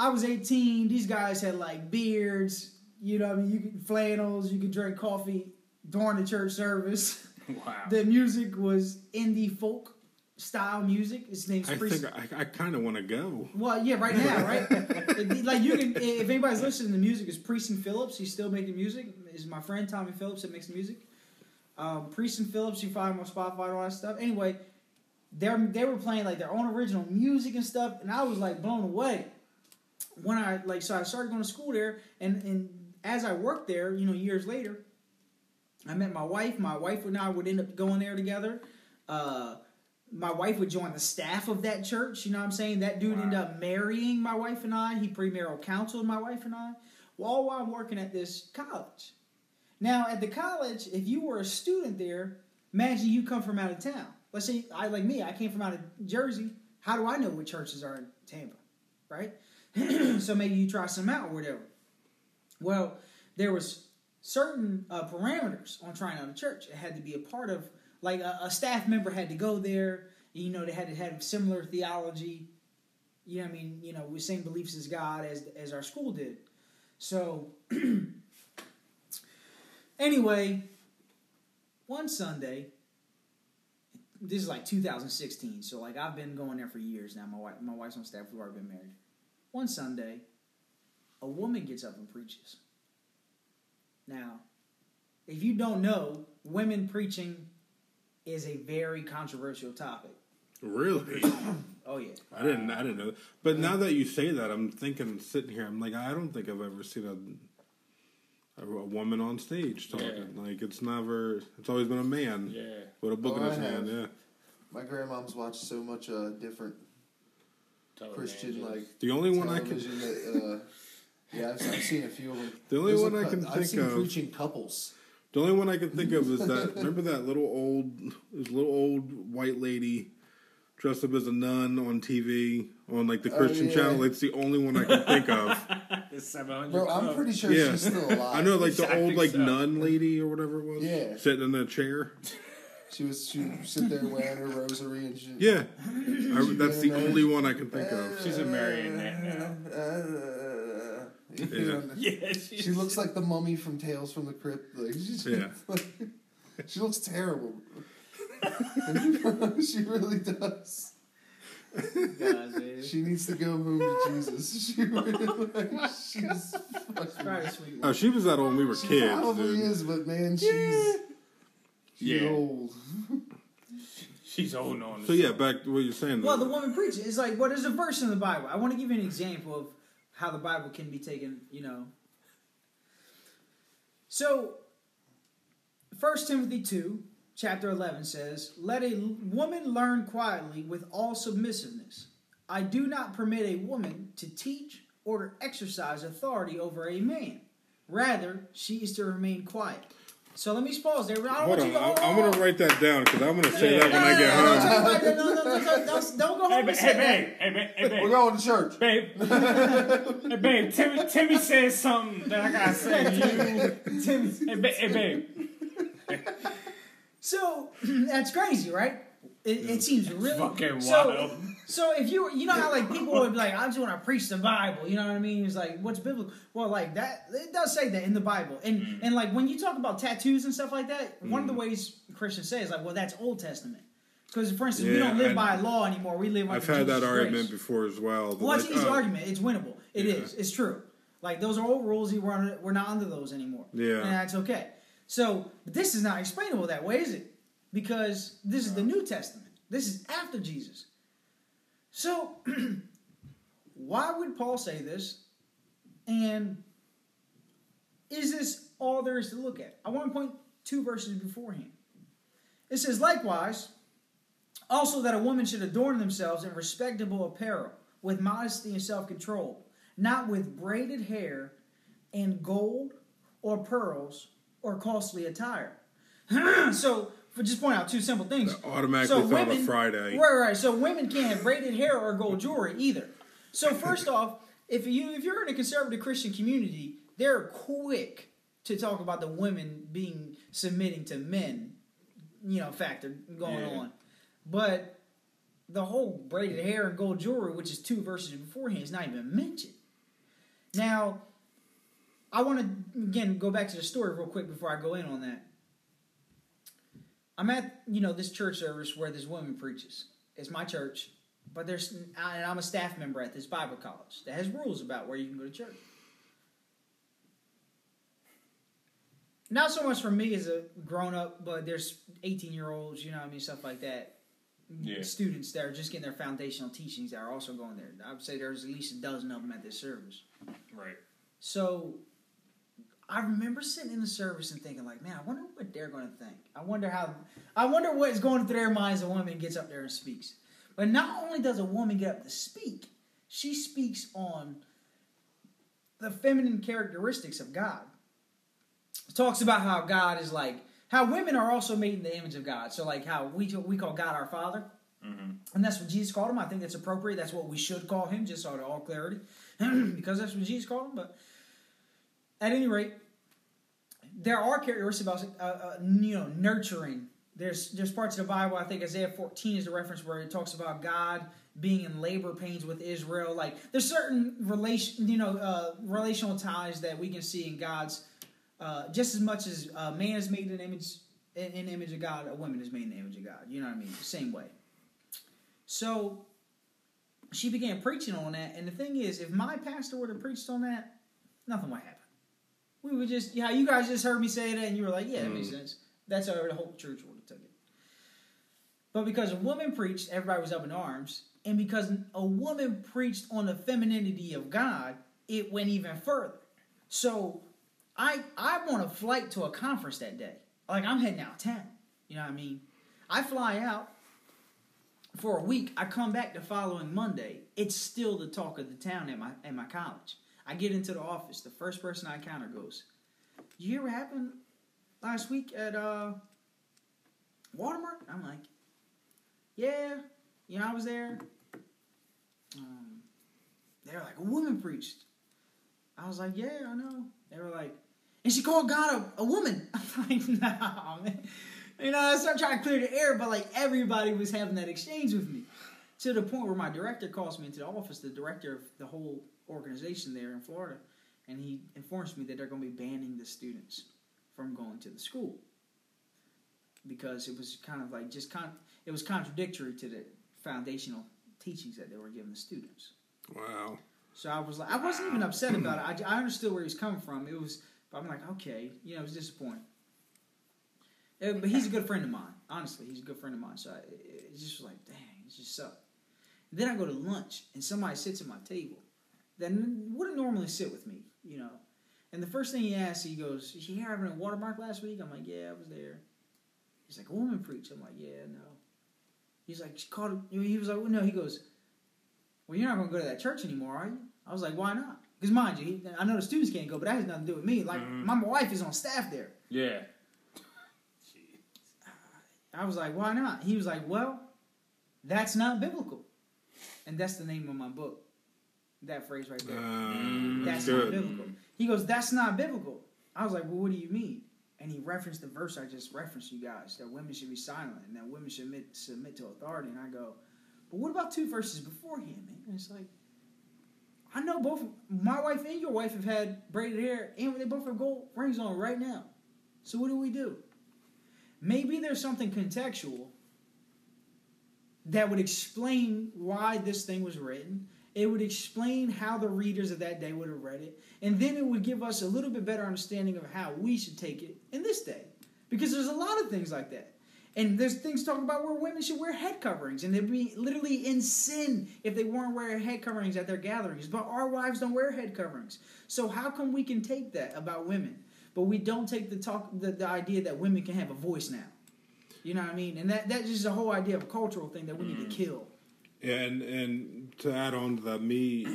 I was 18. These guys had like beards. You know, I mean, you could flannels. You could drink coffee during the church service. wow. The music was indie folk style music. His name's I Priest. think I, I kind of want to go. Well, yeah, right now, right? It- like you can, if anybody's listening, the music is Priest and Phillips. He's still making music. Is my friend Tommy Phillips that makes music. Um, Priest and Phillips, you find him on Spotify and all that stuff. Anyway, they they were playing like their own original music and stuff, and I was like blown away when I like. So I started going to school there, and and as I worked there, you know, years later, I met my wife. My wife and I would end up going there together. Uh, my wife would join the staff of that church. You know what I'm saying? That dude Wow. ended up marrying my wife and I. He premarital counseled my wife and I, all while I'm working at this college. Now, at the college, if you were a student there, imagine you come from out of town. Let's say I like me, I came from out of Jersey. How do I know what churches are in Tampa? Right? so maybe you try some out or whatever. Well, there was certain uh, parameters on trying out a church. It had to be a part of, like a, a staff member had to go there. You know, they had to have similar theology. You know, I mean, you know, with same beliefs as God as as our school did. So, anyway, one Sunday, this is like 2016. So like I've been going there for years now. My wife, my wife's on staff. We've already been married. One Sunday, a woman gets up and preaches. Now, if you don't know, women preaching is a very controversial topic. Really? Oh yeah. I didn't. I didn't know. But now that you say that, I'm thinking, sitting here, I'm like, I don't think I've ever seen a a, a woman on stage talking. Like it's never. It's always been a man Yeah. with a book Oh, in his I hand. have. Yeah. My grandmom's watched so much uh, different Christian like The only one I can. that. Uh, yeah, I've, I've seen a few of them. The only There's one a I can I've think seen of- preaching couples. The only one I can think of is that. remember that little old, this little old white lady dressed up as a nun on TV on like the Oh, Christian yeah. channel. It's the only one I can think of. The 700 Bro, I'm pretty sure Yeah. she's still alive. I know, like the I old like so. nun lady or whatever it was. Yeah. sitting in a chair. She was she would sit there wearing her rosary and she. Yeah, I, that's the only one I can think of. She's a marionette now. Uh, you Yeah. know, Yeah, she, She looks like the mummy from Tales from the Crypt. Like she's Yeah. she looks terrible. she really does. She needs to go home to Jesus. She really, like, she's fucking, Try to sweet Oh, she was that old when we were she kids, probably dude. is, but man, she's she's Yeah. old. she's holding on. To So yeah, back to what you're saying. Well, though. the woman preaching is like, well, there's a verse in the Bible. I want to give you an example of how the Bible can be taken, you know. So, 1 Timothy 2, chapter 11 says, Let a woman learn quietly with all submissiveness. I do not permit a woman to teach or to exercise authority over a man. Rather, she is to remain quiet. So let me pause there. I don't Hold want on, you to, I, hold I'm on. gonna write that down because I'm gonna say Yeah. that when I get No, no, no, home. no, no, no, don't- Don't go home ba- and say hey, that. babe. Hey, babe. We're going to church. Babe. hey, babe. Timmy, Timmy said something that I gotta say to you. Timmy. Hey, ba- hey, babe. So that's crazy, right? It, it seems really Fucking so, wild. So if you you know how like people would be like, I just want to preach the Bible, you know what I mean? It's like what's biblical? Well, like that it does say that in the Bible, and Mm. and like when you talk about tattoos and stuff like that, one of the ways Christians say is like, well, that's Old Testament. Because for instance, we don't live I- by law anymore. We live. By the time. I've had that Jesus' argument grace. before as well. Well, it's like, an easy oh, argument. It's winnable. It is. Yeah. It's true. Like those are old rules. We're under, we're not under those anymore. Yeah. and that's okay. So, but this is not explainable that way, is it? Because this is the uh-huh. New Testament. This is after Jesus. So, Why would Paul say this? And is this all there is to look at? I want to point two verses beforehand. It says, likewise, also that a woman should adorn themselves in respectable apparel, with modesty and self control, not with braided hair and gold or pearls or costly attire. so, just point out two simple things. Automatically thought of Friday. Right, right. So women can't have braided hair or gold jewelry either. So first off, if you if you're in a conservative Christian community, they're quick to talk about the women being submitting to men, you know, factor going Yeah. on. But the whole braided hair and gold jewelry, which is two verses beforehand, is not even mentioned. Now, I want to again go back to the story real quick before I go in on that. I'm at you know this church service where this woman preaches. It's my church, but there's and I'm a staff member at this Bible college that has rules about where you can go to church. Not so much for me as a grown up, but there's 18 year olds, you know what I mean, stuff like that. Yeah. Students that are just getting their foundational teachings that are also going there. I would say there's at least a dozen of them at this service. Right. So I remember sitting in the service and thinking, like, man, I wonder what they're going to think. I wonder how, I wonder what's going through their minds. A woman gets up there and speaks. But not only does a woman get up to speak, she speaks on the feminine characteristics of God. Talks about how God is like, how women are also made in the image of God. So, like, how we, we call God our Father. Mm-hmm. And that's what Jesus called him. I think that's appropriate. That's what we should call him, just so to all clarity, because that's what Jesus called him. But at any rate, there are characteristics about uh, uh, you know nurturing. There's there's parts of the Bible. I think Isaiah 14 is the reference where it talks about God being in labor pains with Israel. Like there's certain relation you know uh, relational ties that we can see in God's uh, just as much as man is made in image in image of God, a woman is made in the image of God. You know what I mean? Same way. So she began preaching on that, and the thing is, if my pastor would have preached on that, nothing would happen. We would just, yeah, you guys just heard me say that, and you were like, yeah, that makes mm. sense. That's how the whole church would have took it. But because a woman preached, everybody was up in arms, and because a woman preached on the femininity of God, it went even further. So I I'm on a flight to a conference that day. Like I'm heading out of town. You know what I mean? I fly out for a week. I come back the following Monday. It's still the talk of the town at my at my college. I get into the office. The first person I encounter goes, "You hear what happened last week at uh, Watermark?" I'm like, "Yeah, you know I was there." Um, they were like, "A woman preached." I was like, "Yeah, I know." They were like, "And she called God a, a woman." I'm like, "Nah, man." You know, I started trying to clear the air, but like everybody was having that exchange with me to the point where my director calls me into the office, the director of the whole organization there in Florida, and he informs me that they're going to be banning the students from going to the school because it was kind of like just con- it was contradictory to the foundational teachings that they were giving the students. Wow. So I was like, I wasn't even upset about it. I, I understood where he was coming from. It was, but I'm like, okay, you know, it was disappointing. Uh, but he's a good friend of mine. Honestly, he's a good friend of mine. So I, it just was like, dang, it just sucked. Then I go to lunch and somebody sits at my table that wouldn't normally sit with me, you know. And the first thing he asks, he goes, "Is you here having a watermark last week?" I'm like, "Yeah, I was there." He's like, "A woman preached." I'm like, "Yeah, no." He's like, she called. He was like, well, "No." He goes, "Well, you're not going to go to that church anymore, are you?" I was like, "Why not?" Because mind you, he, I know the students can't go, but that has nothing to do with me. Like, mm-hmm. my wife is on staff there. Yeah. I was like, why not? He was like, well, that's not biblical. And that's the name of my book. That phrase right there. Uh, that's not biblical. He goes, that's not biblical. I was like, well, what do you mean? And he referenced the verse I just referenced you guys that women should be silent and that women should submit, submit to authority. And I go, but what about two verses beforehand, man? And it's like, I know both my wife and your wife have had braided hair and they both have gold rings on right now. So what do we do? Maybe there's something contextual that would explain why this thing was written. It would explain how the readers of that day would have read it. And then it would give us a little bit better understanding of how we should take it in this day. Because there's a lot of things like that. And there's things talking about where women should wear head coverings, and they'd be literally in sin if they weren't wearing head coverings at their gatherings. But our wives don't wear head coverings. So how come we can take that about women, but we don't take the talk the, the idea that women can have a voice now? You know what I mean? And that that's just a whole idea of a cultural thing that we need to mm. kill. And and to add on to that, me,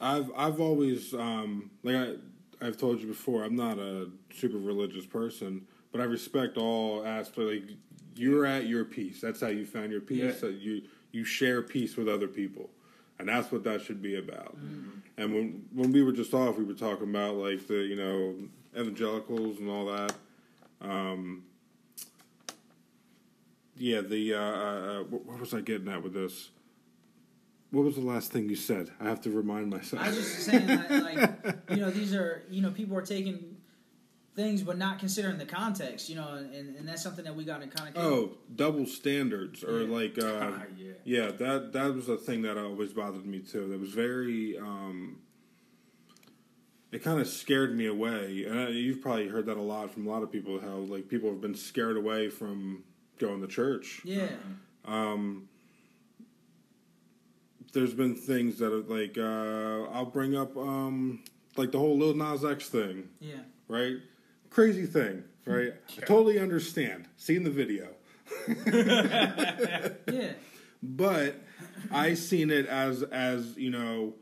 I've I've always um, like I I've told you before, I'm not a super religious person, but I respect all aspects. Like you're at your peace. That's how you found your peace. Yeah. That you you share peace with other people, and that's what that should be about. And when when we were just off, we were talking about like the you know evangelicals and all that. Um, yeah, the uh, uh, what, what was I getting at with this? What was the last thing you said? I have to remind myself. I was just saying that, like, you know, these are, you know, people are taking things but not considering the context, you know, and, and that's something that we got to kind of. oh, double standards, or Yeah. like, uh, Ah, yeah. yeah, that that was a thing that always bothered me too. That was very. Um, it kind of scared me away, and I, you've probably heard that a lot from a lot of people. How like people have been scared away from going to church. Yeah. Um, there's been things that are like uh, I'll bring up um, like the whole Lil Nas X thing, Yeah. right? Crazy thing, right? I totally understand. Seen the video, Yeah. but I seen it as as you know,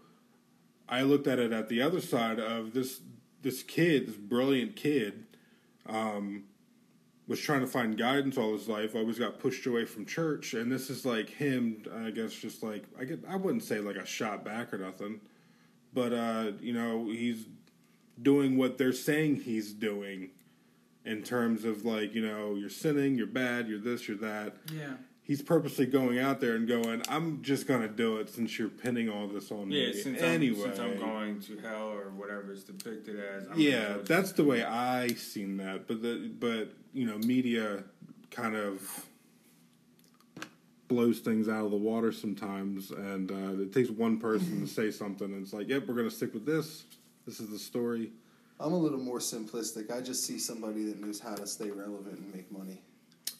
I looked at it at the other side of this this kid, this brilliant kid, um, was trying to find guidance all his life. Always got pushed away from church, and this is like him. I guess just like I get. I wouldn't say like a shot back or nothing, but uh, you know he's doing what they're saying he's doing. In terms of like you know you're sinning, you're bad, you're this, you're that Yeah. He's purposely going out there and going, I'm just gonna do it since you're pinning all this on Yeah, me. since, anyway, I'm, since I'm going to hell or whatever it's depicted as. I'm yeah, that's the way I seen that. But the but you know, media kind of blows things out of the water sometimes, and uh, it takes one person to say something, and it's like, yep, we're gonna stick with this. This is the story. I'm a little more simplistic. I just see somebody that knows how to stay relevant and make money.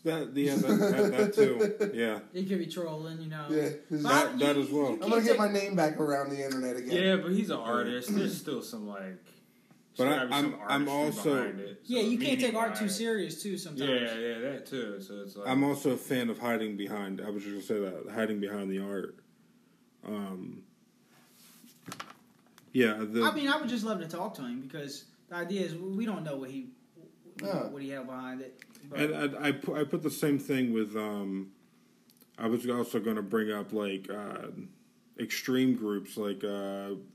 That yeah, that, that, that too. Yeah, He could be trolling, you know. Yeah, But that, you- that as well. I'm gonna get my name back around the internet again. Yeah, but he's an artist. There's still some like. But there's I- gotta be I'm- some I'm artistry also- behind it, Yeah, so you can't take art too meaning-wise. serious too sometimes. Yeah, yeah, that too. So it's like I'm also a fan of hiding behind. I was just gonna say that hiding behind the art. Um, yeah, the, I mean, I would just love to talk to him because the idea is we don't know what he No. what you have behind it. But and I, I put I put the same thing with. Um, I was also going to bring up like uh, extreme groups like uh,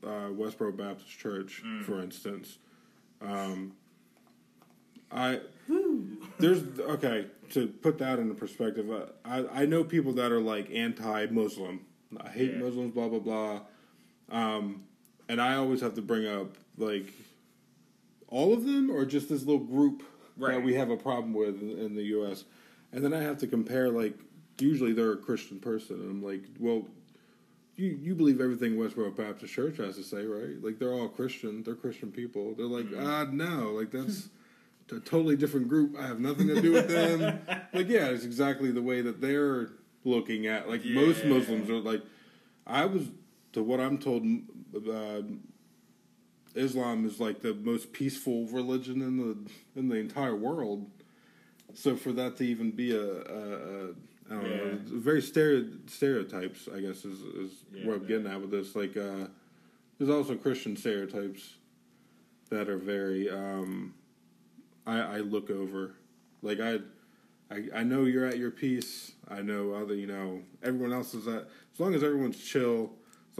uh, Westboro Baptist Church, for instance. Um, I there's okay to put that into perspective. uh, I I know people that are like anti-Muslim. I hate Yeah. Muslims. Blah blah blah. Um, and I always have to bring up like all of them or just this little group that we have a problem with in, the U.S. And then I have to compare like usually they're a Christian person, and I'm like, well, you you believe everything Westboro Baptist Church has to say, right? Like they're all Christian, they're Christian people. They're like, ah, no, like that's a totally different group. I have nothing to do with them. like, yeah, it's exactly the way that they're looking at. Like most Muslims are like, I was to what I'm told. Uh, Islam is like the most peaceful religion in the in the entire world. So for that to even be a, a, a I don't Yeah. it's very stereo, stereotypes. I guess is is Yeah, what I'm getting at with this. Like, uh, there's also Christian stereotypes that are very um, I, I look over. Like I, I I know you're at your peace. I know other you know everyone else is at. As long as everyone's chill,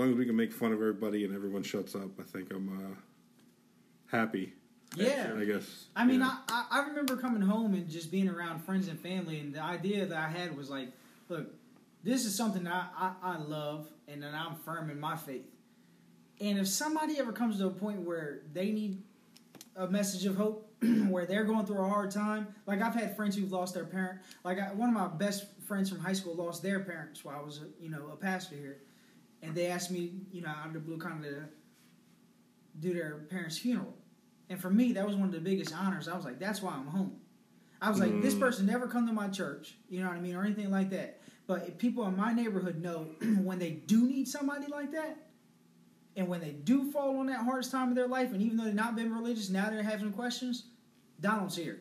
long as we can make fun of everybody and everyone shuts up, I think I'm uh, happy. yeah, I guess. I mean, Yeah. I, I remember coming home and just being around friends and family, and the idea that I had was like, look, this is something that I, I, I love, and that I'm firm in my faith. And if somebody ever comes to a point where they need a message of hope, where they're going through a hard time, like I've had friends who've lost their parent. Like I, one of my best friends from high school lost their parents while I was, a, you know, a pastor here, and they asked me, you know, out of the blue, kind of to do their parents' funeral. And for me, that was one of the biggest honors. I was like, that's why I'm home. I was like, this mm. person never come to my church, you know what I mean, or anything like that. But if people in my neighborhood know when they do need somebody like that, and when they do fall on that hardest time of their life, and even though they've not been religious, now they're having questions, Donald's here.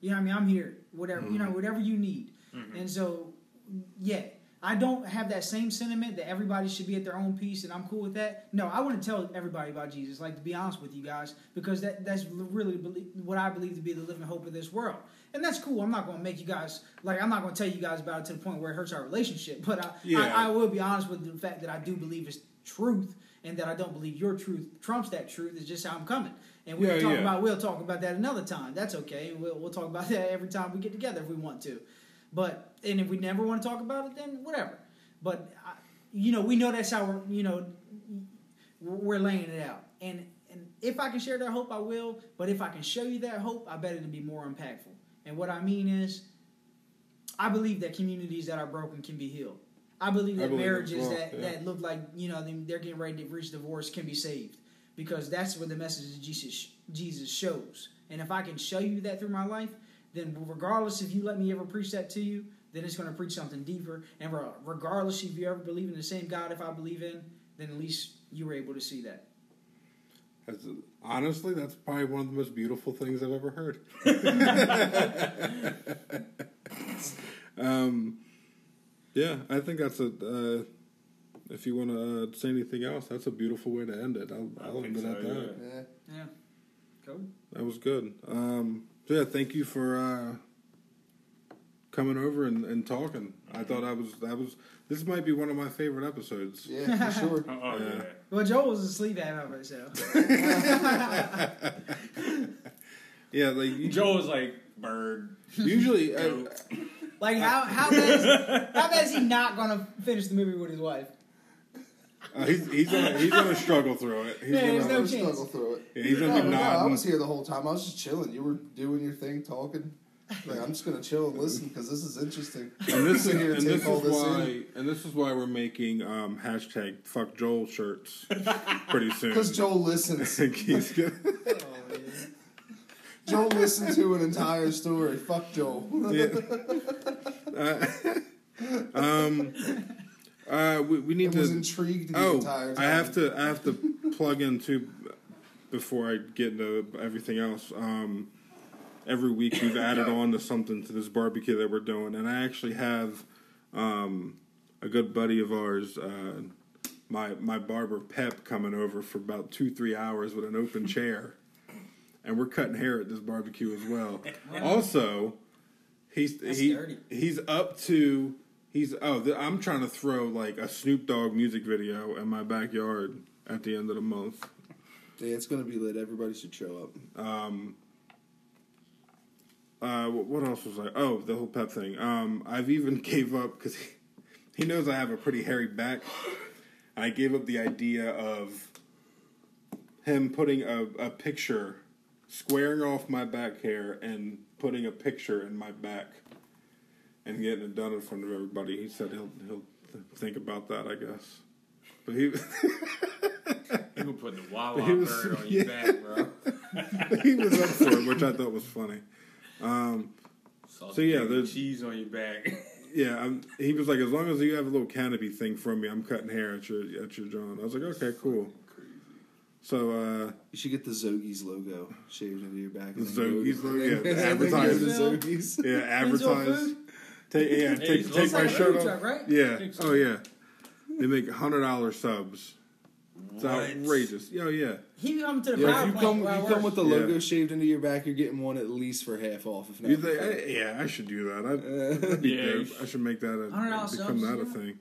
You know what I mean? I'm here. Whatever you know, mm. whatever you need. Mm-hmm. And so, yeah, I don't have that same sentiment that everybody should be at their own peace, and I'm cool with that. No, I wouldn't tell everybody about Jesus. Like to be honest with you guys, because that that's really what I believe to be the living hope of this world, and that's cool. I'm not going to make you guys like I'm not going to tell you guys about it to the point where it hurts our relationship. But I, Yeah. I, I will be honest with the fact that I do believe it's truth, and that I don't believe your truth trumps that truth. Is just how I'm coming. And we'll Yeah, talk yeah. about we'll talk about that another time. That's okay. We'll we'll talk about that every time we get together if we want to. But and if we never want to talk about it, then whatever. But I, you know, we know that's how we're you know we're laying it out. And and if I can share that hope, I will. But if I can show you that hope, I bet it'll be more impactful. And what I mean is, I believe that communities that are broken can be healed. I believe I that believe marriages that, yeah. that look like you know they're getting ready to reach divorce can be saved because that's what the message of Jesus Jesus shows. And if I can show you that through my life, then regardless if you let me ever preach that to you, then it's going to preach something deeper. And regardless if you ever believe in the same God if I believe in, then at least you were able to see that. That's, honestly, that's probably one of the most beautiful things I've ever heard. um, yeah, I think that's a. Uh, if you want to uh, say anything else, that's a beautiful way to end it. I'll, I I'll think leave it so, at that. yeah. Yeah. Yeah. Cool. That was good. Um, so yeah, thank you for uh, coming over and, and talking. I thought I was that was this might be one of my favorite episodes. Yeah, for sure. Oh, oh, Yeah. yeah. Well, Joel was asleep half of it, so. Yeah, like you- Joe was like bird. usually. Uh, Like, how, how, bad is, how bad is he not going to finish the movie with his wife? Uh, he's he's gonna he's gonna struggle through it. He's Yeah, gonna, there's no I'll chance. struggle through it. yeah, he's gonna be no, I was here the whole time. I was just chilling. You were doing your thing, talking. Like I'm just gonna chill and listen because this is interesting. And this is Sit here and and this take all is this why in. and this is why we're making um, hashtag fuck Joel shirts pretty soon. Because Joel listens. He's gonna- Joel listened to an entire story. Fuck Joel. Uh, um, uh, we, we need and was to. intrigued the Oh, entire time. I have to. I have to plug in too before I get into everything else. Um, every week we've added on to something to this barbecue that we're doing, and I actually have um, a good buddy of ours, uh, my my barber Pep, coming over for about two three hours with an open chair, and we're cutting hair at this barbecue as well. Also, he's That's he, dirty. he's up to. He's oh th- I'm trying to throw like a Snoop Dogg music video in my backyard at the end of the month. Yeah, it's gonna be lit. Everybody should show up. Um, uh, what else was I? Oh, the whole pep thing. Um, I've even gave up because he, he knows I have a pretty hairy back. I gave up the idea of him putting a, a picture, squaring off my back hair and putting a picture in my back, and getting it done in front of everybody. He said he'll he'll think about that. I guess, but he. You gonna put the Wawa He was- bird on your yeah. back, bro. he was up for it, which I thought was funny. Um, So, yeah, bacon there's- cheese on your back. Yeah, I'm, he was like, as long as you have a little canopy thing from me, I'm cutting hair at your at your John. I was like, okay, cool. So uh, You should get the Zogies logo shaved into your back. The and Zogies logo? Yeah, the and then go to advertisement. Zogies. yeah, advertise. Food? Take yeah, Hey, take take looks my like shirt off. truck, right? Yeah. so. Oh yeah. They make hundred dollar subs. It's What? outrageous. Yo, yeah. He come to the Yeah, power if you plant come, you work. come with the Yeah. logo shaved into your back, you're getting one at least for half off. If not, You think. I, yeah, I should do that. I'd, that'd be Yeah, you dope. should. I should make that a, $100 become subs, that a thing.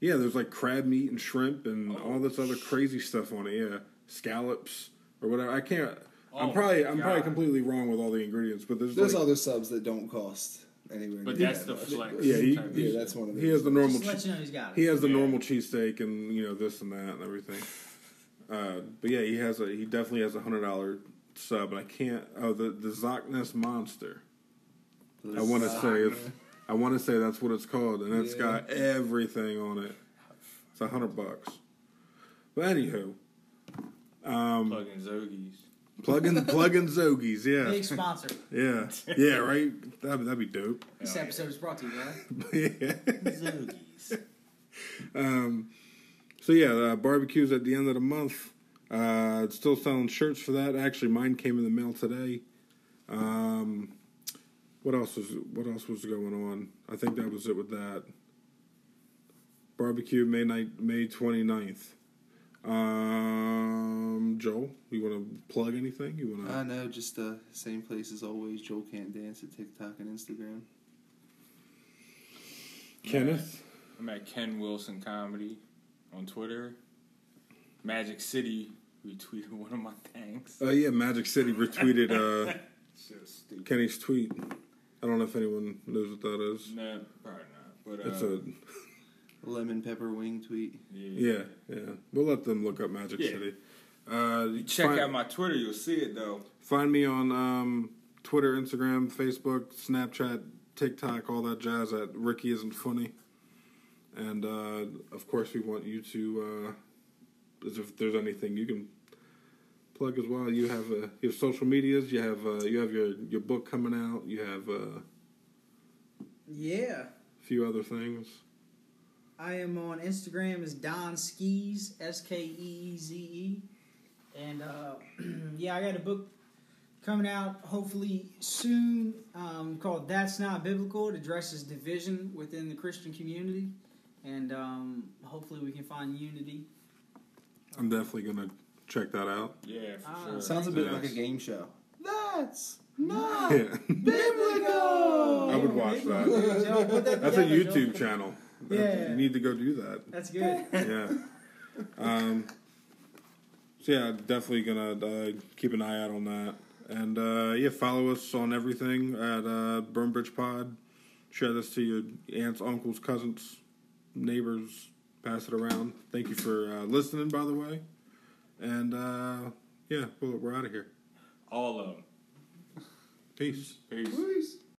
Yeah, there's like crab meat and shrimp and oh, all this other crazy stuff on it. Yeah, scallops or whatever. I can't. I'm Oh, probably I'm probably completely wrong with all the ingredients, but there's, There's like, other subs that don't cost anywhere. But that's the much. flex. Yeah, he- Yeah, that's one of those. he has the normal. Just to let che- you know he's got it. he has the Yeah. normal cheesesteak and you know this and that and everything. Uh, but yeah, he has a he definitely has a hundred dollar sub. I can't. Oh, the the Zockness Monster. I want to say it's. I want to say that's what it's called, and it's Yeah. got everything on it. It's a hundred bucks. But anywho, um, Plug in. Plugging plugging Zogies, yeah. Big sponsor. yeah, yeah. Right, that'd, that'd be dope. This episode is brought to you by. yeah. Zogies. Um, so yeah, uh, barbecues at the end of the month. Uh, still selling shirts for that. Actually, mine came in the mail today. Um, what else was what else was going on? I think that was it with that. Barbecue May night May 29th. Um, Joel, you want to plug anything? You want to? I know, just the same place as always. Joel can't dance at TikTok and Instagram. Kenneth. I'm at Ken Wilson Comedy on Twitter. Magic City retweeted one of my things. Oh yeah, Magic City retweeted uh, So. Kenny's tweet. I don't know if anyone knows what that is. No, probably not. But uh, It's a Lemon pepper wing tweet. yeah. Yeah, yeah. We'll let them look up Magic Yeah. City. Uh, Check find, out my Twitter, you'll see it though. find me on um, Twitter, Instagram, Facebook, Snapchat, TikTok, all that jazz at Ricky Isn't Funny. And uh, of course, we want you to, uh, as if there's anything you can plug as well. You have uh, you have social medias. You have uh, you have your your book coming out. You have uh, Yeah. a few other things. I am on Instagram as Don Skeeze, S K E E Z E. And uh, yeah, I got a book coming out hopefully soon um, called That's Not Biblical. It addresses division within the Christian community. And um, hopefully we can find unity. I'm definitely gonna check that out. Yeah, for Ah, sure. Sounds a bit Yes. like a game show. That's not Yeah, biblical. I would watch that. Joe, put that That's a. YouTube channel. That- Yeah. you need to go do that. That's good. yeah. Um, so yeah, definitely gonna uh, keep an eye out on that, and uh, yeah, follow us on everything at uh, Burnbridge Pod. Share this to your aunts, uncles, cousins, neighbors. Pass it around. Thank you for uh, listening, by the way, and uh, yeah, we're, we're out of here. All of them. Peace. Peace. Peace.